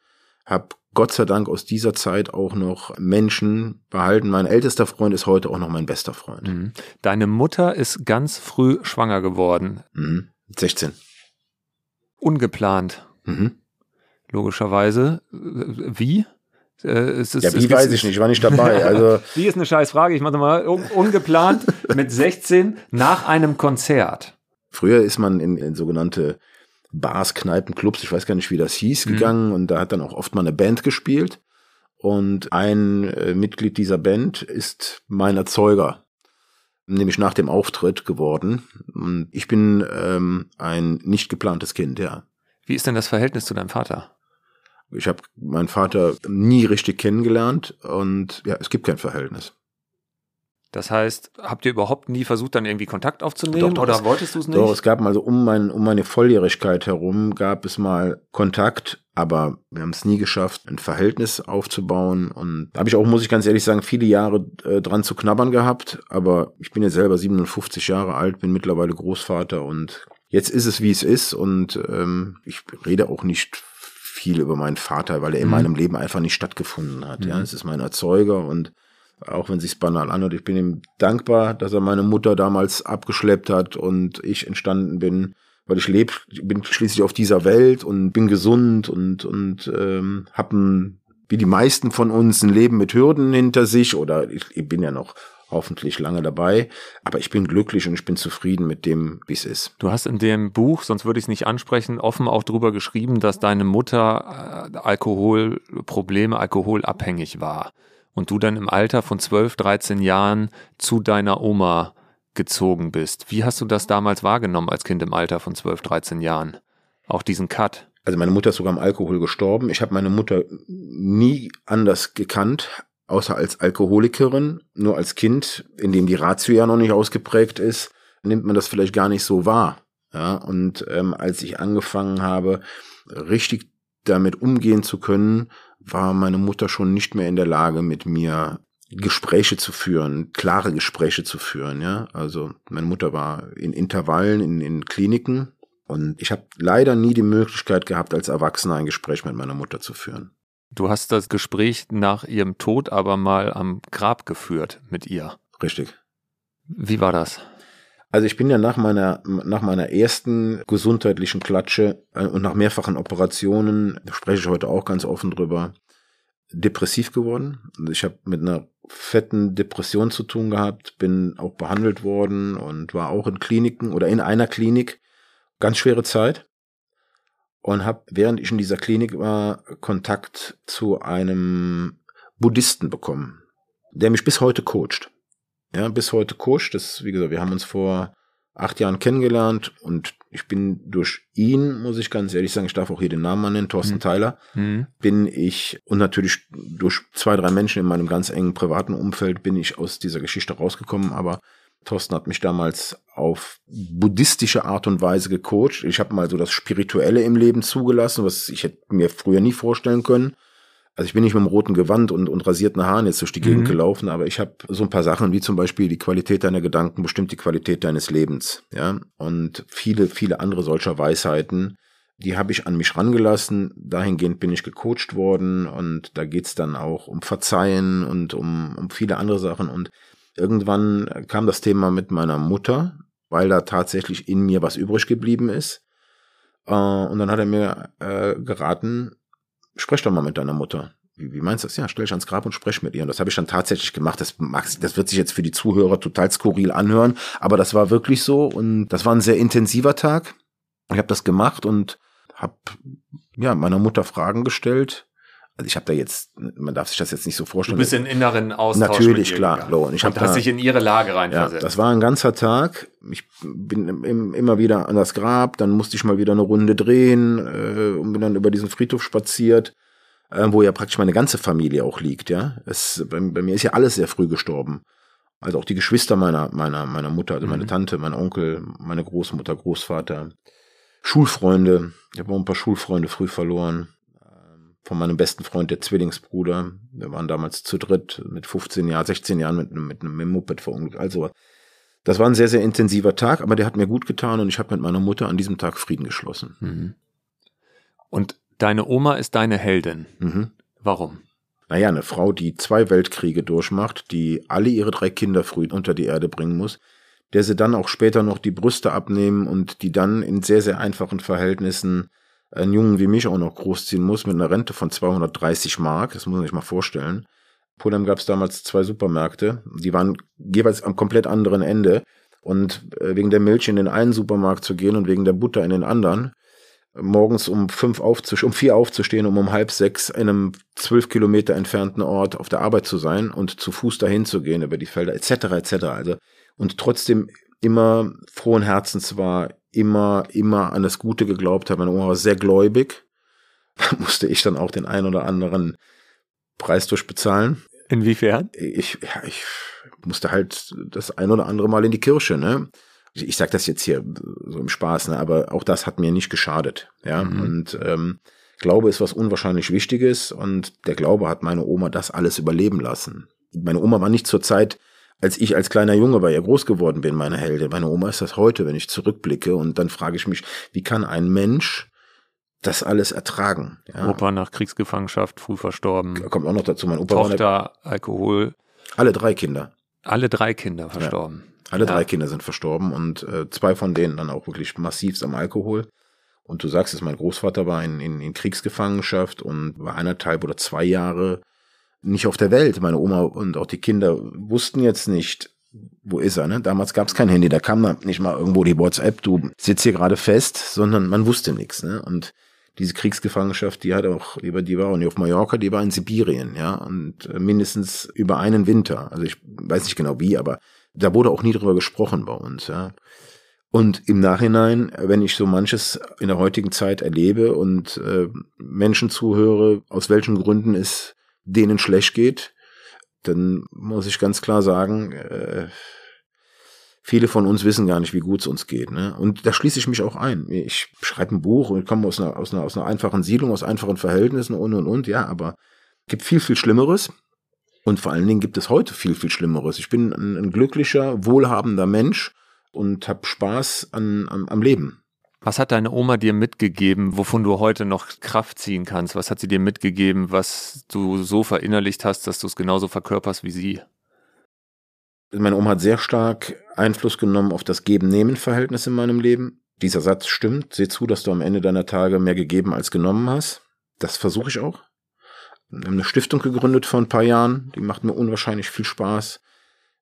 habe Gott sei Dank aus dieser Zeit auch noch Menschen behalten. Mein ältester Freund ist heute auch noch mein bester Freund. Mhm. Deine Mutter ist ganz früh schwanger geworden. Mhm. 16. Ungeplant. Mhm. Logischerweise. Wie? Äh, es ist, ja, wie weiß ich nicht, ich war nicht dabei. Also wie ist eine scheiß Frage? Ich mache mal ungeplant mit 16 nach einem Konzert. Früher ist man in, in sogenannte Bars, Kneipen, Clubs, ich weiß gar nicht, wie das hieß, mhm. gegangen und da hat dann auch oft mal eine Band gespielt. Und ein äh, Mitglied dieser Band ist mein Erzeuger, nämlich nach dem Auftritt geworden. Und ich bin ähm, ein nicht geplantes Kind, ja. Wie ist denn das Verhältnis zu deinem Vater? Ich habe meinen Vater nie richtig kennengelernt und ja, es gibt kein Verhältnis. Das heißt, habt ihr überhaupt nie versucht, dann irgendwie Kontakt aufzunehmen doch, doch, oder es, wolltest du es nicht? Doch, es gab mal so um, mein, um meine Volljährigkeit herum gab es mal Kontakt, aber wir haben es nie geschafft, ein Verhältnis aufzubauen. Und da habe ich auch, muss ich ganz ehrlich sagen, viele Jahre äh, dran zu knabbern gehabt. Aber ich bin jetzt selber 57 Jahre alt, bin mittlerweile Großvater und jetzt ist es, wie es ist. Und ähm, ich rede auch nicht viel über meinen Vater, weil er in mhm. meinem Leben einfach nicht stattgefunden hat. Mhm. Ja, es ist mein Erzeuger und auch wenn sich's banal anhört, ich bin ihm dankbar, dass er meine Mutter damals abgeschleppt hat und ich entstanden bin, weil ich lebe, bin schließlich auf dieser Welt und bin gesund und und ähm, habe wie die meisten von uns ein Leben mit Hürden hinter sich oder ich, ich bin ja noch hoffentlich lange dabei. Aber ich bin glücklich und ich bin zufrieden mit dem, wie es ist. Du hast in dem Buch, sonst würde ich es nicht ansprechen, offen auch drüber geschrieben, dass deine Mutter äh, Alkoholprobleme, alkoholabhängig war. und du dann im Alter von 12, 13 Jahren zu deiner Oma gezogen bist. Wie hast du das damals wahrgenommen als Kind im Alter von 12, 13 Jahren? Auch diesen Cut. Also meine Mutter ist sogar am Alkohol gestorben. Ich habe meine Mutter nie anders gekannt, außer als Alkoholikerin. Nur als Kind, in dem die Ratio ja noch nicht ausgeprägt ist, nimmt man das vielleicht gar nicht so wahr. Ja, und ähm, als ich angefangen habe, richtig damit umgehen zu können, war meine Mutter schon nicht mehr in der Lage, mit mir Gespräche zu führen, klare Gespräche zu führen. Ja, also meine Mutter war in Intervallen in, in Kliniken und ich habe leider nie die Möglichkeit gehabt, als Erwachsener ein Gespräch mit meiner Mutter zu führen. Du hast das Gespräch nach ihrem Tod aber mal am Grab geführt mit ihr. Richtig. Wie war das? Also ich bin ja nach meiner, nach meiner ersten gesundheitlichen Klatsche äh, und nach mehrfachen Operationen, da spreche ich heute auch ganz offen drüber, depressiv geworden. Also ich habe mit einer fetten Depression zu tun gehabt, bin auch behandelt worden und war auch in Kliniken oder in einer Klinik. Ganz schwere Zeit. Und habe, während ich in dieser Klinik war, Kontakt zu einem Buddhisten bekommen, der mich bis heute coacht ja, bis heute coacht. Das, wie gesagt, wir haben uns vor acht Jahren kennengelernt und ich bin durch ihn, muss ich ganz ehrlich sagen, ich darf auch hier den Namen nennen, Thorsten mhm. Tyler, mhm. bin ich und natürlich durch zwei, drei Menschen in meinem ganz engen privaten Umfeld bin ich aus dieser Geschichte rausgekommen, aber Thorsten hat mich damals auf buddhistische Art und Weise gecoacht. Ich habe mal so das Spirituelle im Leben zugelassen, was ich hätte mir früher nie vorstellen können. Also ich bin nicht mit dem roten Gewand und, und rasierten Haaren jetzt durch die Gegend mhm. gelaufen, aber ich habe so ein paar Sachen, wie zum Beispiel die Qualität deiner Gedanken bestimmt die Qualität deines Lebens, ja. Und viele, viele andere solcher Weisheiten, die habe ich an mich rangelassen. Dahingehend bin ich gecoacht worden und da geht's dann auch um Verzeihen und um, um viele andere Sachen. Und irgendwann kam das Thema mit meiner Mutter, weil da tatsächlich in mir was übrig geblieben ist. Äh, und dann hat er mir äh, geraten, sprech doch mal mit deiner Mutter. Wie, wie meinst du das? Ja, stell dich ans Grab und sprech mit ihr. Und das habe ich dann tatsächlich gemacht. Das, das wird sich jetzt für die Zuhörer total skurril anhören, aber das war wirklich so und das war ein sehr intensiver Tag. Ich habe das gemacht und habe ja meiner Mutter Fragen gestellt. Also ich habe da jetzt, man darf sich das jetzt nicht so vorstellen. Du bist in inneren Austausch. Natürlich, klar. So, und ich da, dich in ihre Lage reinversetzt. Ja, das war ein ganzer Tag. Ich bin im, immer wieder an das Grab, dann musste ich mal wieder eine Runde drehen äh, und bin dann über diesen Friedhof spaziert, äh, wo ja praktisch meine ganze Familie auch liegt. Ja, es, bei, bei mir ist ja alles sehr früh gestorben. Also auch die Geschwister meiner meiner meiner Mutter, also meine mhm. Tante, mein Onkel, meine Großmutter, Großvater, Schulfreunde. Ich habe auch ein paar Schulfreunde früh verloren von meinem besten Freund, der Zwillingsbruder. Wir waren damals zu dritt mit 15 Jahren, 16 Jahren mit, mit einem Moped verunglückt. Also das war ein sehr, sehr intensiver Tag, aber der hat mir gut getan und ich habe mit meiner Mutter an diesem Tag Frieden geschlossen. Mhm. Und deine Oma ist deine Heldin. Mhm. Warum? Naja, eine Frau, die zwei Weltkriege durchmacht, die alle ihre drei Kinder früh unter die Erde bringen muss, der sie dann auch später noch die Brüste abnehmen und die dann in sehr, sehr einfachen Verhältnissen einen Jungen wie mich auch noch großziehen muss mit einer Rente von 230 Mark. Das muss man sich mal vorstellen. Pullheim gab es damals zwei Supermärkte. Die waren jeweils am komplett anderen Ende. Und äh, wegen der Milch in den einen Supermarkt zu gehen und wegen der Butter in den anderen, morgens um fünf aufzustehen, um vier aufzustehen, um um halb sechs in einem zwölf Kilometer entfernten Ort auf der Arbeit zu sein und zu Fuß dahin zu gehen über die Felder, etc., etc. Also, und trotzdem immer frohen Herzens war, immer, immer an das Gute geglaubt hat. Meine Oma war sehr gläubig. Da musste ich dann auch den ein oder anderen Preis durchbezahlen. Inwiefern? Ich, ja, ich musste halt das ein oder andere Mal in die Kirche, ne? Ich, ich sag das jetzt hier so im Spaß, ne? Aber auch das hat mir nicht geschadet, ja. Mhm. Und ähm, Glaube ist was unwahrscheinlich Wichtiges und der Glaube hat meine Oma das alles überleben lassen. Meine Oma war nicht zur Zeit als ich als kleiner Junge bei ihr groß geworden bin, meine Heldin. Meine Oma ist das heute, wenn ich zurückblicke. Und dann frage ich mich, wie kann ein Mensch das alles ertragen? Ja. Opa nach Kriegsgefangenschaft, früh verstorben. Kommt auch noch dazu. Mein Opa Tochter, war Alkohol. Alle drei Kinder. Alle drei Kinder verstorben. Ja. Alle ja. drei Kinder sind verstorben und äh, zwei von denen dann auch wirklich massivst am Alkohol. Und du sagst es, mein Großvater war in, in, in Kriegsgefangenschaft und war eineinhalb oder zwei Jahre nicht auf der Welt. Meine Oma und auch die Kinder wussten jetzt nicht, wo ist er, ne? Damals gab es kein Handy, da kam dann nicht mal irgendwo die WhatsApp, du sitzt hier gerade fest, sondern man wusste nichts, ne? Und diese Kriegsgefangenschaft, die hat auch, die war auch nicht auf Mallorca, die war in Sibirien, ja, und äh, mindestens über einen Winter. Also ich weiß nicht genau wie, aber da wurde auch nie drüber gesprochen bei uns, ja. Und im Nachhinein, wenn ich so manches in der heutigen Zeit erlebe und äh, Menschen zuhöre, aus welchen Gründen es denen schlecht geht, dann muss ich ganz klar sagen, äh, viele von uns wissen gar nicht, wie gut es uns geht. Ne? Und da schließe ich mich auch ein. Ich schreibe ein Buch und komme aus einer, aus, einer, aus einer einfachen Siedlung, aus einfachen Verhältnissen und und und, ja, aber es gibt viel, viel Schlimmeres. Und vor allen Dingen gibt es heute viel, viel Schlimmeres. Ich bin ein, glücklicher, wohlhabender Mensch und habe Spaß an, am, am Leben. Was hat deine Oma dir mitgegeben, wovon du heute noch Kraft ziehen kannst? Was hat sie dir mitgegeben, was du so verinnerlicht hast, dass du es genauso verkörperst wie sie? Meine Oma hat sehr stark Einfluss genommen auf das Geben-Nehmen-Verhältnis in meinem Leben. Dieser Satz stimmt. Seh zu, dass du am Ende deiner Tage mehr gegeben als genommen hast. Das versuche ich auch. Wir haben eine Stiftung gegründet vor ein paar Jahren. Die macht mir unwahrscheinlich viel Spaß.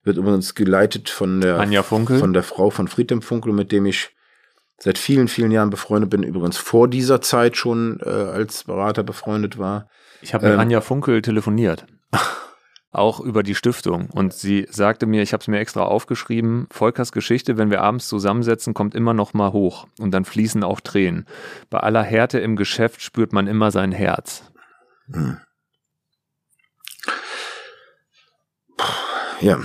Wird übrigens geleitet von der, Anja Funkel. von der Frau von Friedhelm Funkel, mit dem ich seit vielen, vielen Jahren befreundet bin, übrigens vor dieser Zeit schon äh, als Berater befreundet war. Ich habe mit ähm, Anja Funkel telefoniert. auch über die Stiftung. Und sie sagte mir, ich habe es mir extra aufgeschrieben, Volkers Geschichte, wenn wir abends zusammensetzen, kommt immer noch mal hoch. Und dann fließen auch Tränen. Bei aller Härte im Geschäft spürt man immer sein Herz. Hm. Ja.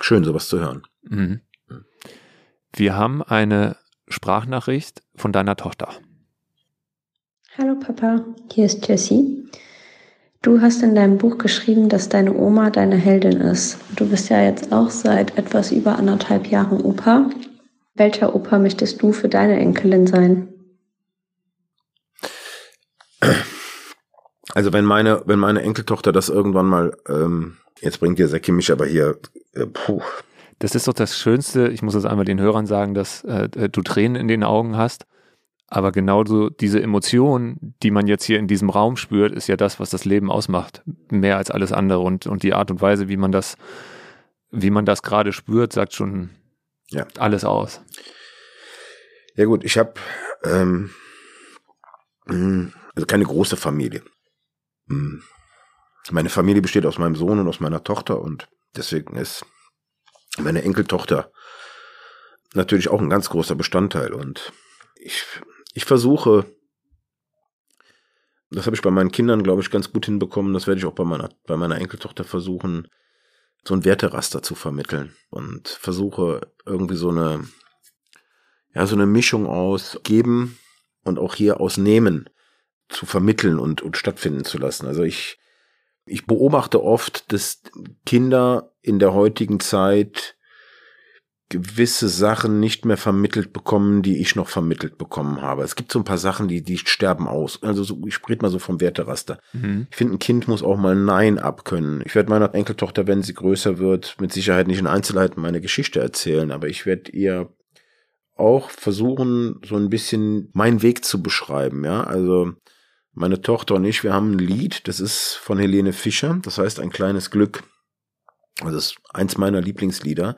Schön, sowas zu hören. Mhm. Wir haben eine Sprachnachricht von deiner Tochter. Hallo Papa, hier ist Jessie. Du hast in deinem Buch geschrieben, dass deine Oma deine Heldin ist. Du bist ja jetzt auch seit etwas über anderthalb Jahren Opa. Welcher Opa möchtest du für deine Enkelin sein? Also wenn meine, wenn meine Enkeltochter das irgendwann mal, ähm, jetzt bringt ihr Säcki mich aber hier, äh, puh, das ist doch das Schönste, ich muss es einmal den Hörern sagen, dass äh, du Tränen in den Augen hast. Aber genauso diese Emotion, die man jetzt hier in diesem Raum spürt, ist ja das, was das Leben ausmacht. Mehr als alles andere. Und, und die Art und Weise, wie man das, wie man das gerade spürt, sagt schon ja. alles aus. Ja gut, ich habe ähm, hm, also keine große Familie. Hm. Meine Familie besteht aus meinem Sohn und aus meiner Tochter und deswegen ist meine Enkeltochter natürlich auch ein ganz großer Bestandteil. Und ich, ich versuche, das habe ich bei meinen Kindern, glaube ich, ganz gut hinbekommen. Das werde ich auch bei meiner, bei meiner Enkeltochter versuchen, so ein Werteraster zu vermitteln. Und versuche irgendwie so eine, ja, so eine Mischung aus geben und auch hier aus nehmen zu vermitteln und, und stattfinden zu lassen. Also ich, ich beobachte oft, dass Kinder in der heutigen Zeit gewisse Sachen nicht mehr vermittelt bekommen, die ich noch vermittelt bekommen habe. Es gibt so ein paar Sachen, die, die sterben aus. Also so, ich rede mal so vom Werteraster. Mhm. Ich finde, ein Kind muss auch mal Nein abkönnen. Ich werde meiner Enkeltochter, wenn sie größer wird, mit Sicherheit nicht in Einzelheiten meine Geschichte erzählen, aber ich werde ihr auch versuchen, so ein bisschen meinen Weg zu beschreiben, ja. Also, meine Tochter und ich, wir haben ein Lied, das ist von Helene Fischer, das heißt ein kleines Glück. Das ist eins meiner Lieblingslieder.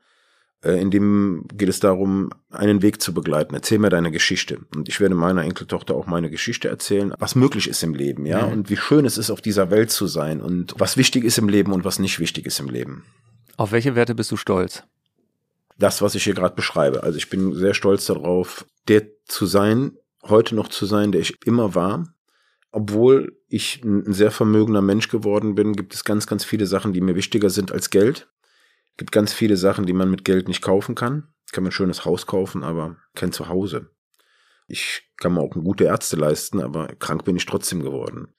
Äh, in dem geht es darum, einen Weg zu begleiten. Erzähl mir deine Geschichte. Und ich werde meiner Enkeltochter auch meine Geschichte erzählen, was möglich ist im Leben, ja, mhm. und wie schön es ist, auf dieser Welt zu sein und was wichtig ist im Leben und was nicht wichtig ist im Leben. Auf welche Werte bist du stolz? Das, was ich hier gerade beschreibe. Also ich bin sehr stolz darauf, der zu sein, heute noch zu sein, der ich immer war, obwohl ich ein sehr vermögender Mensch geworden bin, gibt es ganz, ganz viele Sachen, die mir wichtiger sind als Geld. Es gibt ganz viele Sachen, die man mit Geld nicht kaufen kann. Kann man ein schönes Haus kaufen, aber kein Zuhause. Ich kann mir auch gute Ärzte leisten, aber krank bin ich trotzdem geworden.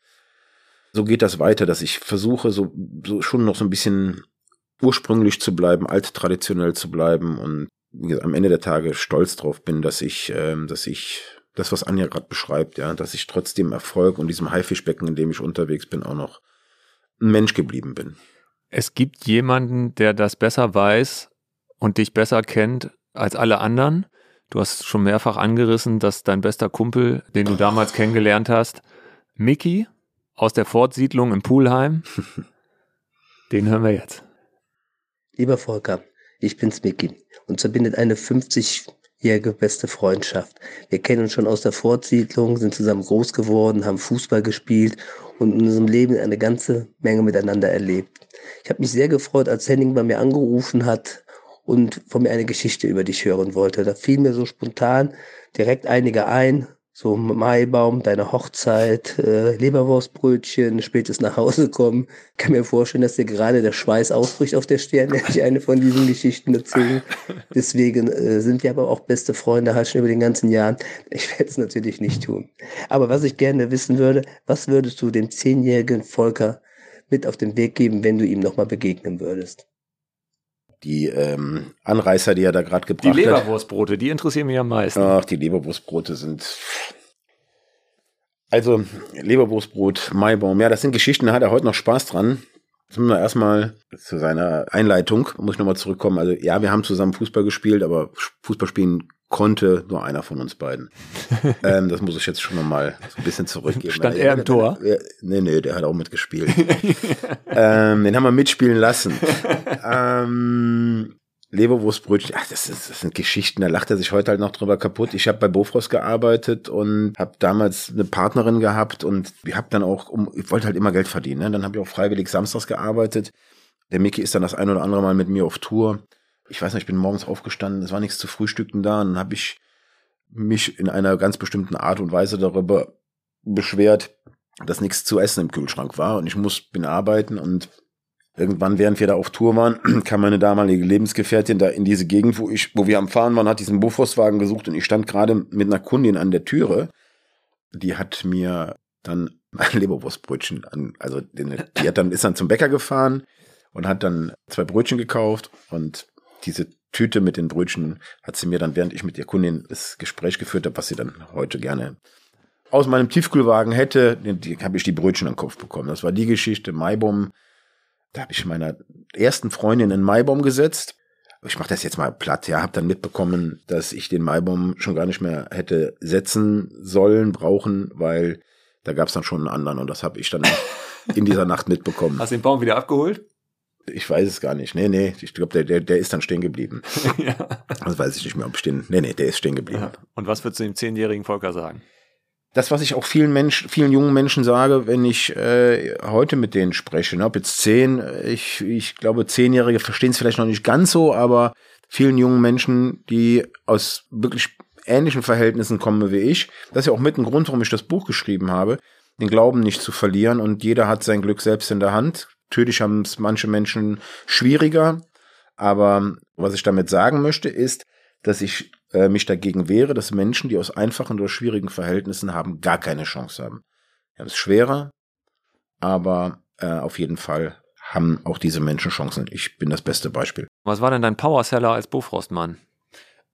So geht das weiter, dass ich versuche, so, so schon noch so ein bisschen ursprünglich zu bleiben, alttraditionell zu bleiben und am Ende der Tage stolz drauf bin, dass ich, ähm, dass ich das, was Anja gerade beschreibt, ja, dass ich trotzdem Erfolg und diesem Haifischbecken, in dem ich unterwegs bin, auch noch ein Mensch geblieben bin. Es gibt jemanden, der das besser weiß und dich besser kennt als alle anderen. Du hast schon mehrfach angerissen, dass dein bester Kumpel, den du damals kennengelernt hast, Mickey aus der Fortsiedlung in Pulheim, den hören wir jetzt. Lieber Volker, ich bin's Mickey. Uns verbindet eine 50 zehnjährige beste Freundschaft. Wir kennen uns schon aus der Fortsiedlung, sind zusammen groß geworden, haben Fußball gespielt und in unserem Leben eine ganze Menge miteinander erlebt. Ich habe mich sehr gefreut, als Henning bei mir angerufen hat und von mir eine Geschichte über dich hören wollte. Da fiel mir so spontan direkt einige ein, so Maibaum, deine Hochzeit, äh, Leberwurstbrötchen, spätes nach Hause kommen. Ich kann mir vorstellen, dass dir gerade der Schweiß ausbricht auf der Stirn, wenn ich eine von diesen Geschichten erzähle. Deswegen äh, sind wir aber auch beste Freunde halt schon über den ganzen Jahren. Ich werde es natürlich nicht tun. Aber was ich gerne wissen würde, was würdest du dem zehnjährigen Volker mit auf den Weg geben, wenn du ihm nochmal begegnen würdest? Die ähm, Anreißer, die er da gerade gebracht Die hat. Leberwurstbrote, die interessieren mich am meisten. Ach, die Leberwurstbrote sind. Also, Leberwurstbrot, Maibaum, ja, das sind Geschichten, da hat er heute noch Spaß dran. Jetzt müssen wir erstmal zu seiner Einleitung, muss ich nochmal zurückkommen. Also, ja, wir haben zusammen Fußball gespielt, aber Fußball spielen konnte nur einer von uns beiden. ähm, das muss ich jetzt schon nochmal so ein bisschen zurückgeben. Stand er im Tor? Nee, nee, der hat auch mitgespielt. ähm, den haben wir mitspielen lassen. ähm, Leberwurstbrötchen, ach, das, ist, das sind Geschichten, da lacht er sich heute halt noch drüber kaputt. Ich habe bei Bofrost gearbeitet und habe damals eine Partnerin gehabt und ich habe dann auch, um, ich wollte halt immer Geld verdienen. Ne? Dann habe ich auch freiwillig samstags gearbeitet. Der Mickey ist dann das ein oder andere Mal mit mir auf Tour. Ich weiß nicht, ich bin morgens aufgestanden, es war nichts zu frühstücken da und dann habe ich mich in einer ganz bestimmten Art und Weise darüber beschwert, dass nichts zu essen im Kühlschrank war und ich muss bin arbeiten und Irgendwann, während wir da auf Tour waren, kam meine damalige Lebensgefährtin da in diese Gegend, wo ich, wo wir am Fahren waren, hat diesen Bufoswagen gesucht und ich stand gerade mit einer Kundin an der Türe. Die hat mir dann ein Leberwurstbrötchen an, also die hat dann, ist dann zum Bäcker gefahren und hat dann zwei Brötchen gekauft und diese Tüte mit den Brötchen hat sie mir dann, während ich mit der Kundin das Gespräch geführt habe, was sie dann heute gerne aus meinem Tiefkühlwagen hätte, habe ich die Brötchen am Kopf bekommen. Das war die Geschichte, Maibom, da habe ich meiner ersten Freundin einen Maibaum gesetzt. Ich mache das jetzt mal platt, ja, habe dann mitbekommen, dass ich den Maibaum schon gar nicht mehr hätte setzen sollen, brauchen, weil da gab es dann schon einen anderen und das habe ich dann in dieser Nacht mitbekommen. Hast du den Baum wieder abgeholt? Ich weiß es gar nicht. Nee, nee, ich glaube, der, der, der ist dann stehen geblieben. ja. Das weiß ich nicht mehr, ob stehen. Nee, nee, der ist stehen geblieben. Ja. Und was würdest du dem zehnjährigen Volker sagen? das, was ich auch vielen Menschen, vielen jungen Menschen sage, wenn ich äh, heute mit denen spreche, ne, ob jetzt zehn, ich, ich glaube, Zehnjährige verstehen es vielleicht noch nicht ganz so, aber vielen jungen Menschen, die aus wirklich ähnlichen Verhältnissen kommen wie ich, das ist ja auch mit ein Grund, warum ich das Buch geschrieben habe, den Glauben nicht zu verlieren und jeder hat sein Glück selbst in der Hand. Natürlich haben es manche Menschen schwieriger, aber was ich damit sagen möchte, ist, dass ich äh, mich dagegen wehre, dass Menschen, die aus einfachen oder schwierigen Verhältnissen haben, gar keine Chance haben. Ja, es ist schwerer, aber äh, auf jeden Fall haben auch diese Menschen Chancen. Ich bin das beste Beispiel. Was war denn dein Powerseller als Bofrostmann?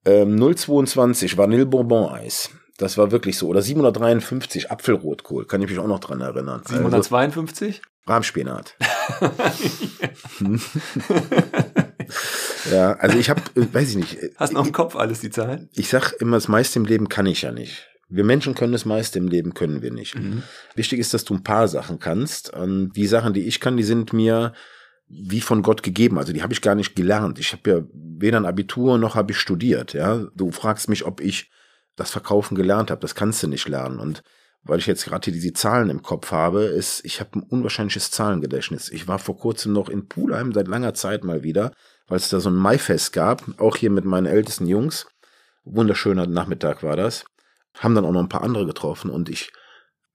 Ähm, 022 Vanille Bourbon Eis. Das war wirklich so. Oder 753 Apfelrotkohl. Kann ich mich auch noch dran erinnern. 752? Rahmspinat. ja, also ich habe, weiß ich nicht. Hast du noch im Kopf alles die Zahlen? Ich sag immer, das meiste im Leben kann ich ja nicht. Wir Menschen können das meiste im Leben, können wir nicht. Mhm. Wichtig ist, dass du ein paar Sachen kannst. Und die Sachen, die ich kann, die sind mir wie von Gott gegeben. Also die habe ich gar nicht gelernt. Ich habe ja weder ein Abitur noch habe ich studiert. Ja, du fragst mich, ob ich das Verkaufen gelernt habe. Das kannst du nicht lernen. Und weil ich jetzt gerade diese Zahlen im Kopf habe, ist, ich habe ein unwahrscheinliches Zahlengedächtnis. Ich war vor kurzem noch in Pulheim seit langer Zeit mal wieder, weil es da so ein Maifest gab, auch hier mit meinen ältesten Jungs. Wunderschöner Nachmittag war das. Haben dann auch noch ein paar andere getroffen und ich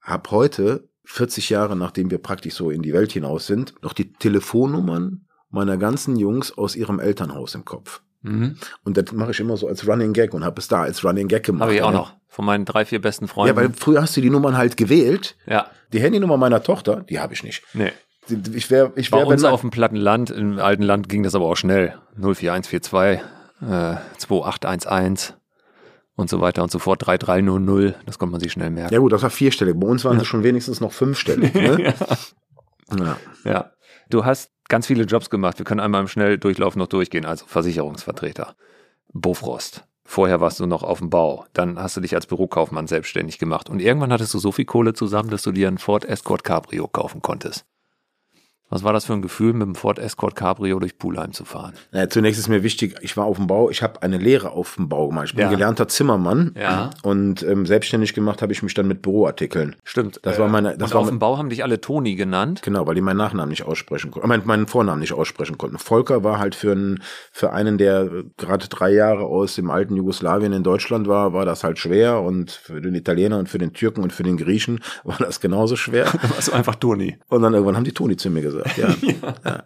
habe heute, 40 Jahre nachdem wir praktisch so in die Welt hinaus sind, noch die Telefonnummern meiner ganzen Jungs aus ihrem Elternhaus im Kopf. Mhm. Und das mache ich immer so als Running Gag und habe es da als Running Gag gemacht. Habe ich auch noch von meinen drei, vier besten Freunden. Ja, weil früher hast du die Nummern halt gewählt. Ja. Die Handynummer meiner Tochter, die habe ich nicht. Nee. Ich wäre, ich wäre. Bei uns auf dem platten Land, im alten Land ging das aber auch schnell. 04142, äh, 2811 und so weiter und so fort. 3300, das konnte man sich schnell merken. Ja gut, das war vierstellig. Bei uns waren sie schon wenigstens noch fünfstellig. Ne? ja. ja. ja. Du hast ganz viele Jobs gemacht. Wir können einmal im Schnelldurchlauf noch durchgehen. Also Versicherungsvertreter, Bofrost. Vorher warst du noch auf dem Bau. Dann hast du dich als Bürokaufmann selbstständig gemacht. Und irgendwann hattest du so viel Kohle zusammen, dass du dir einen Ford Escort Cabrio kaufen konntest. Was war das für ein Gefühl, mit dem Ford Escort Cabrio durch Pulheim zu fahren? Naja, zunächst ist mir wichtig, ich war auf dem Bau, ich habe eine Lehre auf dem Bau gemacht. Ich bin Ja. gelernter Zimmermann Ja. und ähm, selbstständig gemacht habe ich mich dann mit Büroartikeln. Stimmt. Das war meine- das und war auf mein- dem Bau haben dich alle Toni genannt. Genau, weil die meinen Nachnamen nicht aussprechen konnten, meinen, meinen Vornamen nicht aussprechen konnten. Volker war halt für einen, für einen, der äh, gerade drei Jahre aus dem alten Jugoslawien in Deutschland war, war das halt schwer und für den Italiener und für den Türken und für den Griechen war das genauso schwer. warst du einfach Toni. Und dann irgendwann haben die Toni zu mir gesagt, ja. ja.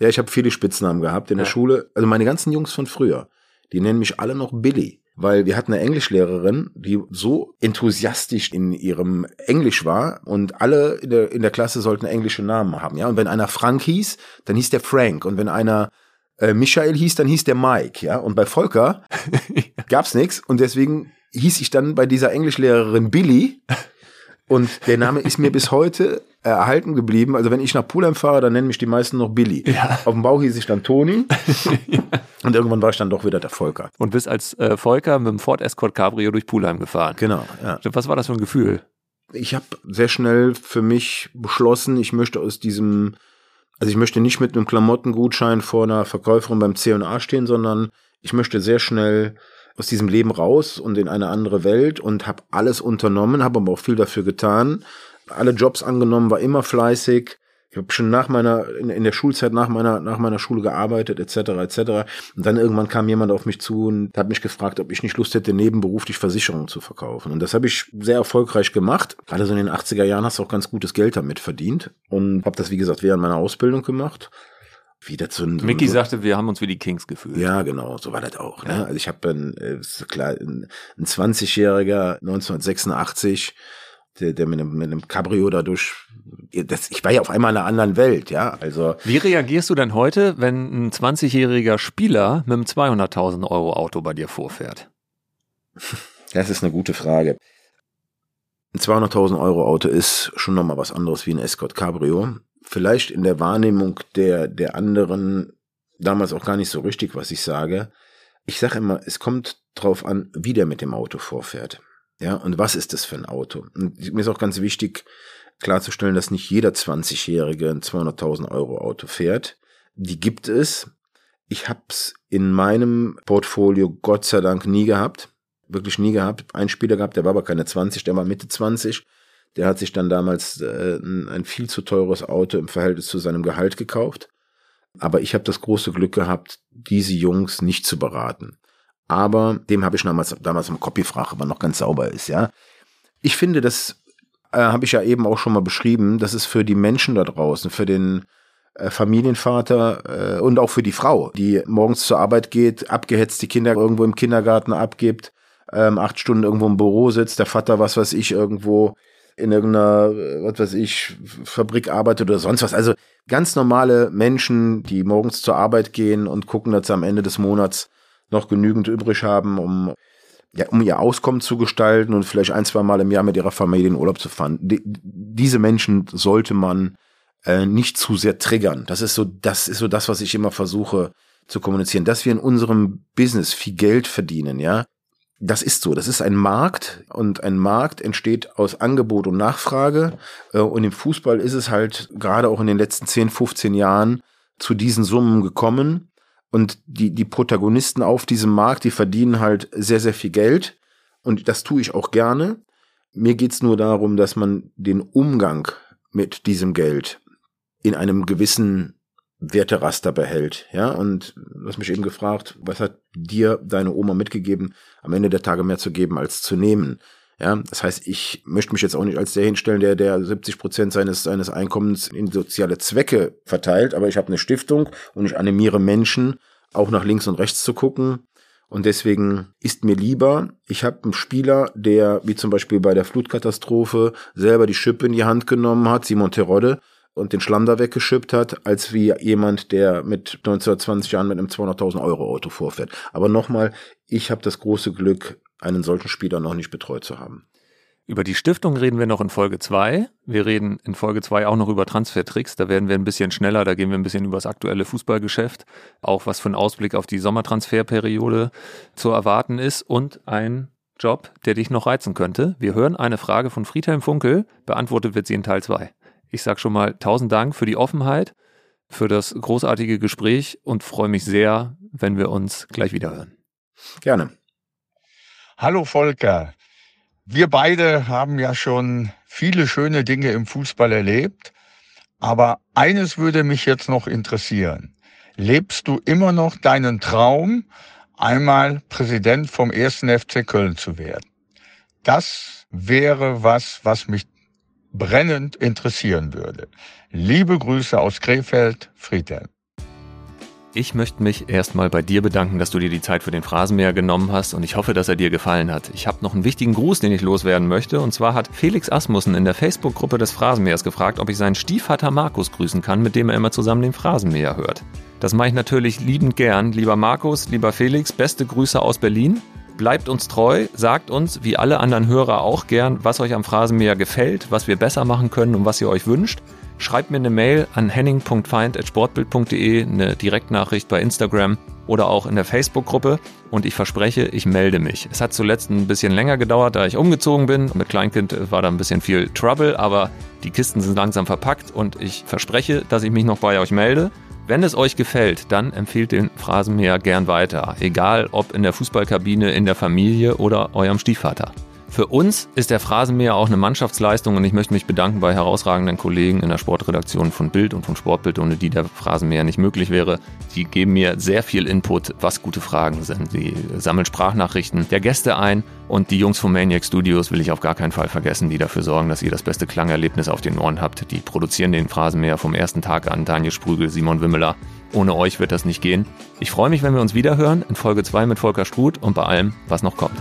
ja. ich habe viele Spitznamen gehabt in der Schule. Also meine ganzen Jungs von früher, die nennen mich alle noch Billy. Weil wir hatten eine Englischlehrerin, die so enthusiastisch in ihrem Englisch war und alle in der, in der Klasse sollten englische Namen haben. Ja, und wenn einer Frank hieß, dann hieß der Frank. Und wenn einer äh, Michael hieß, dann hieß der Mike. Ja, und bei Volker gab's nichts und deswegen hieß ich dann bei dieser Englischlehrerin Billy. Und der Name ist mir bis heute erhalten geblieben. Also wenn ich nach Pulheim fahre, dann nennen mich die meisten noch Billy. Auf dem Bau hieß ich dann Toni. Und irgendwann war ich dann doch wieder der Volker. Und bist als äh, Volker mit dem Ford Escort Cabrio durch Pulheim gefahren. Genau, ja. Was war das für ein Gefühl? Ich habe sehr schnell für mich beschlossen, ich möchte aus diesem, also ich möchte nicht mit einem Klamottengutschein vor einer Verkäuferin beim C&A stehen, sondern ich möchte sehr schnell aus diesem Leben raus und in eine andere Welt und habe alles unternommen, habe aber auch viel dafür getan. Alle Jobs angenommen, war immer fleißig. Ich habe schon nach meiner in, in der Schulzeit nach meiner nach meiner Schule gearbeitet etc. etc. Und dann irgendwann kam jemand auf mich zu und hat mich gefragt, ob ich nicht Lust hätte, nebenberuflich Versicherungen zu verkaufen. Und das habe ich sehr erfolgreich gemacht. Gerade so in den 80er Jahren hast du auch ganz gutes Geld damit verdient und habe das wie gesagt während meiner Ausbildung gemacht. Wieder zu so, Mickey so, sagte, wir haben uns wie die Kings gefühlt. ja, genau, so war das auch. Ne? Also ich habe ein, äh, ist klar, ein, ein 20-Jähriger 1986, der, der mit, einem, mit einem Cabrio dadurch, das, ich war ja auf einmal in einer anderen Welt, ja. Also Wie reagierst du denn heute, wenn ein 20-jähriger Spieler mit einem 200.000 Euro Auto bei dir vorfährt? das ist eine gute Frage. Ein 200.000 Euro Auto ist schon nochmal was anderes wie ein Escort Cabrio. Vielleicht in der Wahrnehmung der, der anderen damals auch gar nicht so richtig, was ich sage. Ich sage immer, es kommt drauf an, wie der mit dem Auto vorfährt. Ja, und was ist das für ein Auto? Und mir ist auch ganz wichtig klarzustellen, dass nicht jeder 20-Jährige ein 200.000 Euro Auto fährt. Die gibt es. Ich hab's in meinem Portfolio Gott sei Dank nie gehabt. Wirklich nie gehabt. Ein Spieler gehabt, der war aber keine 20, der war Mitte 20. Der hat sich dann damals äh, ein, viel zu teures Auto im Verhältnis zu seinem Gehalt gekauft. Aber ich habe das große Glück gehabt, diese Jungs nicht zu beraten. Aber dem habe ich damals, damals gefragt, ob er noch ganz sauber ist, ja. Ich finde, das äh, habe ich ja eben auch schon mal beschrieben, das ist für die Menschen da draußen, für den äh, Familienvater äh, und auch für die Frau, die morgens zur Arbeit geht, abgehetzt die Kinder irgendwo im Kindergarten abgibt, ähm, acht Stunden irgendwo im Büro sitzt, der Vater, was weiß ich, irgendwo in irgendeiner, was weiß ich, Fabrik arbeitet oder sonst was. Also ganz normale Menschen, die morgens zur Arbeit gehen und gucken, dass sie am Ende des Monats noch genügend übrig haben, um, ja, um ihr Auskommen zu gestalten und vielleicht ein, zwei Mal im Jahr mit ihrer Familie in Urlaub zu fahren. Die, diese Menschen sollte man äh, nicht zu sehr triggern. Das ist so, das ist so das, was ich immer versuche zu kommunizieren, dass wir in unserem Business viel Geld verdienen, ja. Das ist so. Das ist ein Markt und ein Markt entsteht aus Angebot und Nachfrage. Äh, Und im Fußball ist es halt gerade auch in den letzten 10, 15 Jahren zu diesen Summen gekommen. Und die, die Protagonisten auf diesem Markt, die verdienen halt sehr, sehr viel Geld. Und das tue ich auch gerne. Mir geht's nur darum, dass man den Umgang mit diesem Geld in einem gewissen Werteraster behält. Ja, und du hast mich eben gefragt, was hat dir deine Oma mitgegeben, am Ende der Tage mehr zu geben als zu nehmen? Ja, das heißt, ich möchte mich jetzt auch nicht als der hinstellen, der, der 70 Prozent seines, seines Einkommens in soziale Zwecke verteilt, aber ich habe eine Stiftung und ich animiere Menschen, auch nach links und rechts zu gucken. Und deswegen ist mir lieber, ich habe einen Spieler, der, wie zum Beispiel bei der Flutkatastrophe, selber die Schippe in die Hand genommen hat, Simon Terodde, und den Schlamm da weggeschippt hat, als wie jemand, der mit 1920 Jahren mit einem 200.000 Euro Auto vorfährt. Aber nochmal, ich habe das große Glück, einen solchen Spieler noch nicht betreut zu haben. Über die Stiftung reden wir noch in Folge 2. Wir reden in Folge 2 auch noch über Transfertricks. Da werden wir ein bisschen schneller, da gehen wir ein bisschen über das aktuelle Fußballgeschäft, auch was für ein Ausblick auf die Sommertransferperiode zu erwarten ist und ein Job, der dich noch reizen könnte. Wir hören eine Frage von Friedhelm Funkel, beantwortet wird sie in Teil 2. Ich sage schon mal tausend Dank für die Offenheit, für das großartige Gespräch und freue mich sehr, wenn wir uns gleich wieder hören. Gerne. Hallo Volker. Wir beide haben ja schon viele schöne Dinge im Fußball erlebt. Aber eines würde mich jetzt noch interessieren. Lebst du immer noch deinen Traum, einmal Präsident vom ersten FC Köln zu werden? Das wäre was, was mich brennend interessieren würde. Liebe Grüße aus Krefeld, Friedhelm. Ich möchte mich erstmal bei dir bedanken, dass du dir die Zeit für den Phrasenmäher genommen hast und ich hoffe, dass er dir gefallen hat. Ich habe noch einen wichtigen Gruß, den ich loswerden möchte und zwar hat Felix Asmussen in der Facebook-Gruppe des Phrasenmähers gefragt, ob ich seinen Stiefvater Markus grüßen kann, mit dem er immer zusammen den Phrasenmäher hört. Das mache ich natürlich liebend gern. Lieber Markus, lieber Felix, beste Grüße aus Berlin. Bleibt uns treu, sagt uns, wie alle anderen Hörer auch gern, was euch am Phrasenmäher gefällt, was wir besser machen können und was ihr euch wünscht. Schreibt mir eine Mail an henning.feind.sportbild.de, eine Direktnachricht bei Instagram oder auch in der Facebook-Gruppe und ich verspreche, ich melde mich. Es hat zuletzt ein bisschen länger gedauert, da ich umgezogen bin. Mit Kleinkind war da ein bisschen viel Trouble, aber die Kisten sind langsam verpackt und ich verspreche, dass ich mich noch bei euch melde. Wenn es euch gefällt, dann empfehlt den Phrasenmäher gern weiter, egal ob in der Fußballkabine, in der Familie oder eurem Stiefvater. Für uns ist der Phrasenmäher auch eine Mannschaftsleistung und ich möchte mich bedanken bei herausragenden Kollegen in der Sportredaktion von Bild und von Sportbild, ohne die der Phrasenmäher nicht möglich wäre. Die geben mir sehr viel Input, was gute Fragen sind. Sie sammeln Sprachnachrichten der Gäste ein und die Jungs vom Maniac Studios will ich auf gar keinen Fall vergessen, die dafür sorgen, dass ihr das beste Klangerlebnis auf den Ohren habt. Die produzieren den Phrasenmäher vom ersten Tag an. Daniel Sprügel, Simon Wimmeler. Ohne euch wird das nicht gehen. Ich freue mich, wenn wir uns wieder hören in Folge 2 mit Volker Struth und bei allem, was noch kommt.